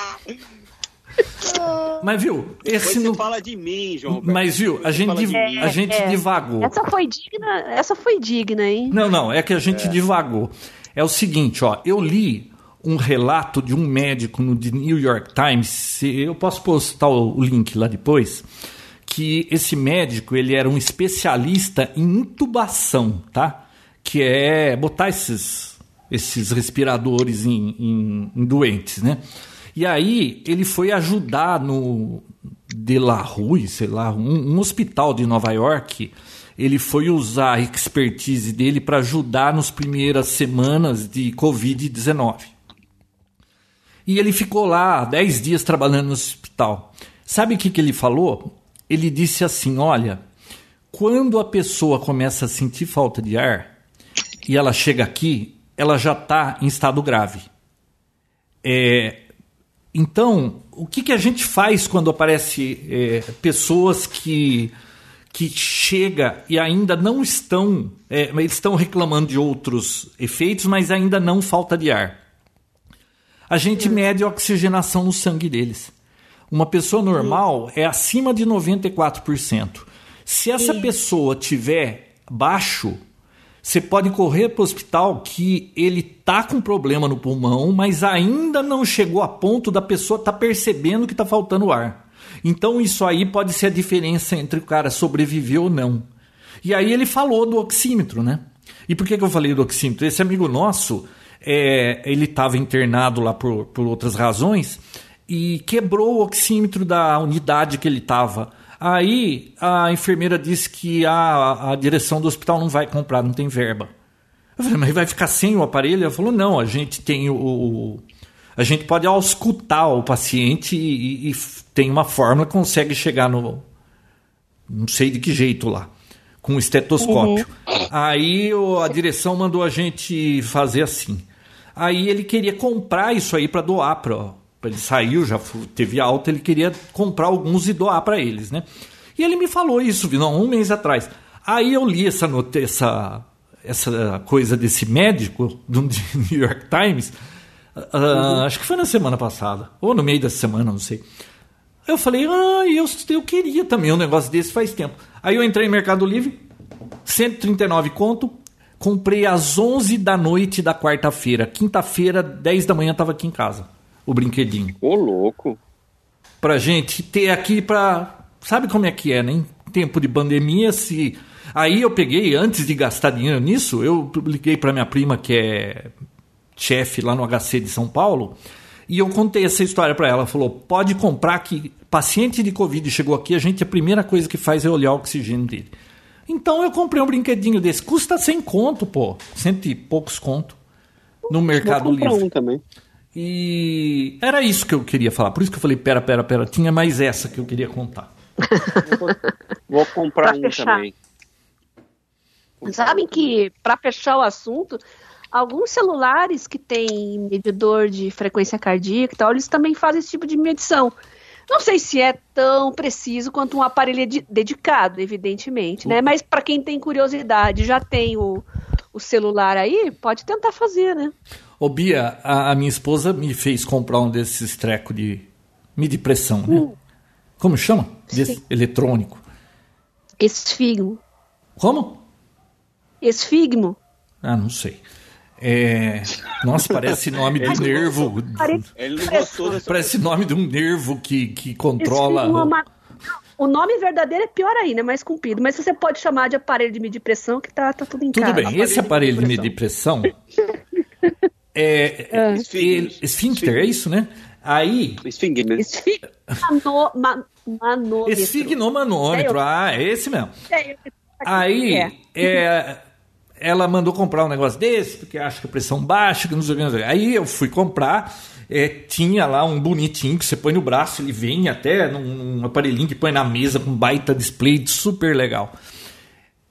[laughs] Mas viu, esse Você não. fala de mim, João. Mas viu, a gente, fala de div- mim. a gente É, divagou. Essa foi digna, essa foi digna, hein? Não, não, é que a gente divagou. É o seguinte, ó, eu li um relato de um médico no The New York Times, se- eu posso postar o o link lá depois, que esse médico, ele era um especialista em intubação, tá? Que é botar esses, esses respiradores em, em- em doentes, né? E aí ele foi ajudar no De La Rue, sei lá, um, um hospital de Nova York. Ele foi usar a expertise dele para ajudar nas primeiras semanas de Covid-19. E ele ficou lá 10 dias trabalhando no hospital. Sabe o que, que ele falou? Ele disse assim: olha, quando a pessoa começa a sentir falta de ar e ela chega aqui, ela já está em estado grave. É, então, o que, que a gente faz quando aparece é, pessoas que que chega e ainda não estão, é, eles estão reclamando de outros efeitos, mas ainda não falta de ar. A gente mede a oxigenação no sangue deles. Uma pessoa normal é acima de 94%. Se essa pessoa tiver baixo, você pode correr para o hospital que ele tá com problema no pulmão, mas ainda não chegou a ponto da pessoa estar percebendo que está faltando ar. Então isso aí pode ser a diferença entre o cara sobreviver ou não. E aí ele falou do oxímetro, né? E por que, que eu falei do oxímetro? Esse amigo nosso, é, ele estava internado lá por, por outras razões e quebrou o oxímetro da unidade que ele estava. Aí a enfermeira disse que a, a direção do hospital não vai comprar, não tem verba. Eu falei, mas vai ficar sem o aparelho? Ela falou, não, a gente tem o. o a gente pode auscultar o paciente e, e, tem uma fórmula que consegue chegar no. Não sei de que jeito lá. Com estetoscópio. Uhum. Aí a direção mandou a gente fazer assim. Aí ele queria comprar isso aí para doar para ele saiu, já teve alta, ele queria comprar alguns e doar para eles, né? E ele me falou isso, não, um mês atrás. Aí eu li essa, essa, essa coisa desse médico do [laughs] New York Times, uh, uhum. acho que foi na semana passada, ou no meio da semana, não sei. Eu falei, ah, eu, eu queria também um negócio desse faz tempo. Aí eu entrei no Mercado Livre, 139 conto, comprei às 11 da noite da quarta-feira. Quinta-feira, 10 da manhã, estava aqui em casa, o brinquedinho. Ô, louco! Pra gente ter aqui pra... Sabe como é que é, né? Em tempo de pandemia, se Aí eu peguei, antes de gastar dinheiro nisso, eu liguei para minha prima, que é chefe lá no HC de São Paulo, e eu contei essa história para ela. Falou: pode comprar que paciente de Covid chegou aqui, a gente a primeira coisa que faz é olhar o oxigênio dele. Então eu comprei um brinquedinho desse. Custa 100 conto, pô. Cento e poucos conto. No Mercado Livre. Um também. E era isso que eu queria falar. Por isso que eu falei: pera, pera, pera. Tinha mais essa que eu queria contar. vou, [laughs] vou comprar um também. Sabem que, para fechar o assunto, alguns celulares que têm medidor de frequência cardíaca e tal, eles também fazem esse tipo de medição. Não sei se é tão preciso quanto um aparelho dedicado, evidentemente, né? Mas para quem tem curiosidade, já tem o, o celular aí, pode tentar fazer, né? Ô Bia, a, a minha esposa me fez comprar um desses trecos de medir pressão, né? Hum. Como chama? Desse eletrônico. Esfigmo. Como? Esfigmo? Ah, não sei. É... Nossa, parece [laughs] nome de um nervo. Ele não gostou dessa Parece nome de um nervo que, que controla. É o nome verdadeiro é pior ainda, é mais comprido. Mas você pode chamar de aparelho de medir pressão, que tá, tá tudo em Tudo casa. bem, aparelho esse aparelho de medir pressão. [laughs] é, é. Esfíncter, é isso, né? Aí. Esfíncter. Esfigmomanômetro. Ah, é esse mesmo. É, Aí, é. é ela mandou comprar um negócio desse, porque acha que a pressão baixa, que não sei o que. Aí eu fui comprar, é, tinha lá um bonitinho que você põe no braço, ele vem até num, num aparelhinho que põe na mesa com baita display, super legal.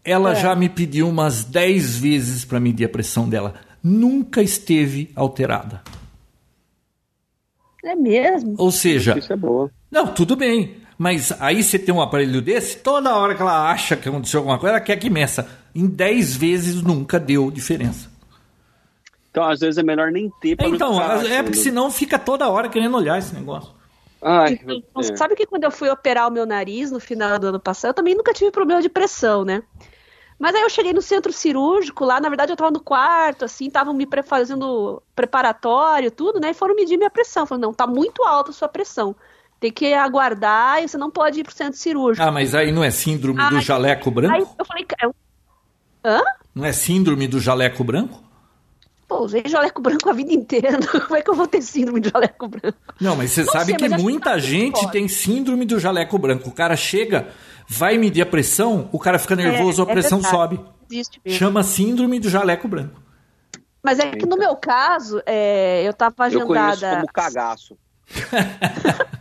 Ela é. já me pediu umas 10 vezes para medir a pressão dela. Nunca esteve alterada. É mesmo? Ou seja. Isso é boa. Não, tudo bem. Mas aí você tem um aparelho desse, toda hora que ela acha que aconteceu alguma coisa, ela quer que meça. Em 10 vezes nunca deu diferença. Então, às vezes é melhor nem ter pra Então, é porque senão fica toda hora querendo olhar esse negócio. Ai, então, é. Sabe que quando eu fui operar o meu nariz no final do ano passado, eu também nunca tive problema de pressão, né? Mas aí eu cheguei no centro cirúrgico, lá, na verdade eu tava no quarto, assim, estavam me fazendo preparatório, tudo, né? E foram medir minha pressão. Falaram, não, tá muito alta a sua pressão. Tem que aguardar e você não pode ir pro centro cirúrgico. Ah, mas aí não é síndrome do jaleco branco? Aí eu falei, hã? Não é síndrome do jaleco branco? Pô, usei jaleco branco a vida inteira. [laughs] Como é que eu vou ter síndrome do jaleco branco? Não, mas você não sabe sei, que muita que gente tem síndrome do jaleco branco. O cara chega, vai medir a pressão, o cara fica nervoso, é, a pressão é sobe. Chama síndrome do jaleco branco. Mas é que no meu caso, é, eu tava agendada. Eu conheço como cagaço. [laughs]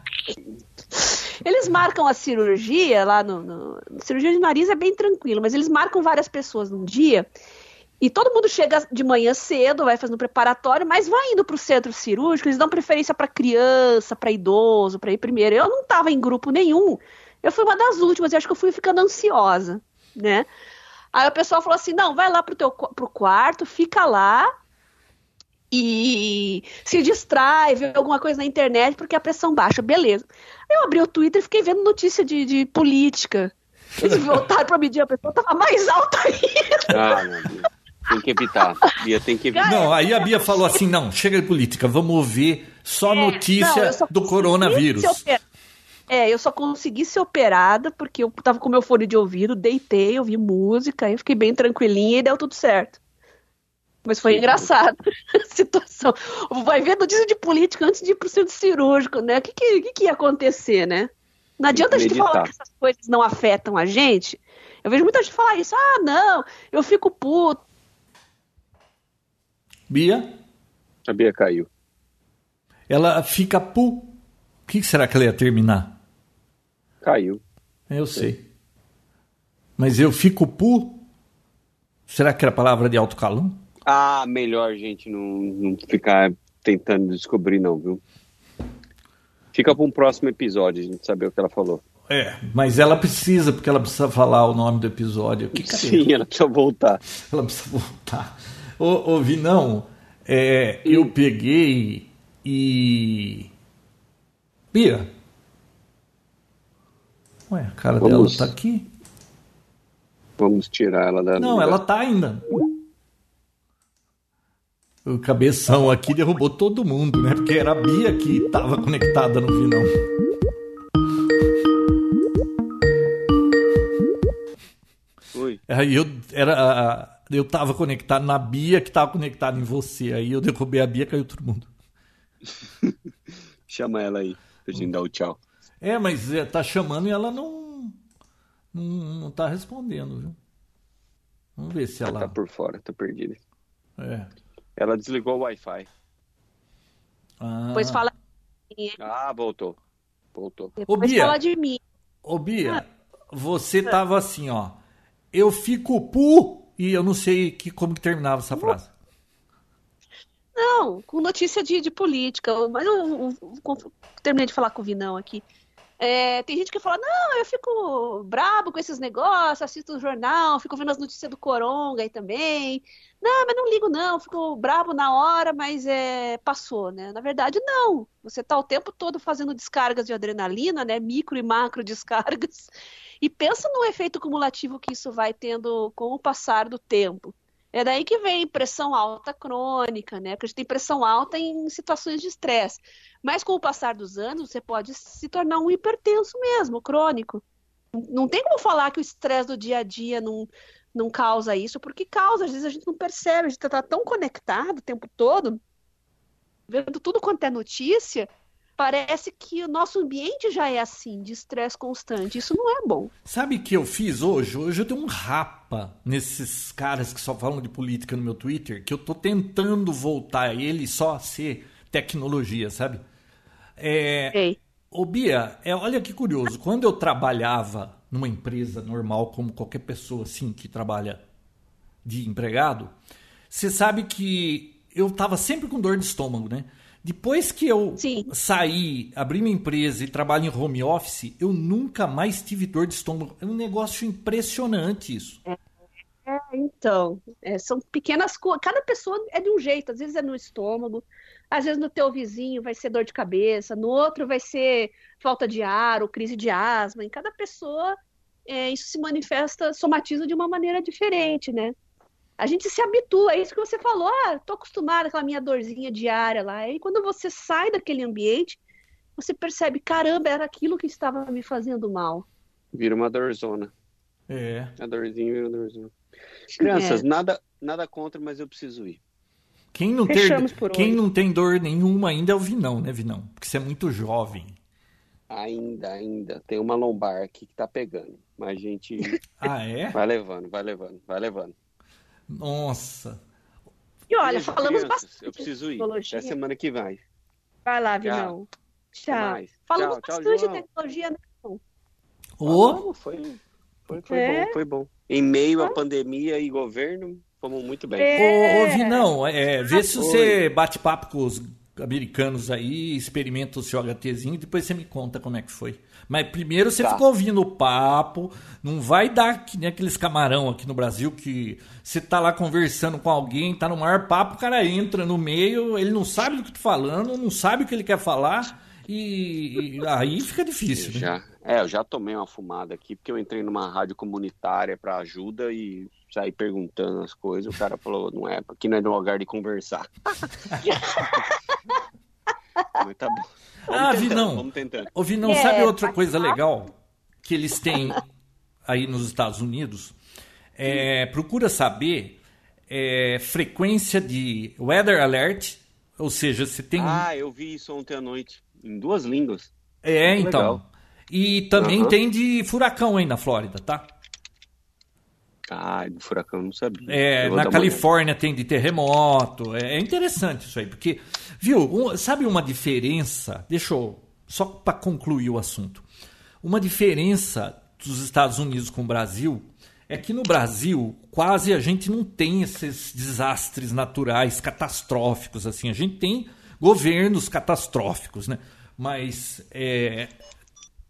Eles marcam a cirurgia lá no, no, Cirurgia de nariz é bem tranquilo, mas eles marcam várias pessoas num dia. E todo mundo chega de manhã cedo, vai fazendo preparatório, mas vai indo para o centro cirúrgico, eles dão preferência para criança, para idoso, para ir primeiro. Eu não estava em grupo nenhum. Eu fui uma das últimas, e acho que eu fui ficando ansiosa, né? Aí o pessoal falou assim: não, vai lá pro teu pro quarto, fica lá, e se distrai, vê alguma coisa na internet porque a pressão baixa, beleza. Eu abri o Twitter e fiquei vendo notícia de, de política. Eles [laughs] voltaram para medir a pressão, tava mais alta ainda. Ah, meu Deus. Tem que evitar. Bia tem que evitar. Não, aí a Bia falou assim: não, chega de política, vamos ver só é, notícia não, do coronavírus. É, eu só consegui ser operada porque eu tava com meu fone de ouvido, deitei, ouvi música, aí fiquei bem tranquilinha e deu tudo certo. Mas foi engraçado [laughs] a situação. Vai ver notícia de política antes de ir pro centro cirúrgico, né? O que, que, que ia acontecer, né? Não adianta a gente falar que essas coisas não afetam a gente. Eu vejo muita gente falar isso. Ah, não, eu fico puto. Bia? A Bia caiu. Ela fica pu. O que será que ela ia terminar? Caiu. Eu sei. Mas eu fico pu. Será que era palavra de alto calão? Ah, melhor gente não, não ficar tentando descobrir, não, viu? Fica para um próximo episódio a gente saber o que ela falou. É, mas ela precisa, porque ela precisa falar o nome do episódio. Que Sim, ela precisa voltar. Ela precisa voltar. Ô, ô Vinão, é, eu peguei e. Bia. Ué, a cara Vamos. dela tá aqui? Vamos tirar ela da. Não, ela tá ainda. O cabeção aqui derrubou todo mundo, né? Porque era a Bia que tava conectada no Vinão. Oi. Aí eu era. Eu tava conectado na Bia que tava conectada em você. Aí eu derrubei a Bia caiu todo mundo. [laughs] Chama ela aí pra gente dar o tchau. É, mas é, tá chamando e ela não. Não, não tá respondendo, viu? Vamos ver se ela. Tá por fora, tá perdida. É. Ela desligou o Wi-Fi. Ah. Depois fala, Ah, voltou. Voltou. depois Bia. fala de mim. Ô Bia, você tava assim, ó. Eu fico pu e eu não sei que, como que terminava essa frase. Não, com notícia de, de política. Mas eu, eu- eu terminei de falar com o Vinão aqui. É, tem gente que fala, não, eu fico brabo com esses negócios, assisto o jornal, fico vendo as notícias do Coronga aí também. Não, mas não ligo não, fico brabo na hora, mas é, passou, né? Na verdade, não. Você tá o tempo todo fazendo descargas de adrenalina, né? Micro e macro descargas. E pensa no efeito cumulativo que isso vai tendo com o passar do tempo. É daí que vem pressão alta crônica, né? Porque a gente tem pressão alta em situações de estresse. Mas com o passar dos anos, você pode se tornar um hipertenso mesmo, crônico. Não tem como falar que o estresse do dia a dia não, não causa isso, porque causa, às vezes a gente não percebe, a gente está tão conectado o tempo todo, vendo tudo quanto é notícia, parece que o nosso ambiente já é assim, de estresse constante. Isso não é bom. Sabe o que eu fiz hoje? Hoje eu dei um rapa nesses caras que só falam de política no meu Twitter, que eu tô tentando voltar ele só a ser tecnologia, sabe? É, Ei. Ô Bia, é, olha que curioso. Quando eu trabalhava numa empresa normal, como qualquer pessoa assim que trabalha de empregado, você sabe que eu tava sempre com dor de estômago, né? Depois que eu Sim. saí, abri minha empresa e trabalho em home office, eu nunca mais tive dor de estômago. É um negócio impressionante isso. Então, é, são pequenas coisas. Cada pessoa é de um jeito. Às vezes é no estômago, às vezes no teu vizinho vai ser dor de cabeça, no outro vai ser falta de ar ou crise de asma. Em cada pessoa, é, isso se manifesta, somatiza de uma maneira diferente, né? A gente se habitua, é isso que você falou. Ah, tô acostumada com a minha dorzinha diária lá. E quando você sai daquele ambiente, você percebe, caramba, era aquilo que estava me fazendo mal. Vira uma dorzona. É. A dorzinha vira uma dorzona. Crianças, É. nada, nada contra, mas eu preciso ir. Quem não, ter, quem hoje. não tem dor nenhuma ainda é o Vinão, né, Vinão? Porque você é muito jovem. Ainda, ainda. Tem uma lombar aqui que tá pegando. Mas a gente [laughs] Ah, é? vai levando, vai levando, vai levando. Nossa. E olha, Beijo, falamos crianças. bastante Eu preciso de ir. tecnologia. Até semana que vem. Vai lá, Tchau. Vinão. Tchau. Mais. Falamos Tchau, tchau, bastante de João. tecnologia, né? Ô, Falamos, foi, foi, foi É. bom, foi bom. Em meio à pandemia e governo, fomos muito bem. Ô, ô É. Vinão, é, vê se Oi. você bate papo com os americanos aí, experimenta o seu HTzinho e depois você me conta como é que foi. Mas primeiro você Tá. fica ouvindo o papo, não vai dar que nem aqueles camarão aqui no Brasil que você tá lá conversando com alguém, tá no maior papo, o cara entra no meio, ele não sabe do que tá falando, não sabe o que ele quer falar e, e aí fica difícil. né? Já, é, eu já tomei uma fumada aqui, porque eu entrei numa rádio comunitária para ajuda e saí perguntando as coisas. O cara falou, não é, aqui não é lugar de conversar. [laughs] Mas tá bom. [laughs] Vamos Ah, tentando, Vinão. Vamos tentando. Ô, Vinão, É, sabe outra coisa legal que eles têm aí nos Estados Unidos? É, procura saber é, frequência de weather alert, ou seja, você tem. Ah, eu vi isso ontem à noite, em duas línguas. é, muito então. legal. E também Aham. tem de furacão aí na Flórida, tá? Ah, do furacão não sabia. É, na Califórnia tem de terremoto. É, é interessante isso aí, porque, viu, um- sabe uma diferença? Deixa eu. Só para concluir o assunto. Uma diferença dos Estados Unidos com o Brasil é que no Brasil quase a gente não tem esses desastres naturais catastróficos assim. A gente tem governos catastróficos, né? Mas é,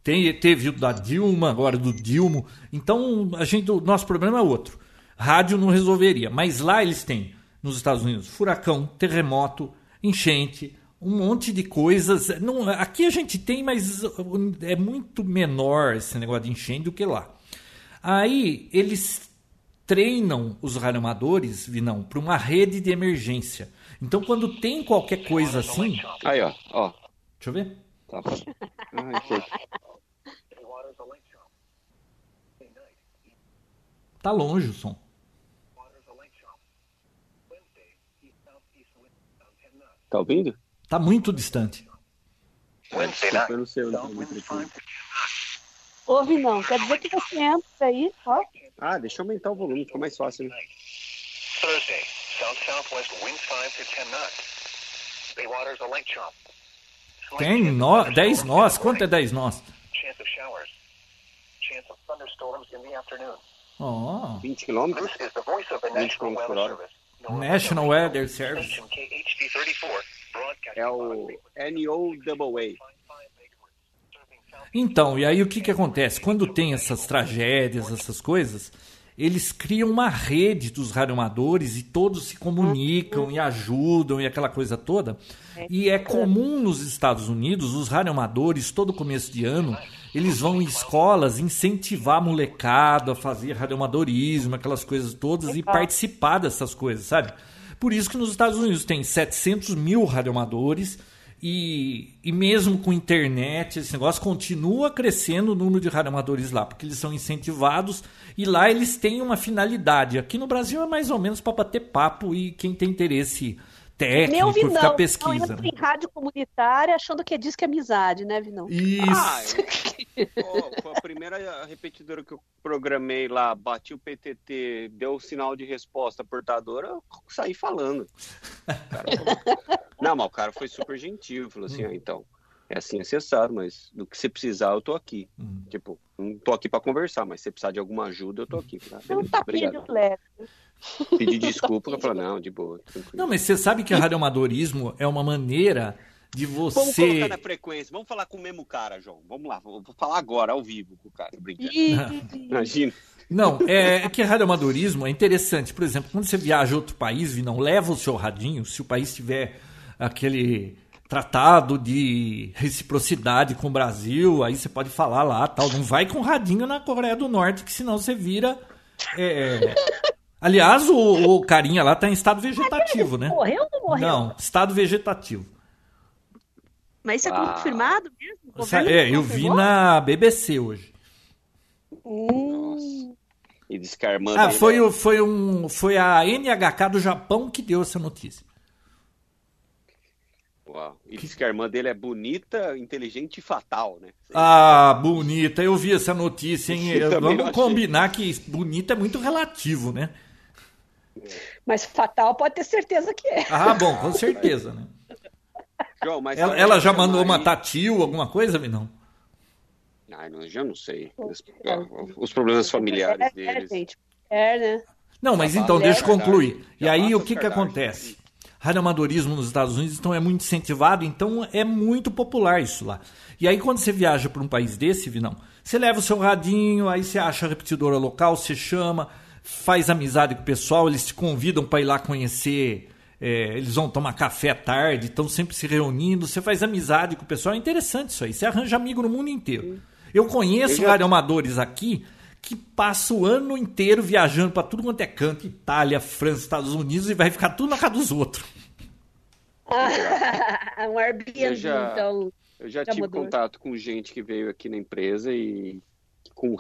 tem, teve o da Dilma, agora do Dilma. Então, a gente, o nosso problema é outro. Rádio não resolveria. Mas lá eles têm, nos Estados Unidos, furacão, terremoto, enchente, um monte de coisas. Não, aqui a gente tem, mas é muito menor esse negócio de enchente do que lá. Aí eles treinam os radioamadores, Vinão, para uma rede de emergência. Então, quando tem qualquer coisa assim. Aí, ó, ó. Deixa eu ver. Tá. Ai, Tá longe o som. Tá ouvindo? Tá muito distante. Desculpa, eu não sei onde tá. Ouve não, quer dizer que você entra aí, ó. Ah, deixa eu aumentar o volume, ficou mais fácil. Né? Thursday, south southwest winds 5 to 10 knots. Bay waters a lake chop. Slight Tem chance of nó, thunderstorms 10 in the nós? Quanto é morning. 10 nós? Chance of showers. Chance of thunderstorms in the afternoon. Ó, 20 quilômetros? This is the voice of the 20 National km por Weather hora. National Weather Service. Station KHD34, broadcasting É o NOAA. 5 megahertz, serving south Então, e aí o que, que acontece? Quando tem essas tragédias, essas coisas, eles criam uma rede dos radioamadores e todos se comunicam e ajudam e aquela coisa toda. E é comum nos Estados Unidos, os radioamadores, todo começo de ano, eles vão em escolas incentivar a molecada a fazer radioamadorismo, aquelas coisas todas, e participar dessas coisas, sabe? Por isso que nos Estados Unidos tem 700 mil radioamadores e, e mesmo com internet, esse negócio continua crescendo o número de radioamadores lá, porque eles são incentivados e lá eles têm uma finalidade. Aqui no Brasil é mais ou menos para bater papo e quem tem interesse técnico, ouvi ficar não. Não, pesquisa. entra né? em rádio comunitária achando que é disco é amizade, né, Vinão? Isso. Ah, eu- [laughs] foi a primeira repetidora que eu programei lá, bati o PTT, deu o sinal de resposta portadora, eu saí falando. Cara Não, mas o cara foi super gentil, falou assim, ah, então, é assim acessado, mas do que você precisar eu tô aqui. Hum. Tipo, não tô aqui pra conversar, mas se você precisar de alguma ajuda eu tô aqui. Ah, É um beleza, tapinha obrigado. de leve. Pedi [laughs] desculpa, ela falou, não, de boa, tranquilo. Não, mas você sabe que radioamadorismo é uma maneira de Vamos você. colocar na frequência, vamos falar com o mesmo cara, João. Vamos lá, vou falar agora, ao vivo com o cara, brincando. Imagina. Não, é, é que radioamadorismo é interessante. Por exemplo, quando você viaja a outro país e não leva o seu radinho, se o país tiver aquele tratado de reciprocidade com o Brasil, aí você pode falar lá, tal. Não vai com radinho na Coreia do Norte, que senão você vira. é, Aliás, o, o carinha lá tá em estado vegetativo, né? morreu ou não morreu? Não, estado vegetativo. Mas isso é Ah. confirmado mesmo? O governo É, eu vi na BBC hoje. Hum, E irmã Ah, dele foi, é- o- foi, um, foi a NHK do Japão que deu essa notícia. Uau. E diz que a irmã dele é bonita, inteligente e fatal, né? Ah, bonita. Eu vi essa notícia, hein? [laughs] Vamos combinar que bonita é muito relativo, né? Mas fatal pode ter certeza que é. Ah, bom, com certeza, né? [laughs] João, mas Ela, ela já mandou Mari- matar tio, alguma coisa, Vinão? Ai, não, já não sei. Os, ah, os problemas familiares é, é, deles. gente. É, né? Não, mas Já então, passa deixa eu os concluir. E aí, o que que acontece? Radioamadorismo nos Estados Unidos então é muito incentivado, então é muito popular isso lá. E aí quando você viaja para um país desse, Vinão, você leva o seu radinho, aí você acha a repetidora local, você chama, faz amizade com o pessoal, eles te convidam para ir lá conhecer, é, eles vão tomar café à tarde, estão sempre se reunindo, você faz amizade com o pessoal, é interessante isso aí, você arranja amigo no mundo inteiro. Eu conheço Eu já- radioamadores aqui que passa o ano inteiro viajando para tudo quanto é canto, Itália, França, Estados Unidos, e vai ficar tudo na casa dos outros. [laughs] um Airbnb, Eu já- então. Eu já Já tive mudou. contato com gente que veio aqui na empresa e com,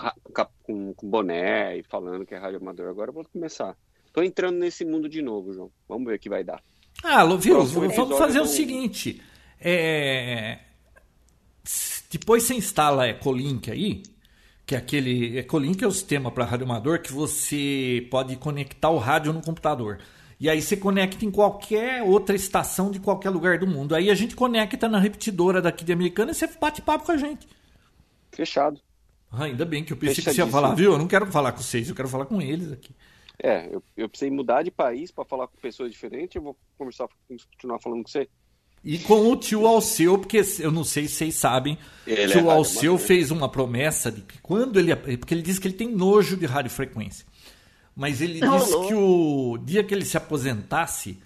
com com, boné e falando que é rádio amador. Agora eu vou começar. Tô entrando nesse mundo de novo, João. Vamos ver o que vai dar. Ah, viu? Vamos fazer o do- seguinte. é, Depois você instala Ecolink aí, que é aquele Ecolink é o sistema para rádio amador que você pode conectar o rádio no computador. E aí você conecta em qualquer outra estação de qualquer lugar do mundo. Aí a gente conecta na repetidora daqui de Americana e você bate papo com a gente. Fechado. Ah, ainda bem que eu pensei que você ia falar, viu? Eu não quero falar com vocês, eu quero falar com eles aqui. É, eu, eu precisei mudar de país para falar com pessoas diferentes. Eu vou conversar, continuar falando com você. E com o tio Alceu, porque eu não sei se vocês sabem, Ele é o Alceu radioamador. fez uma promessa de que quando ele. Porque ele disse que ele tem nojo de radiofrequência. Mas ele disse que o dia que ele se aposentasse,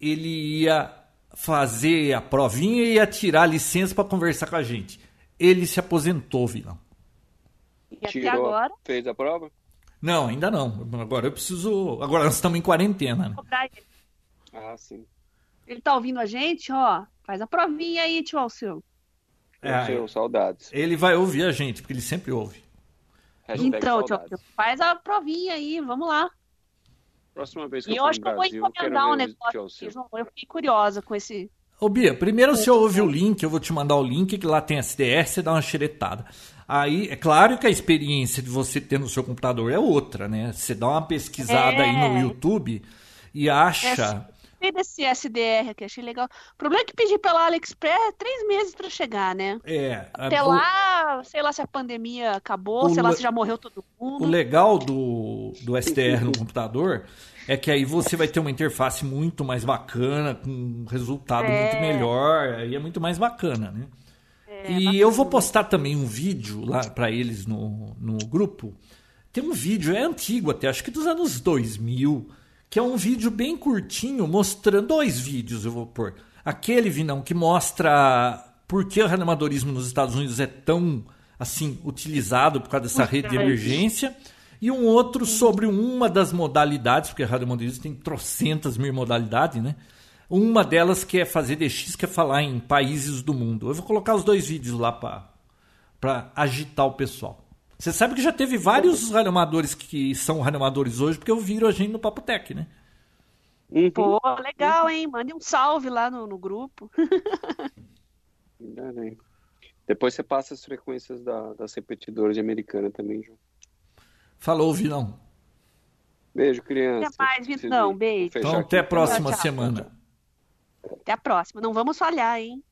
ele ia fazer a provinha e ia tirar a licença para conversar com a gente. Ele se aposentou, vilão. E até Tirou, agora, fez a prova? Não, ainda não. Agora eu preciso. Agora nós estamos em quarentena, né? cobrar ele. Ah, sim. Ele tá ouvindo a gente, ó. Faz a provinha aí, tio Alceu. É, Seu, saudades. Ele vai ouvir a gente, porque ele sempre ouve. Hashtag Então, tio. Alceu, faz a provinha aí, vamos lá. Próxima vez que E eu eu acho que eu vou eu encomendar um negócio Alceu. Eu fiquei curiosa com esse. Ô Bia, primeiro você ouve o link, eu vou te mandar o link, que lá tem SDR, você dá uma xeretada. Aí, é claro que a experiência de você ter no seu computador é outra, né? Você dá uma pesquisada É. aí no YouTube e acha. Gostei desse SDR aqui, achei legal. O problema é que pedir pela AliExpress é três meses pra chegar, né? É, Até o- lá, sei lá se a pandemia acabou, O sei lá se já morreu todo mundo. O legal do, do SDR no computador é que aí você vai ter uma interface muito mais bacana, com um resultado É. muito melhor, aí é muito mais bacana, né? É, e bacana. eu vou postar também um vídeo lá para eles no, no grupo. Tem um vídeo, é antigo até, acho que dos anos 2000, que é um vídeo bem curtinho, mostrando dois vídeos, eu vou pôr. Aquele, Vinão, que mostra por que o reanimadorismo nos Estados Unidos é tão, assim, utilizado por causa dessa rede de emergência. E um outro sobre uma das modalidades, porque radiomodelismo tem trocentas mil modalidades, né? Uma delas que é fazer DX, que é falar em países do mundo. Eu vou colocar os dois vídeos lá para agitar o pessoal. Você sabe que já teve vários radioamadores que são radioamadores hoje, porque ouviram a gente no Papo Tech, né? Uhum. Pô, legal, hein? Mande um salve lá no, no grupo. [laughs] Depois você passa as frequências da- das repetidoras de americana também, João. Falou, Vinão. Beijo, criança. Até mais, Vitão. Beijo. Então, até a próxima Tchau, tchau. semana. Até a próxima. Não vamos falhar, hein?